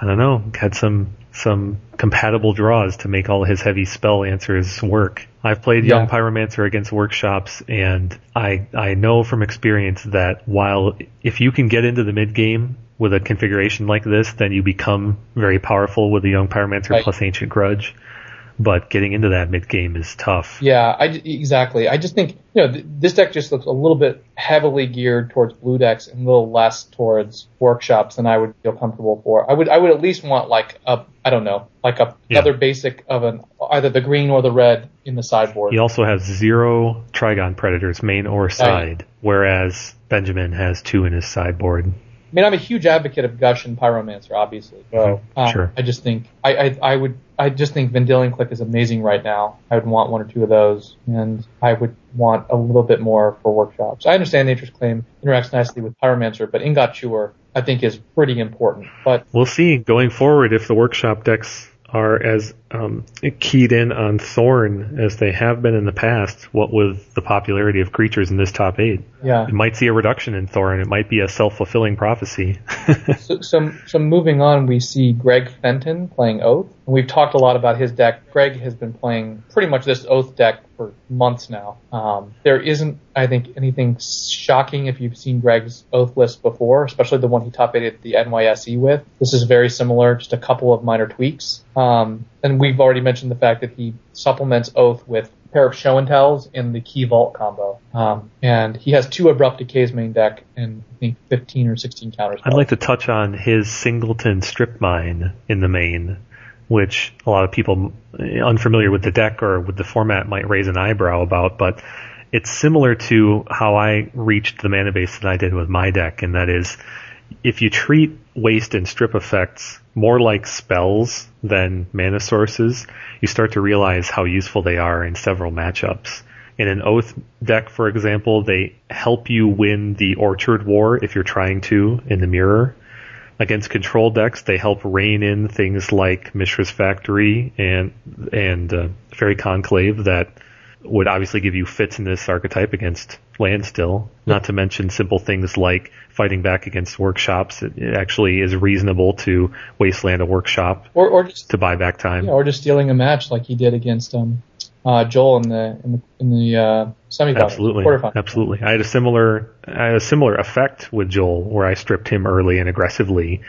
I don't know, had some some compatible draws to make all his heavy spell answers work. I've played Yeah. Young Pyromancer against workshops, and I I know from experience that while if you can get into the mid game with a configuration like this, then you become very powerful with the Young Pyromancer Right. plus Ancient Grudge. But getting into that mid game is tough. Yeah, I exactly. I just think you know th- this deck just looks a little bit heavily geared towards blue decks and a little less towards workshops than I would feel comfortable for. I would I would at least want like a I don't know like a Yeah. another basic of an either the green or the red in the sideboard. He also has zero Trygon Predators, main or side, whereas Benjamin has two in his sideboard. I mean, I'm a huge advocate of Gush and Pyromancer, obviously. So um, Sure. I just think I, I I would I just think Vendilion Clique is amazing right now. I would want one or two of those, and I would want a little bit more for workshops. I understand Nature's Claim interacts nicely with Pyromancer, but Ingot Chewer I think is pretty important. But We'll see going forward if the workshop decks are as um, keyed in on Thorn as they have been in the past. What with the popularity of creatures in this top eight, yeah, it might see a reduction in Thorn. It might be a self fulfilling prophecy. so, so so moving on, we see Greg Fenton playing Oath, and we've talked a lot about his deck. Greg has been playing pretty much this Oath deck for months now. Um, there isn't, I think, anything shocking if you've seen Greg's Oath list before, especially the one he top eighted the NYSE with. This is very similar, just a couple of minor tweaks. Um, and we've already mentioned the fact that he supplements Oath with a pair of show and tells in the key vault combo. Um, and he has two abrupt decays main deck and I think 15 or 16 counters. I'd like to touch on his singleton strip mine in the main, which a lot of people unfamiliar with the deck or with the format might raise an eyebrow about, but it's similar to how I reached the mana base that I did with my deck, and that is if you treat waste and strip effects more like spells than mana sources, you start to realize how useful they are in several matchups. In an Oath deck, for example, they help you win the Orchard War if you're trying to in the mirror. Against control decks, they help rein in things like Mishra's Factory and and uh, Faerie Conclave that would obviously give you fits in this archetype against land still. Not to mention simple things like fighting back against workshops. It, it actually is reasonable to wasteland a workshop or, or just to buy back time. yeah, or just stealing a match like he did against um, uh, Joel in the in the, in the uh, Absolutely, absolutely. I had a similar, I had a similar effect with Joel, where I stripped him early and aggressively,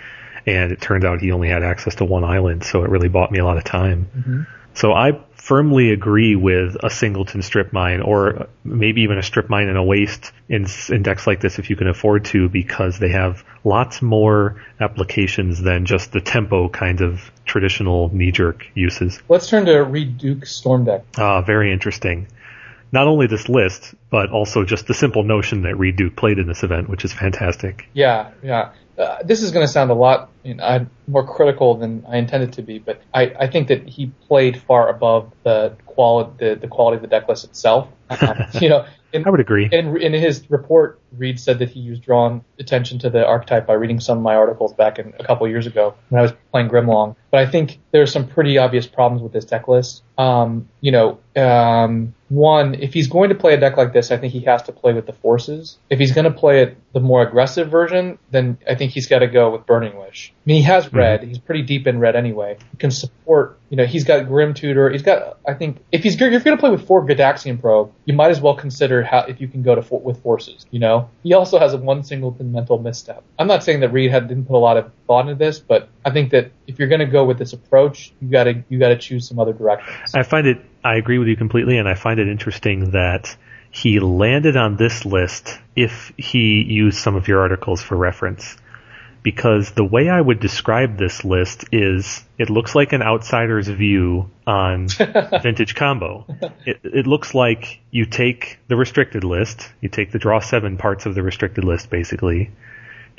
and it turned out he only had access to one island, so it really bought me a lot of time. Mhm. So I firmly agree with a singleton strip mine, or maybe even a strip mine and a waste in, in decks like this if you can afford to, because they have lots more applications than just the tempo kind of traditional knee-jerk uses. Let's turn to Reid Duke's Storm deck. Ah, very interesting. Not only this list, but also just the simple notion that Reid Duke played in this event, which is fantastic. Yeah, yeah. Uh, this is going to sound a lot you know, I'm more critical than I intended to be, but I, I think that he played far above the quality the, the quality of the deck list itself. Um, you know, in, I would agree. in, in his report, Reid said that he was drawn attention to the archetype by reading some of my articles back in a couple years ago when I was playing Grimlong. But I think there are some pretty obvious problems with this deck list. Um, you know, um, one, if he's going to play a deck like this, I think he has to play with the forces. If he's going to play it the more aggressive version, then I think he's got to go with Burning Wish. I mean, he has mm-hmm. red. He's pretty deep in red anyway. He can support. You know, he's got Grim Tutor. He's got. I think if he's if you're going to play with four Gitaxian Probe, you might as well consider how if you can go to four, with forces. You know, he also has a one singleton mental misstep. I'm not saying that Reid had didn't put a lot of thought into this, but I think that if you're going to go with this approach, you got to you got to choose some other directions. I find it, I agree with you completely, and I find it interesting that he landed on this list if he used some of your articles for reference. Because the way I would describe this list is it looks like an outsider's view on vintage combo. It, it looks like you take the restricted list, you take the draw seven parts of the restricted list basically,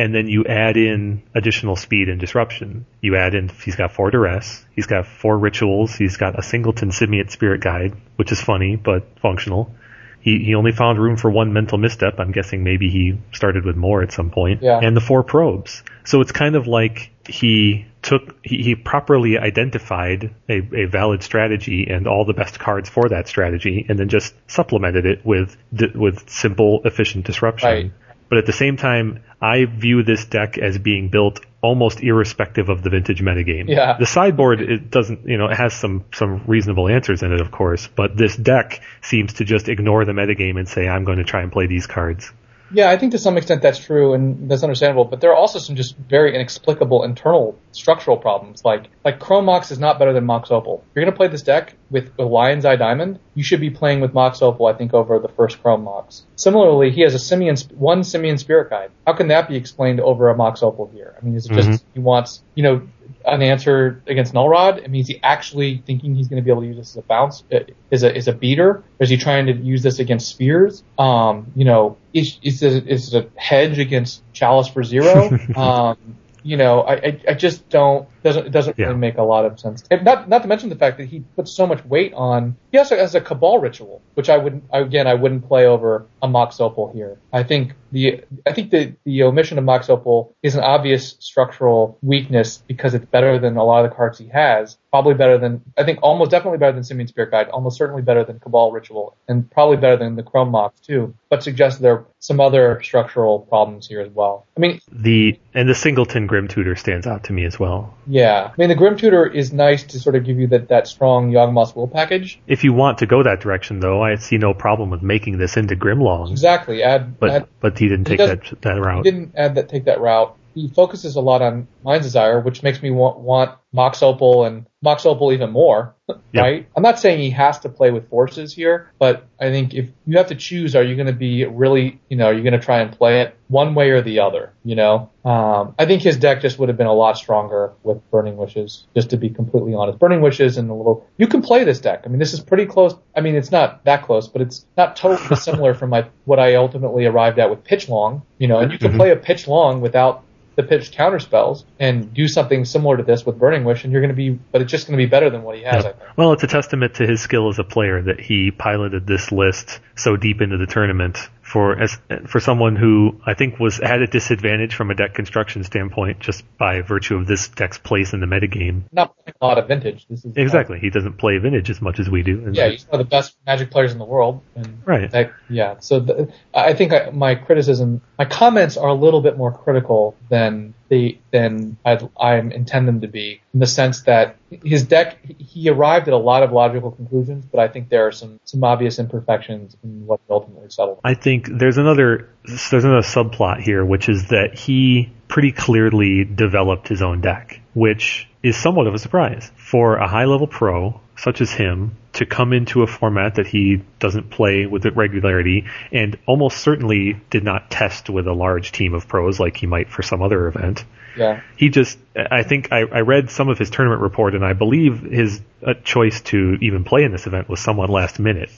and then you add in additional speed and disruption. You add in, he's got four duress, he's got four rituals, he's got a singleton simian spirit guide, which is funny, but functional. He, he only found room for one mental misstep. I'm guessing maybe he started with more at some point. Yeah. And the four probes. So it's kind of like he took, he, he properly identified a, a valid strategy and all the best cards for that strategy and then just supplemented it with, with simple, efficient disruption. Right. But at the same time, I view this deck as being built almost irrespective of the vintage metagame. Yeah. The sideboard it doesn't, you know, it has some some reasonable answers in it, of course, but this deck seems to just ignore the metagame and say I'm going to try and play these cards. Yeah, I think to some extent that's true and that's understandable, but there are also some just very inexplicable internal structural problems. Like like Chrome Mox is not better than Mox Opal. If you're gonna play this deck with, with Lion's Eye Diamond, you should be playing with Mox Opal, I think, over the first Chrome Mox. Similarly, he has a Simian one Simian Spirit Guide. How can that be explained over a Mox Opal here? I mean, is it just Mhm. he wants you know an answer against Null Rod? I mean, is he actually thinking he's going to be able to use this as a bounce, uh, as a, as a beater? Or is he trying to use this against Spears? Um, you know, is, is it, is it a hedge against Chalice for zero? um, you know, I, I, I just don't doesn't it doesn't Yeah. really make a lot of sense. Not not to mention the fact that he puts so much weight on. He also has a Cabal ritual, which I wouldn't again I wouldn't play over a Mox Opal here. I think the I think the the omission of Mox Opal is an obvious structural weakness because it's better than a lot of the cards he has. Probably better than I think almost definitely better than Simian Spirit Guide. Almost certainly better than Cabal ritual, and probably better than the Chrome Mox too. But suggests there are some other structural problems here as well. I mean, The and the singleton Grim Tutor stands out to me as well. Yeah, I mean the Grim Tutor is nice to sort of give you that that strong Yawgmoth's will package. If you want to go that direction, though, I see no problem with making this into Grimlong. Exactly. Add, But add but he didn't take that that he didn't add that take that route. He focuses a lot on Mind's Desire, which makes me want, want Mox Opal and Mox Opal even more. Yeah. Right? I'm not saying he has to play with forces here, but I think if you have to choose, are you going to be really, you know, are you going to try and play it one way or the other? You know, um, I think his deck just would have been a lot stronger with Burning Wishes, just to be completely honest. Burning Wishes and a little, you can play this deck. I mean, this is pretty close. I mean, it's not that close, but it's not totally similar from my, what I ultimately arrived at with Pitch Long, you know, and you can Mhm. play a Pitch Long without pitch counter spells and do something similar to this with Burning Wish, and you're going to be, but it's just going to be better than what he has. Well, it's a testament to his skill as a player that he piloted this list so deep into the tournament for as for someone who I think was at a disadvantage from a deck construction standpoint just by virtue of this deck's place in the metagame. Not playing a lot of vintage. This is uh, Exactly, he doesn't play vintage as much as we do. and- yeah, he's one of the best Magic players in the world, and Right. that, yeah. So the, I think I, my criticism, my comments are a little bit more critical than the than I'd, I intend them to be, in the sense that his deck, he arrived at a lot of logical conclusions, but I think there are some some obvious imperfections in what ultimately settled. I think there's another there's another subplot here, which is that he pretty clearly developed his own deck, which is somewhat of a surprise for a high level pro such as him to come into a format that he doesn't play with regularity and almost certainly did not test with a large team of pros like he might for some other event Yeah, he just I think I, I read some of his tournament report and I believe his uh, choice to even play in this event was somewhat last minute.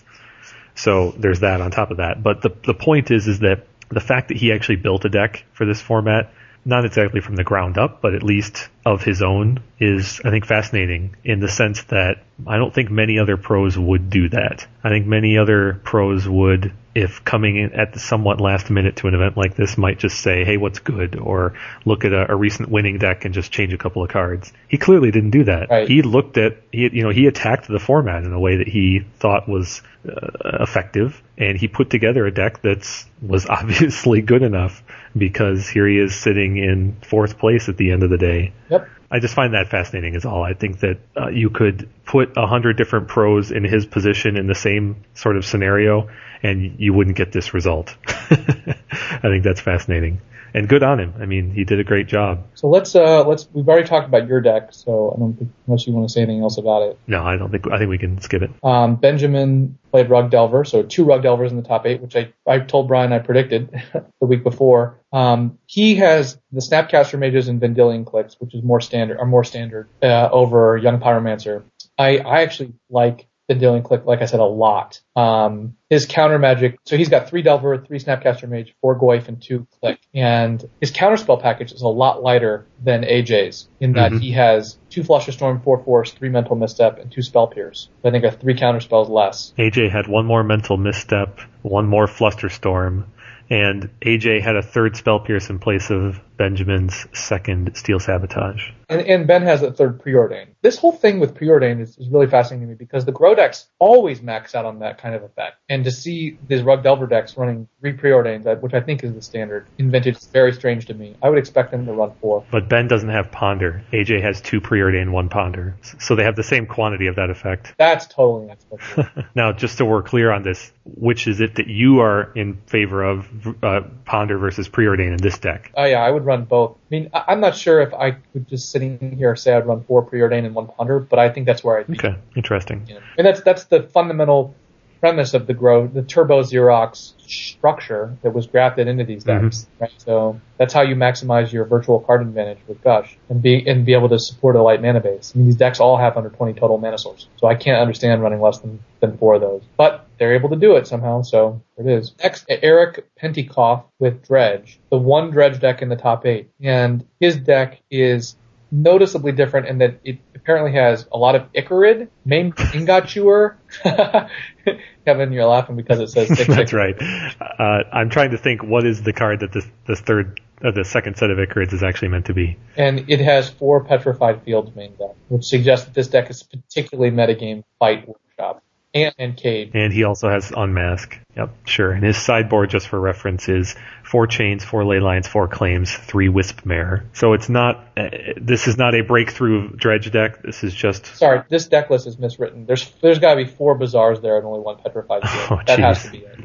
So there's that on top of that. But the the point is is that the fact that he actually built a deck for this format, not exactly from the ground up, but at least of his own, is I think fascinating in the sense that I don't think many other pros would do that. I think many other pros would if coming in at the somewhat last minute to an event like this might just say, hey, what's good? Or look at a, a recent winning deck and just change a couple of cards. He clearly didn't do that. Right. He looked at, he, you know, he attacked the format in a way that he thought was uh, effective and he put together a deck that's was obviously good enough because here he is sitting in fourth place at the end of the day. yep. I just find that fascinating is all. I think that uh, you could put a hundred different pros in his position in the same sort of scenario and you wouldn't get this result. I think that's fascinating. And good on him. I mean, he did a great job. So let's uh let's we've already talked about your deck, so I don't think unless you want to say anything else about it. No, I don't think, I think we can skip it. Um, Benjamin played Rug Delver, so two Rug Delvers in the top eight, which I, I told Brian I predicted the week before. Um, he has the Snapcaster Mages and Vendilion Cliques, which is more standard, are more standard, uh, over Young Pyromancer. I, I actually like Vendilion Clique, like I said, a lot. Um, his counter magic, so he's got three Delver, three Snapcaster Mage, four Goyf, and two Clique. And his counterspell package is a lot lighter than AJ's in that Mhm. he has two Flusterstorm, four Force, three Mental Misstep, and two Spell Pierce. I think are three counterspells less. AJ had one more mental misstep, one more flusterstorm, and AJ had a third spell pierce in place of Benjamin's second steel sabotage. And, and Ben has a third preordain. This whole thing with preordain is, is really fascinating to me because the Grow decks always max out on that kind of effect. And to see these Rug Delver decks running three preordains, uh, which I think is the standard in Vintage, is very strange to me. I would expect them to run four. But Ben doesn't have ponder. AJ has two preordained, one ponder. So they have the same quantity of that effect. That's totally unexpected. Now, just so we're clear on this, which is it that you are in favor of, uh, ponder versus preordain in this deck? Oh yeah, I would run both. I mean, I, I'm not sure if I could just sitting here say I'd run four preordain and one ponder, but I think that's where I'd be. Okay, interesting. You know, and that's that's the fundamental premise of the grow, the Turbo Xerox structure that was grafted into these mm-hmm. decks. Right. So that's how you maximize your virtual card advantage with Gush and be and be able to support a light mana base. I mean, these decks all have under 20 total mana sources, so I can't understand running less than than four of those. But they're able to do it somehow, so it is. Next, Eric Pentikoff with Dredge, the one Dredge deck in the top eight, and his deck is noticeably different in that it apparently has a lot of Ichorid, main Ingot Chewer. Kevin, you're laughing because it says. That's right. Uh, I'm trying to think what is the card that this, this third, uh, the second set of Ichorids is actually meant to be. And it has four Petrified Fields main deck, which suggests that this deck is particularly metagame fight workshop. And, and Cade. And he also has Unmask. Yep, sure. And his sideboard, just for reference, is four chains, four ley lines, four claims, three Wispmare. So it's not, uh, this is not a breakthrough dredge deck. This is just, Sorry, this deck list is miswritten. There's there's got to be four bazaars there and only one Petrified Field. Oh, that has to be it.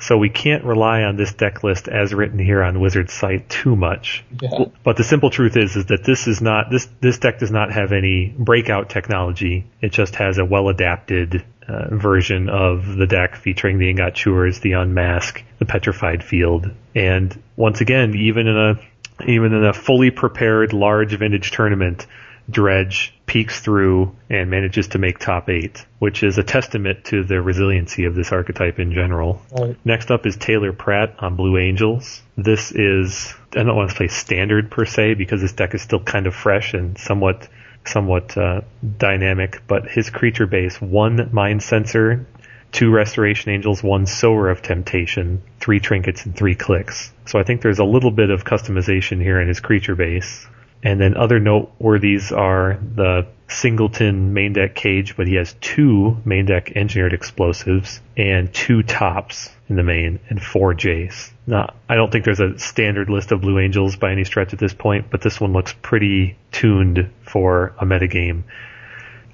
So we can't rely on this deck list as written here on Wizard's site too much. Yeah. But the simple truth is, is that this is not, this, this deck does not have any breakout technology. It just has a well adapted uh, version of the deck featuring the Ingot Chewers, the Unmask, the Petrified Field. And once again, even in a, even in a fully prepared large vintage tournament, Dredge peeks through and manages to make top eight, which is a testament to the resiliency of this archetype in general. Right. Next up is Taylor Pratt on Blue Angels. This is, I don't want to say standard per se because this deck is still kind of fresh and somewhat, somewhat, uh, dynamic, but his creature base, one Mind Sensor, two Restoration Angels, one Sower of Temptation, three Trinkets, and three Cliques. So I think there's a little bit of customization here in his creature base. And then other noteworthies are the singleton main deck cage, but he has two main deck engineered explosives and two tops in the main and four J's. Now, I don't think there's a standard list of Blue Angels by any stretch at this point, but this one looks pretty tuned for a metagame.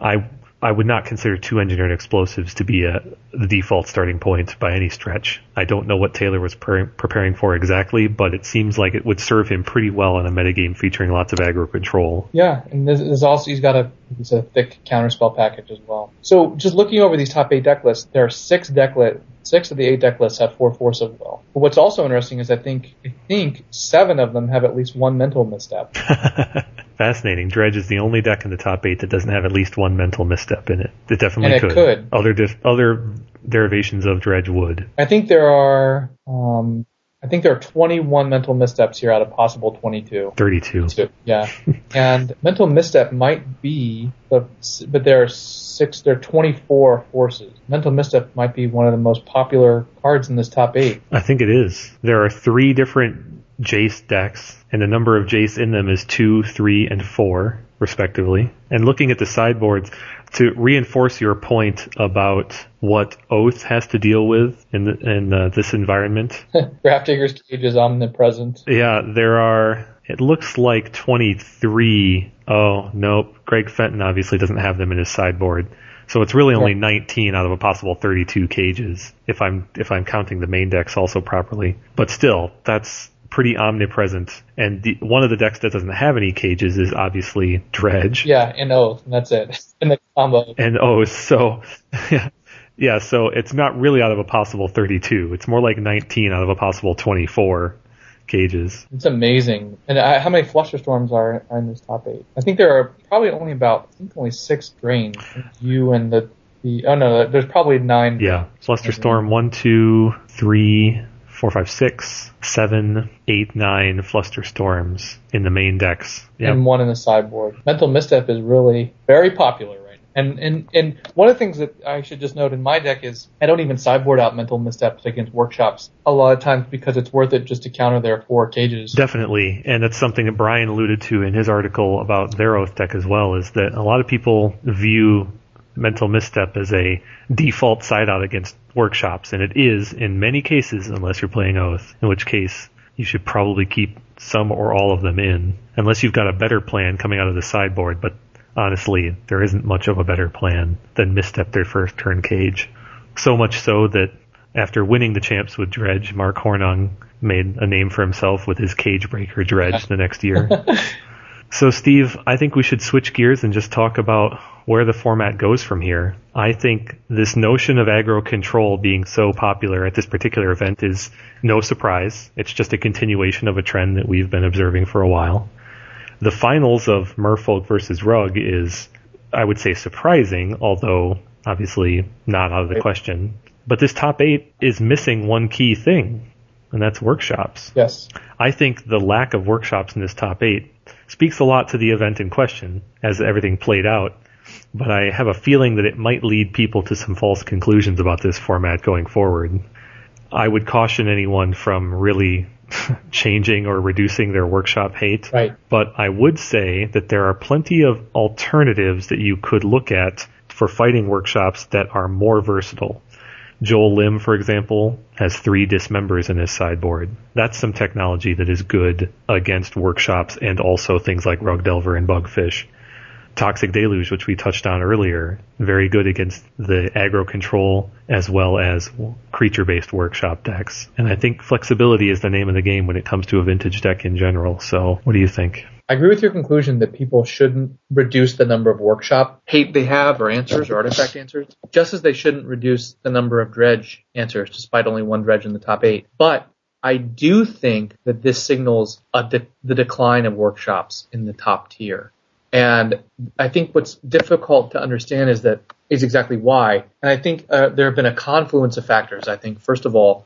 I I would not consider two engineered explosives to be a, the default starting point by any stretch. I don't know what Taylor was pre- preparing for exactly, but it seems like it would serve him pretty well in a metagame featuring lots of aggro control. Yeah, and there's, there's also he's got a he's a thick counterspell package as well. So just looking over these top eight deck lists, there are six deck lit, six of the eight deck lists have four force of will. But what's also interesting is I think I think seven of them have at least one mental misstep. Fascinating. Dredge is the only deck in the top eight that doesn't have at least one mental misstep in it. It definitely it could. Other dif- other derivations of Dredge would. I think there are um, I think there are 21 mental missteps here out of possible 22. 32. Two, Yeah, and mental misstep might be the, but there are six, there are 24 forces. Mental misstep might be one of the most popular cards in this top eight. I think it is. There are three different Jace decks, and the number of Jace in them is two, three, and four, respectively. And looking at the sideboards, to reinforce your point about what Oath has to deal with in the, in uh, this environment, Grafdigger's Cage is omnipresent. yeah, there are. It looks like 23. Oh nope, Greg Fenton obviously doesn't have them in his sideboard. So it's really only Yeah. 19 out of a possible 32 cages if I'm if I'm counting the main decks also properly. But still, that's pretty omnipresent. And the, one of the decks that doesn't have any cages is obviously Dredge. Yeah, and and that's it. And the combo. And oh, so yeah, so it's not really out of a possible 32. It's more like 19 out of a possible 24 cages. It's amazing. And I, how many Flusterstorms are, are in this top eight? I think there are probably only about, I think only six drains. You and the The, oh no, there's probably nine. Yeah, Fluster Flusterstorm one, two, three, four, five, six, seven, eight, nine Flusterstorms in the main decks. Yep. And one in the sideboard. Mental Misstep is really very popular right now. And, and, and one of the things that I should just note in my deck is I don't even sideboard out mental missteps against workshops a lot of times because it's worth it just to counter their four cages. Definitely. And that's something that Brian alluded to in his article about their Oath deck as well is that a lot of people view mental misstep as a default side out against workshops, and it is in many cases, unless you're playing Oath, in which case you should probably keep some or all of them in, unless you've got a better plan coming out of the sideboard. But honestly, there isn't much of a better plan than misstep their first turn cage. So much so that after winning the champs with Dredge, Mark Hornung made a name for himself with his cage breaker Dredge the next year. So Steve, I think we should switch gears and just talk about where the format goes from here. I think this notion of aggro control being so popular at this particular event is no surprise. It's just a continuation of a trend that we've been observing for a while. The finals of Merfolk versus Rug is, I would say, surprising, although obviously not out of the question. But this top eight is missing one key thing, and that's workshops. Yes. I think the lack of workshops in this top eight speaks a lot to the event in question as everything played out but I have a feeling that it might lead people to some false conclusions about this format going forward. I would caution anyone from really changing or reducing their workshop hate. Right. But I would say that there are plenty of alternatives that you could look at for fighting workshops that are more versatile. Joel Lim, for example, has three dismembers in his sideboard. That's some technology that is good against workshops and also things like Rug Delver and Bugfish. Toxic Deluge, which we touched on earlier, very good against the aggro control as well as creature based workshop decks. And I think flexibility is the name of the game when it comes to a vintage deck in general. So what do you think? I agree with your conclusion that people shouldn't reduce the number of workshop hate they have or answers or artifact answers, just as they shouldn't reduce the number of dredge answers despite only one dredge in the top eight. But I do think that this signals de- the decline of workshops in the top tier. And I think what's difficult to understand is that is exactly why. And I think uh, there have been a confluence of factors. I think first of all,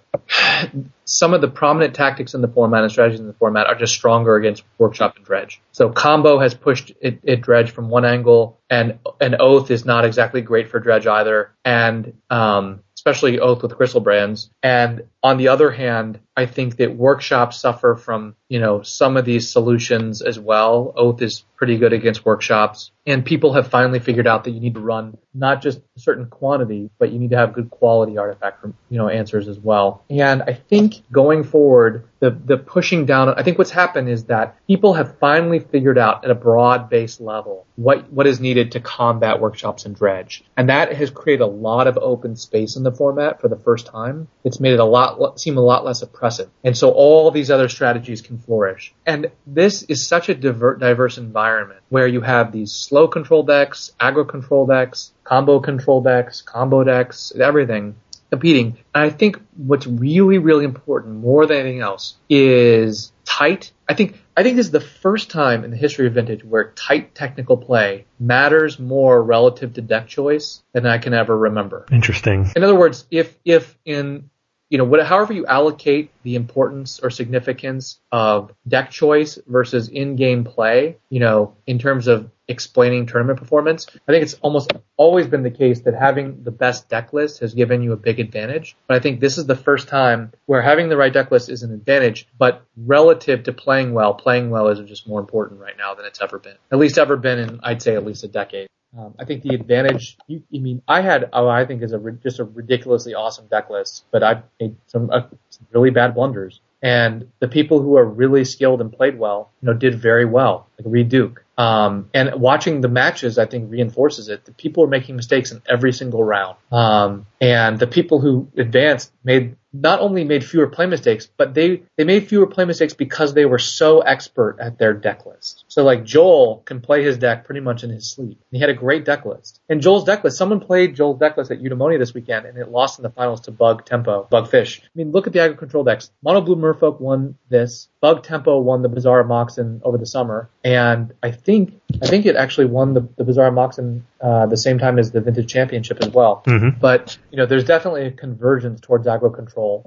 some of the prominent tactics in the format and strategies in the format are just stronger against workshop and dredge. So combo has pushed it, it dredge from one angle, and an oath is not exactly great for dredge either. And um, especially Oath with Griselbrands. And on the other hand, I think that workshops suffer from, you know, some of these solutions as well. Oath is pretty good against workshops. And people have finally figured out that you need to run not just a certain quantity, but you need to have good quality artifact, you know, answers as well. And I think going forward, the, the pushing down, I think what's happened is that people have finally figured out at a broad base level what, what is needed to combat workshops and dredge. And that has created a lot of open space in the format for the first time. It's made it a lot, seem a lot less oppressive. And so all these other strategies can flourish. And this is such a diverse environment where you have these slow control decks, aggro control decks, combo control decks, combo decks, everything competing. And I think what's really, really important more than anything else is tight. I think, I think this is the first time in the history of vintage where tight technical play matters more relative to deck choice than I can ever remember. Interesting. In other words, if, if in you know, what, however you allocate the importance or significance of deck choice versus in-game play, you know, in terms of explaining tournament performance, I think it's almost always been the case that having the best deck list has given you a big advantage. But I think this is the first time where having the right deck list is an advantage, but relative to playing well, playing well is just more important right now than it's ever been. At least ever been in, I'd say, at least a decade. Um, I think the advantage, you, I mean, I had, oh, I think is a just a ridiculously awesome deck list, but I made some, uh, some really bad blunders. And the people who are really skilled and played well, you know, did very well, like Reid Duke. Um, and watching the matches, I think reinforces it. The people are making mistakes in every single round. Um, and the people who advanced made not only made fewer play mistakes, but they, they made fewer play mistakes because they were so expert at their deck list. So like Joel can play his deck pretty much in his sleep. He had a great deck list. And Joel's deck list, someone played Joel's deck list at Eudaimonia this weekend and it lost in the finals to Bug Tempo, Bug Fish. I mean, look at the aggro control decks. Mono Blue Merfolk won this. Bug Tempo won the Bazaar of Moxen over the summer. And I think I think it actually won the, the Bazaar Moxen uh, the same time as the Vintage Championship as well. Mm-hmm. But you know, there's definitely a convergence towards aggro control,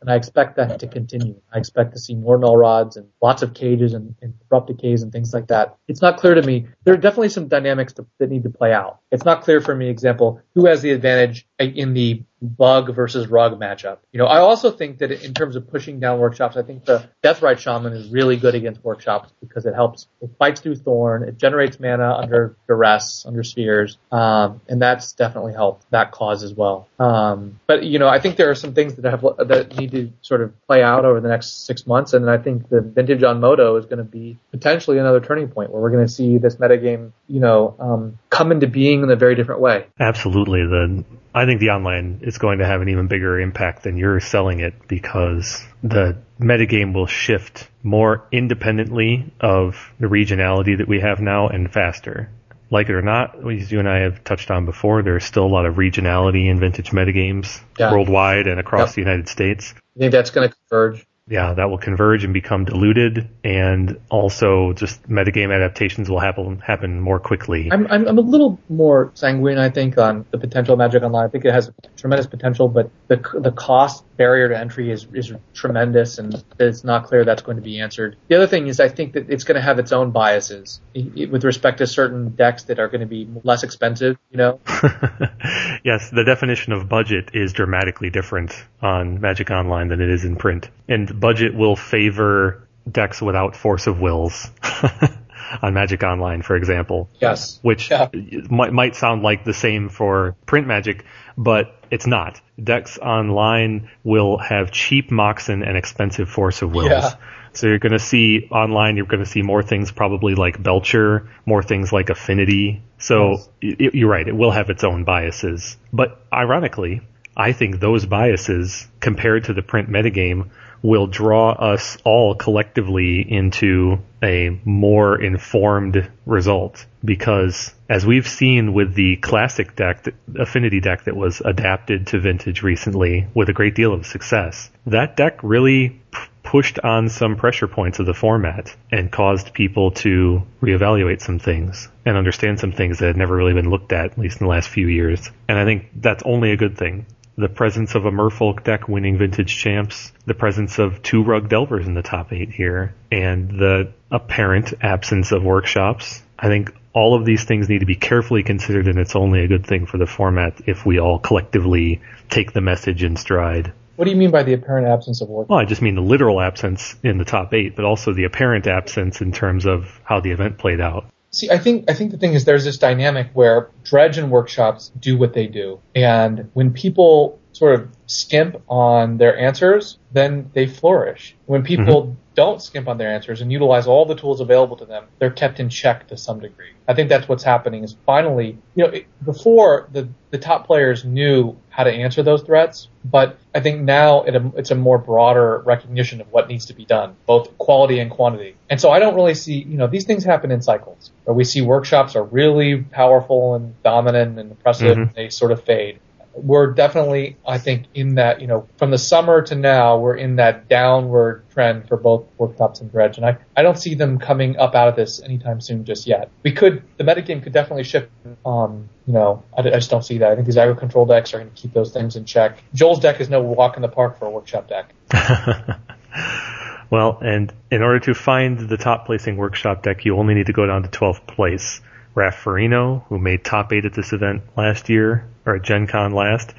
and I expect that to continue. I expect to see more null rods and lots of cages and, and abrupt decays and things like that. It's not clear to me. There are definitely some dynamics to, that need to play out. It's not clear for me. Example, who has the advantage in the bug versus rug matchup. You know, I also think that in terms of pushing down workshops, I think the Deathrite Shaman is really good against workshops because it helps. It fights through Thorn. It generates mana under duress, under spheres, um, and that's definitely helped that cause as well. Um, but you know, I think there are some things that have that need to sort of play out over the next six months, and I think the vintage on MODO is going to be potentially another turning point where we're going to see this metagame, you know, um, come into being in a very different way. Absolutely. The I think the online is going to have an even bigger impact than you're selling it because the metagame will shift more independently of the regionality that we have now and faster. Like it or not, as you and I have touched on before, there's still a lot of regionality in vintage metagames Yeah. worldwide and across Yep. the United States. I think that's going to converge. Yeah, that will converge and become diluted, and also just metagame adaptations will happen happen more quickly. I'm, I'm, I'm a little more sanguine, I think, on the potential of Magic Online. I think it has tremendous potential, but the the cost barrier to entry is is tremendous, and it's not clear that's going to be answered. The other thing is, I think that it's going to have its own biases with respect to certain decks that are going to be less expensive. You know, yes, the definition of budget is dramatically different on Magic Online than it is in print. And budget will favor decks without force of wills on Magic Online, for example, yes, which Yeah. might, might sound like the same for print Magic, but it's not. Decks online will have cheap Moxen and expensive force of wills. Yeah. So you're going to see online, you're going to see more things probably like Belcher, more things like Affinity. So Yes. y- you're right, it will have its own biases. But ironically, I think those biases compared to the print metagame will draw us all collectively into a more informed result because as we've seen with the classic deck, the affinity deck that was adapted to vintage recently with a great deal of success, that deck really p- pushed on some pressure points of the format and caused people to reevaluate some things and understand some things that had never really been looked at, at least in the last few years. And I think that's only a good thing. The presence of a Merfolk deck winning vintage champs, the presence of two Rug Delvers in the top eight here, and the apparent absence of workshops. I think all of these things need to be carefully considered and it's only a good thing for the format if we all collectively take the message in stride. what do you mean by the apparent absence of work? Well, I just mean the literal absence in the top eight, but also the apparent absence in terms of how the event played out. See, I think I think the thing is there's this dynamic where dredge and workshops do what they do, and when people sort of skimp on their answers, then they flourish. When people don't skimp on their answers and utilize all the tools available to them, they're kept in check to some degree. I think that's what's happening. Is finally, you know, it, before the the top players knew how to answer those threats, but I think now it, it's a more broader recognition of what needs to be done, both quality and quantity. And so I don't really see, you know, these things happen in cycles where we see workshops are really powerful and dominant and impressive, Mhm. and they sort of fade. We're definitely, I think, in that, you know, from the summer to now, we're in that downward trend for both workshops and dredge. And I, I don't see them coming up out of this anytime soon just yet. We could, the metagame could definitely shift. Um, you know, I, I just don't see that. I think these aggro control decks are going to keep those things in check. Joel's deck is no walk in the park for a workshop deck. well, and in order to find the top placing workshop deck, you only need to go down to 12th place. Raph Farino, who made top eight at this event last year, or at Gen Con last,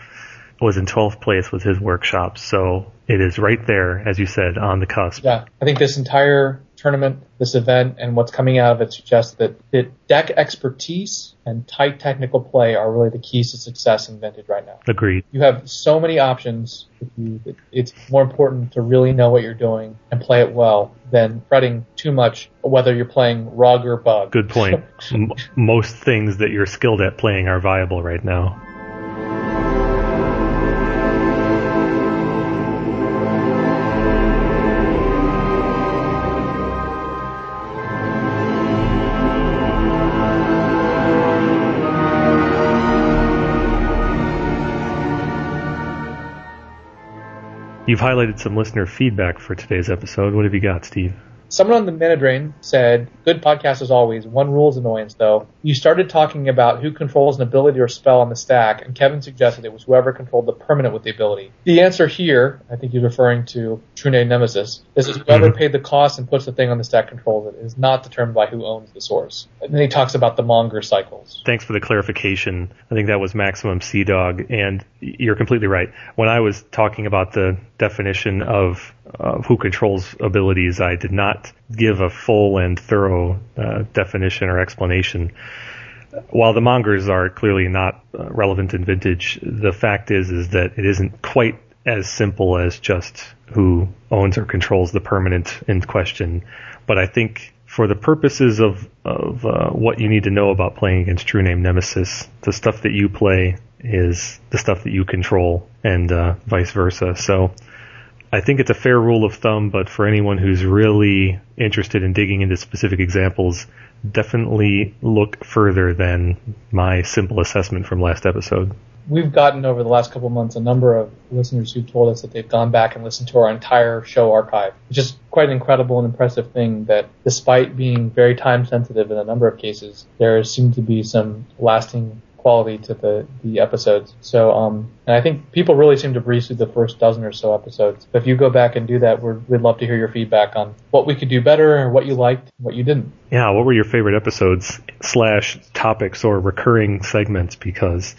was in 12th place with his workshop. So it is right there, as you said, on the cusp. Yeah, I think this entire tournament, this event, and what's coming out of it suggests that, that deck expertise and tight technical play are really the keys to success in Vintage right now. Agreed. You have so many options. It's more important to really know what you're doing and play it well than fretting too much whether you're playing rug or bug. Good point. M- most things that you're skilled at playing are viable right now. You've highlighted some listener feedback for today's episode. What have you got, Steve? Someone on the Manadrain said, good podcast as always. One rule is annoyance though. You started talking about who controls an ability or spell on the stack, and Kevin suggested it was whoever controlled the permanent with the ability. The answer here, I think he's referring to True Name Nemesis, is whoever mm-hmm. paid the cost and puts the thing on the stack controls it. It is not determined by who owns the source. And then he talks about the Monger cycles. Thanks for the clarification. I think that was Maximum Sea Dog, and you're completely right. When I was talking about the definition of uh, who controls abilities, I did not give a full and thorough uh, definition or explanation. While the mongers are clearly not uh, relevant in vintage, the fact is is that it isn't quite as simple as just who owns or controls the permanent in question. But I think for the purposes of of uh, what you need to know about playing against True Name Nemesis, the stuff that you play is the stuff that you control, and uh, vice versa. So I think it's a fair rule of thumb, but for anyone who's really interested in digging into specific examples, definitely look further than my simple assessment from last episode. We've gotten over the last couple months a number of listeners who told us that they've gone back and listened to our entire show archive, which is quite an incredible and impressive thing that despite being very time sensitive in a number of cases, there seemed to be some lasting quality to the, the episodes. So, um, and I think people really seem to breeze through the first dozen or so episodes. But if you go back and do that, we would love to hear your feedback on what we could do better and what you liked, what you didn't. Yeah, what were your favorite episodes slash topics or recurring segments? Because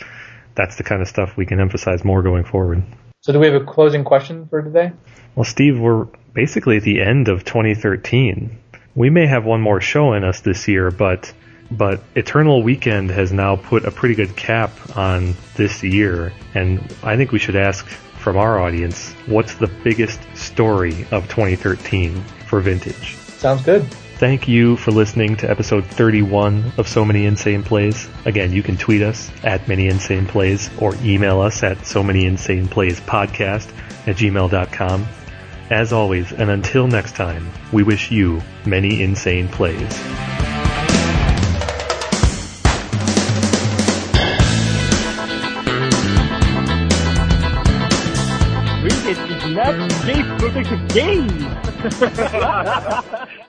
that's the kind of stuff we can emphasize more going forward. So do we have a closing question for today? Well, Steve, we're basically at the end of 2013. We may have one more show in us this year, but but Eternal Weekend has now put a pretty good cap on this year, and I think we should ask from our audience what's the biggest story of 2013 for Vintage? Sounds good. Thank you for listening to episode 31 of So Many Insane Plays. Again, you can tweet us at Many Insane Plays or email us at So Many Insane Plays podcast at gmail.com. As always, and until next time, we wish you many insane plays. Safe for the game.